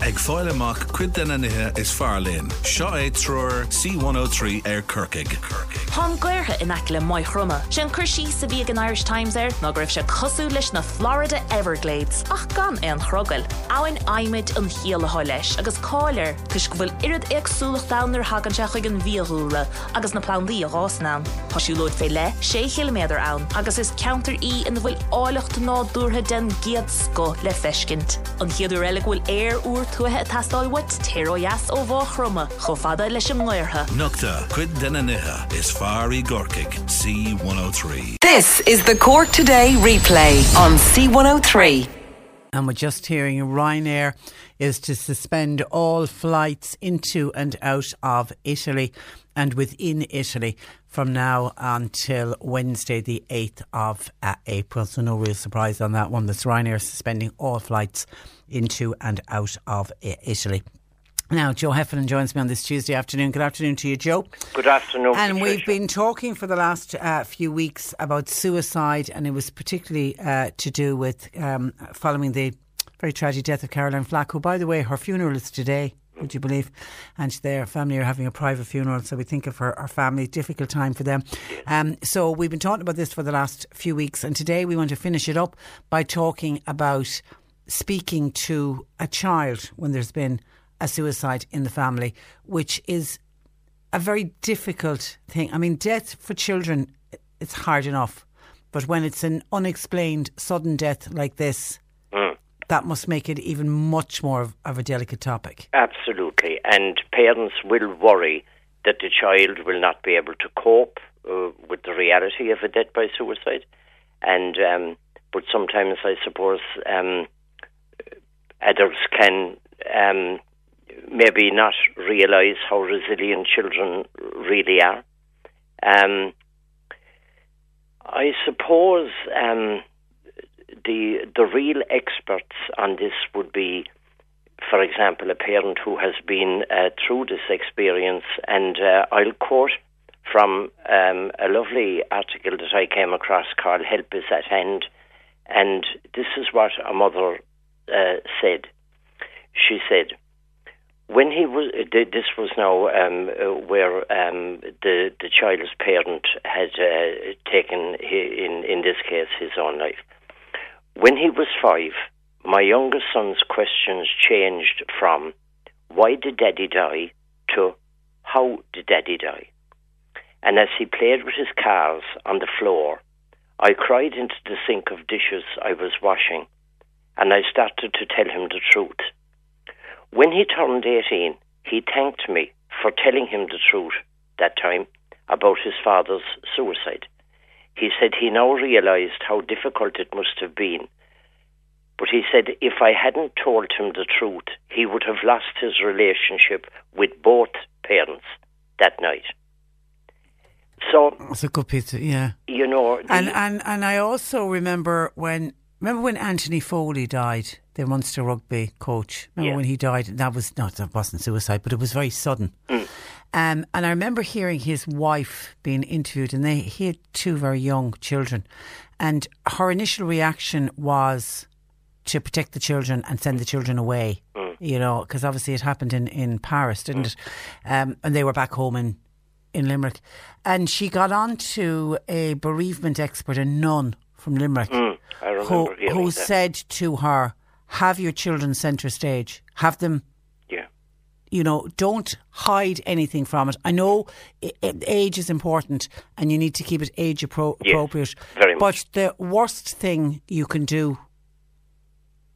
Ag fáil amach cuid denna nithe is fearlín. Seo é trúr C103 ar Kirkig. Tá gcuirtha in aice le mai chruma. Sin chuirsí sa bhí an Irish Times air ná raibh se cosú leis na Florida Everglades ach gan an chrogail. Áin aimiid an chiaalaá leis agus cáir tuis go bhfuil irid agsúlach danar hagan se chuig an bhíúra agus na plandaí a rásná. Táisiúlóid fé le sé km ann agus is counter í in bhfuil áilecht ná dúrtha den giad sco le feiscint. An chiaadú eile bhfuil air úr tuathe tastáilhait téróheas ó bhá chruma cho fada leis sem gáirtha. Nukta cuid denna nithe is fear í Gorkig. C103. This is the Cork Today replay on C103. And we're just hearing Ryanair is to suspend all flights into and out of Italy and within Italy from now until Wednesday, the 8th of uh, April. So, no real surprise on that one. That's Ryanair suspending all flights into and out of uh, Italy. Now, Joe Heffernan joins me on this Tuesday afternoon. Good afternoon to you, Joe. Good afternoon. And Patricia. we've been talking for the last uh, few weeks about suicide, and it was particularly uh, to do with um, following the very tragic death of Caroline Flack, who, by the way, her funeral is today. Would you believe? And their family are having a private funeral, so we think of her, her family. Difficult time for them. Um, so we've been talking about this for the last few weeks, and today we want to finish it up by talking about speaking to a child when there's been a suicide in the family, which is a very difficult thing. I mean, death for children, it's hard enough. But when it's an unexplained sudden death like this, Mm. that must make it even much more of, of a delicate topic. Absolutely. And parents will worry that the child will not be able to cope uh, with the reality of a death by suicide. And um, but sometimes I suppose um, adults can um, maybe not realise how resilient children really are. Um, I suppose um, the the real experts on this would be, for example, a parent who has been uh, through this experience, and uh, I'll quote from um, a lovely article that I came across called "Help is at Hand," and this is what a mother uh, said. She said, when he was this was now um, uh, where um, the the child's parent had uh, taken in in this case his own life. When he was five, my youngest son's questions changed from "Why did Daddy die?" to "How did Daddy die?" And as he played with his cars on the floor, I cried into the sink of dishes I was washing, and I started to tell him the truth. When he turned 18, he thanked me for telling him the truth that time about his father's suicide. He said he now realized how difficult it must have been. But he said if I hadn't told him the truth, he would have lost his relationship with both parents that night. So it's a good piece, yeah. You know, and and and I also remember when remember when Anthony Foley died, the Munster rugby coach. Remember Yeah. when he died? That was not that wasn't suicide, but it was very sudden. Mm. Um, and I remember hearing his wife being interviewed, and they he had two very young children, and her initial reaction was to protect the children and send the children away. Mm. You know, because obviously it happened in in Paris, didn't it? Um, and they were back home in in Limerick, and she got on to a bereavement expert, a nun from Limerick, Mm, I remember who, who said to her, "Have your children centre stage. Have them." Yeah. You know, don't hide anything from it. I know age is important, and you need to keep it age appro- Yes, appropriate. very but the worst thing you can do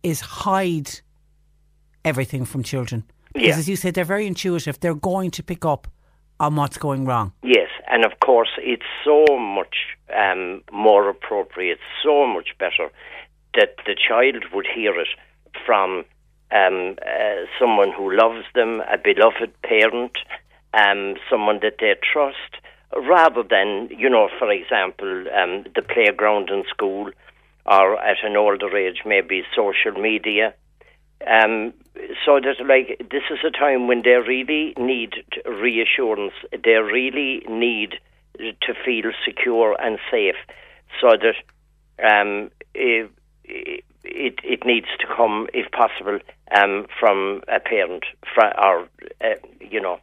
is hide everything from children. Because, Yeah. as you said, they're very intuitive. They're going to pick up on what's going wrong. Yes, and of course, it's so much um, more appropriate, so much better that the child would hear it from um, uh, someone who loves them, a beloved parent, um, someone that they trust, rather than, you know, for example, um, the playground in school or at an older age, maybe social media. Um, so that, like, this is a time when they really need reassurance. They really need to feel secure and safe, so that um, it, it it needs to come, if possible, um, from a parent fr- or uh, you know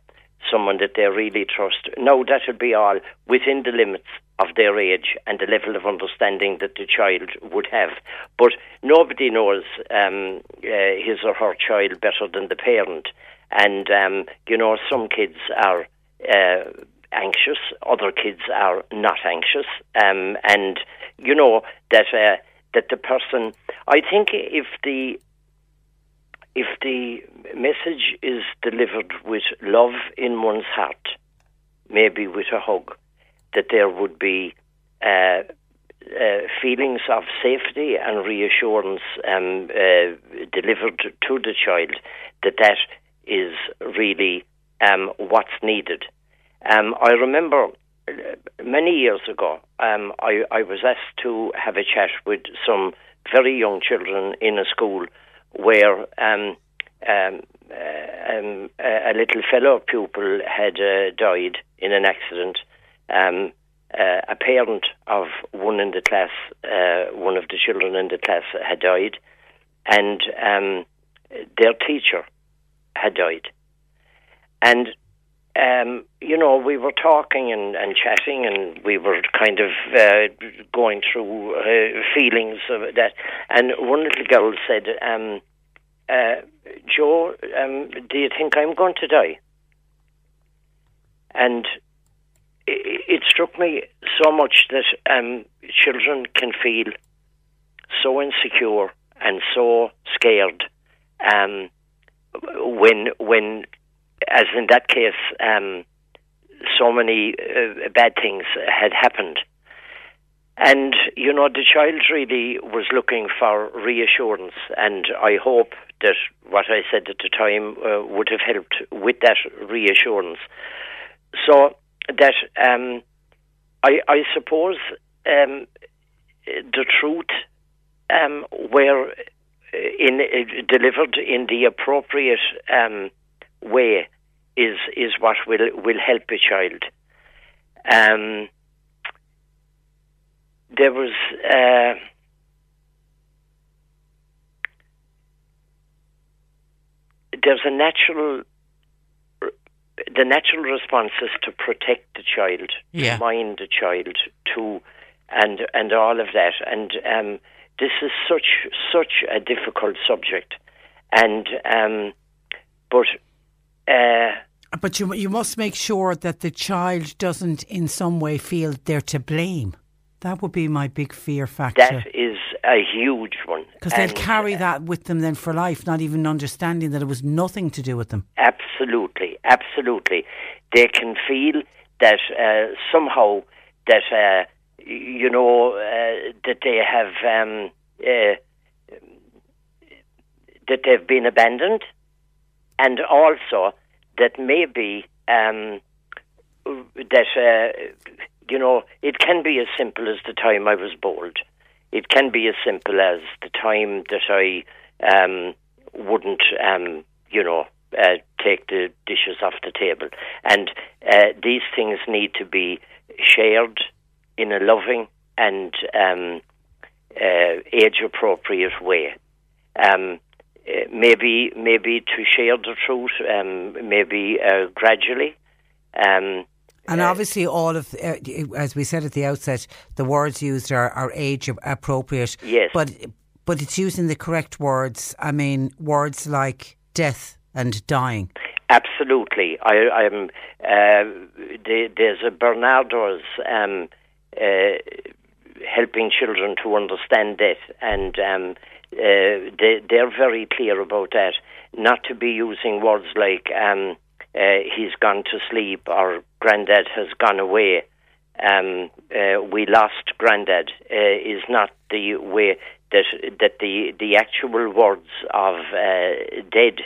someone that they really trust. No, that would be all within the limits of their age and the level of understanding that the child would have. But nobody knows um, uh, his or her child better than the parent. And, um, you know, some kids are uh, anxious, other kids are not anxious. Um, and, you know, that, uh, that the person, I think if the if the message is delivered with love in one's heart, maybe with a hug, that there would be uh, uh, feelings of safety and reassurance um, uh, delivered to the child, that that is really um, what's needed. Um, I remember uh, many years ago, um, I, I was asked to have a chat with some very young children in a school where um, um, uh, um, a little fellow pupil had uh, died in an accident. Um, uh, a parent of one in the class, uh, one of the children in the class, had died, and um, their teacher had died. And um, you know, we were talking and, and chatting, and we were kind of uh, going through uh, feelings of that. And one little girl said, um, uh, "Joe, um, do you think I'm going to die?" And it, it struck me so much that um, children can feel so insecure and so scared um, when when as in that case, um, so many uh, bad things had happened. And, you know, the child really was looking for reassurance, and I hope that what I said at the time uh, would have helped with that reassurance. So that um, I, I suppose um, the truth um, were in uh, delivered in the appropriate um, way is is what will will help a child. Um, there was uh, there's a natural the natural response is to protect the child, Yeah. to mind the child, to and and all of that. And um, this is such such a difficult subject, and um, but. Uh, But you you must make sure that the child doesn't in some way feel they're to blame. That would be my big fear factor. That is a huge one. Because they'll carry that with them then for life, not even understanding that it was nothing to do with them. Absolutely, absolutely. They can feel that uh, somehow that uh, you know uh, that they have um, uh, that they've been abandoned, and also that maybe um, that uh, you know it can be as simple as the time I was bold. It can be as simple as the time that I um, wouldn't, um, you know, uh, take the dishes off the table. And uh, these things need to be shared in a loving and um, uh, age-appropriate way. Um, uh, maybe, maybe to share the truth, um, maybe uh, gradually. Um, And obviously, all of, uh, as we said at the outset, the words used are, are age appropriate. Yes. But but it's using the correct words. I mean, words like death and dying. Absolutely. I, I'm. Uh, the, there's a Barnardos um, uh, helping children to understand that, and um, uh, they, they're very clear about that. Not to be using words like um, uh, "he's gone to sleep" or "granddad has gone away." Um, uh, we lost granddad uh, is not the way that that the the actual words of uh, dead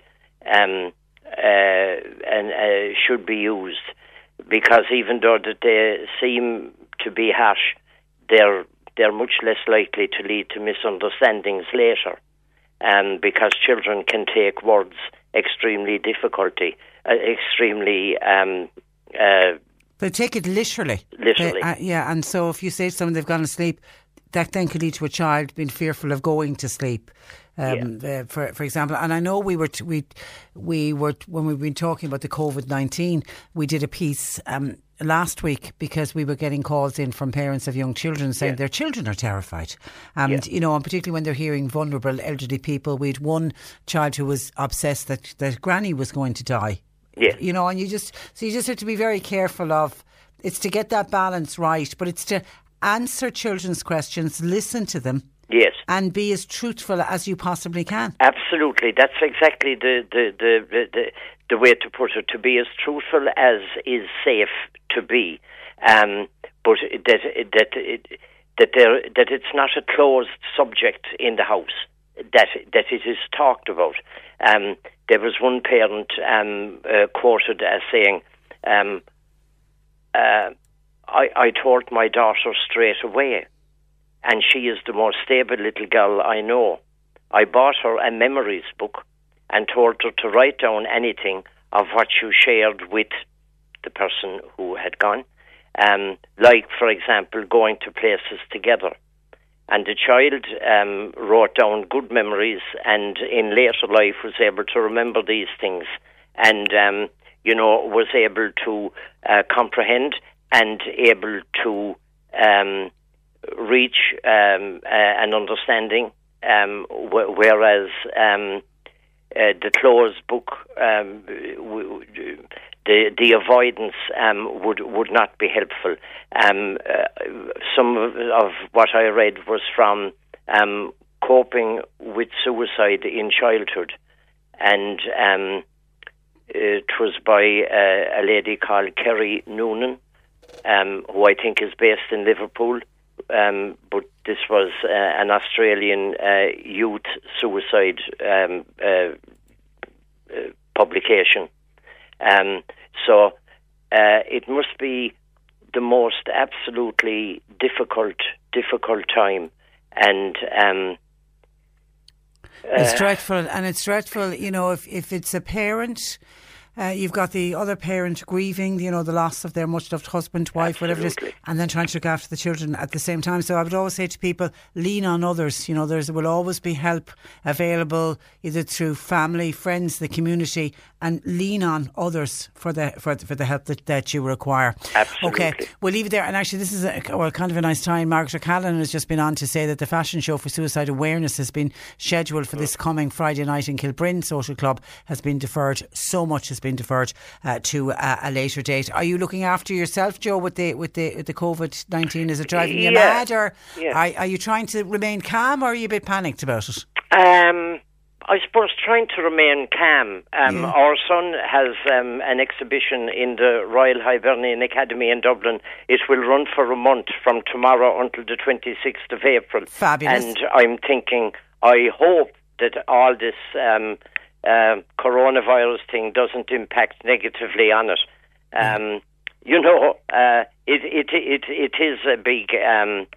um, uh, and should be used because even though that they seem to be harsh, they're they're much less likely to lead to misunderstandings later, um, because children can take words extremely difficulty, uh, extremely. Um, uh, They take it literally. Literally. They- uh, yeah, and so if you say to someone they've gone to sleep, that then could lead to a child being fearful of going to sleep. Um, uh, for for example, and I know we were t- we we were when we've been talking about the COVID nineteen, we did a piece um, last week because we were getting calls in from parents of young children saying their children are terrified, and you know, and particularly when they're hearing vulnerable elderly people. We had one child who was obsessed that that granny was going to die. Yeah. You know, and you just so you just have to be very careful of it's to get that balance right, but it's to answer children's questions, listen to them, yes. and be as truthful as you possibly can. Absolutely, that's exactly the the, the, the, the way to put it. To be as truthful as is safe to be, um, but that that that there that it's not a closed subject in the house. That that it is talked about. Um, there was one parent um, uh, quoted as saying, um, uh, I, "I told my daughter straight away." and she is the most stable little girl I know. I bought her a memories book and told her to write down anything of what you shared with the person who had gone. Um, like, for example, going to places together. And the child um, wrote down good memories and in later life was able to remember these things and, um, you know, was able to uh, comprehend and able to um, reach um, uh, an understanding, um, wh- whereas uh, the closed book, um, w- w- the the avoidance um, would would not be helpful. Um, uh, some of, of what I read was from um, coping with suicide in childhood, and um, it was by uh, a lady called Kerry Noonan, um, who I think is based in Liverpool um, but this was uh, an Australian uh, youth suicide um, uh, uh, publication. Um, so uh, it must be the most absolutely difficult, difficult time, and um, It's dreadful, and it's dreadful. You know, if if it's a parent. Uh, you've got the other parent grieving, you know, the loss of their much loved husband, wife, whatever it is, and then trying to look after the children at the same time. So I would always say to people, lean on others. You know, there will always be help available either through family, friends, the community, and lean on others for the for, the- for the help that, that you require. Absolutely. Okay, we'll leave it there. And actually, this is a, well, kind of a nice time. Margaret O'Callaghan has just been on to say that the fashion show for suicide awareness has been scheduled for this coming Friday night in Kilbrin Social Club has been deferred. So much has been deferred uh, to uh, a later date. Are you looking after yourself, Joe, with the with the with the COVID nineteen? Is it driving you Yeah. mad, or Yeah. are, are you trying to remain calm, or are you a bit panicked about it? Um, I suppose trying to remain calm. Um, Yeah. Our son has um, an exhibition in the Royal Hibernian Academy in Dublin. It will run for a month from tomorrow until the 26th of April. Fabulous. And I'm thinking, I hope that all this um, um coronavirus thing doesn't impact negatively on it. Um, you know, uh, it, it, it, it is a big. Um,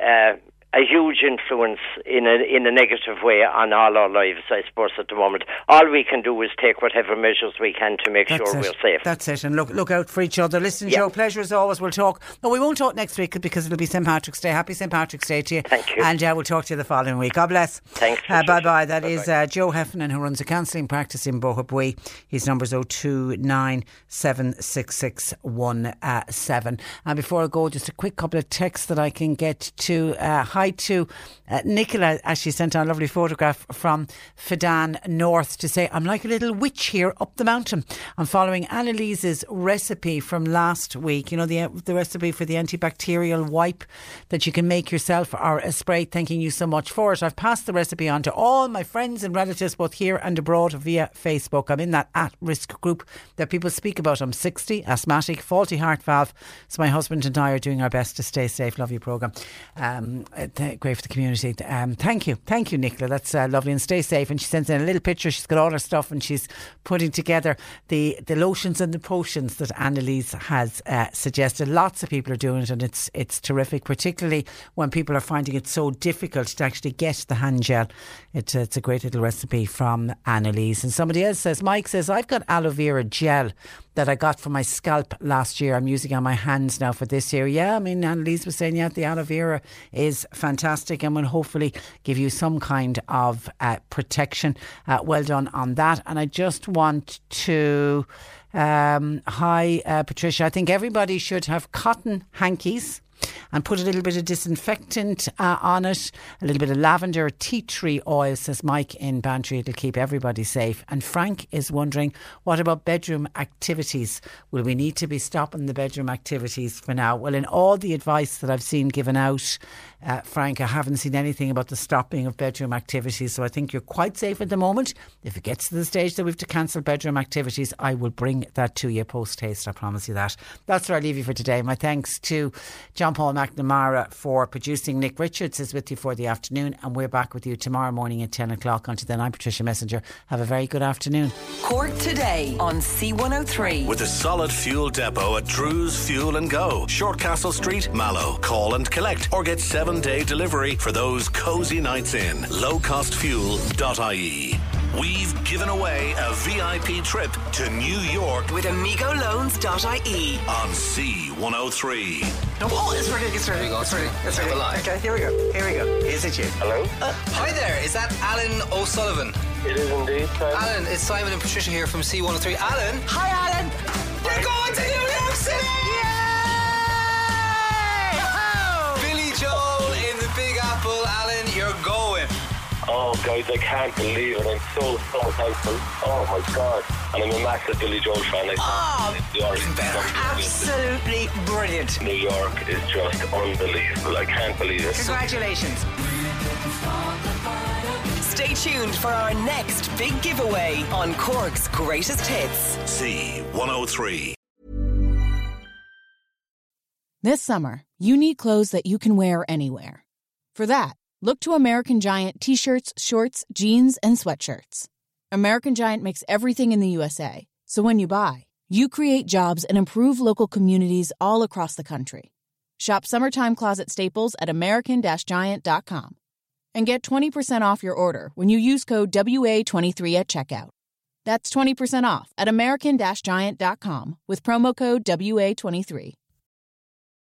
uh, a huge influence in a in a negative way on all our lives, I suppose, at the moment. All we can do is take whatever measures we can to make That's sure it. we're safe. That's it. And look look out for each other. Listen, Yeah. Joe, pleasure as always. We'll talk. No, we won't talk next week because it'll be St. Patrick's Day. Happy St. Patrick's Day to you. Thank you. And uh, we'll talk to you the following week. God bless. Thanks. Uh, bye bye. That is uh, Joe Heffernan, who runs a counselling practice in Boherbue. His number's 029766117. And before I go, just a quick couple of texts that I can get to. Hi to uh, Nicola, as she sent on a lovely photograph from Fedan North to say, I'm like a little witch here up the mountain. I'm following Annalise's recipe from last week. You know, the, the recipe for the antibacterial wipe that you can make yourself or a spray. Thanking you so much for it. I've passed the recipe on to all my friends and relatives, both here and abroad, via Facebook. I'm in that at risk group that people speak about. I'm 60, asthmatic, faulty heart valve. So my husband and I are doing our best to stay safe. Love your programme. Um, great for the community. Um, thank you. Thank you, Nicola. That's uh, lovely. And stay safe. And she sends in a little picture. She's got all her stuff and she's putting together the, the lotions and the potions that Annalise has uh, suggested. Lots of people are doing it and it's, it's terrific, particularly when people are finding it so difficult to actually get the hand gel. It's, it's a great little recipe from Annalise. And somebody else says, Mike says, I've got aloe vera gel that I got for my scalp last year. I'm using on my hands now for this year. Yeah, I mean, Annalise was saying, yeah, the aloe vera is fantastic and will hopefully give you some kind of uh, protection. Uh, well done on that. And I just want to. Um, hi, uh, Patricia. I think everybody should have cotton hankies and put a little bit of disinfectant uh, on it, a little bit of lavender, tea tree oil, says Mike in Bantry. It'll keep everybody safe. And Frank is wondering, what about bedroom activities? Will we need to be stopping the bedroom activities for now? Well, in all the advice that I've seen given out, uh, Frank, I haven't seen anything about the stopping of bedroom activities. So I think you're quite safe at the moment. If it gets to the stage that we have to cancel bedroom activities, I will bring that to you post haste. I promise you that. That's where I leave you for today. My thanks to John Paul McNamara for producing. Nick Richards is with you for the afternoon, and we're back with you tomorrow morning at 10 o'clock. Until then, I'm Patricia Messenger. Have a very good afternoon. Cork today on C103. With a solid fuel depot at Drew's Fuel and Go, Shortcastle Street, Mallow. Call and collect or get seven day delivery for those cozy nights in. Lowcostfuel.ie. We've given away a VIP trip to New York with AmigoLoans.ie on C103. No, oh, it's ready. It's ready. Here we go. It's ready. Let's have a live. Okay, here we go. Here we go. Is it you? Hello? Uh, hi there. Is that Alan O'Sullivan? It is indeed. Alan, it's Simon and Patricia here from C103. Alan? Hi, Alan. We're going to New York City! Billy Oh, guys, I can't believe it. I'm so, so thankful. Oh, my God. And I'm a massive Billy Joel fan. I Oh, New York, Absolutely brilliant. New York is just unbelievable. I can't believe it. Congratulations. Stay tuned for our next big giveaway on Cork's greatest hits. C103. This summer, you need clothes that you can wear anywhere. For that, look to American Giant t shirts, shorts, jeans, and sweatshirts. American Giant makes everything in the USA, so when you buy, you create jobs and improve local communities all across the country. Shop summertime closet staples at American Giant.com and get 20% off your order when you use code WA23 at checkout. That's 20% off at American Giant.com with promo code WA23.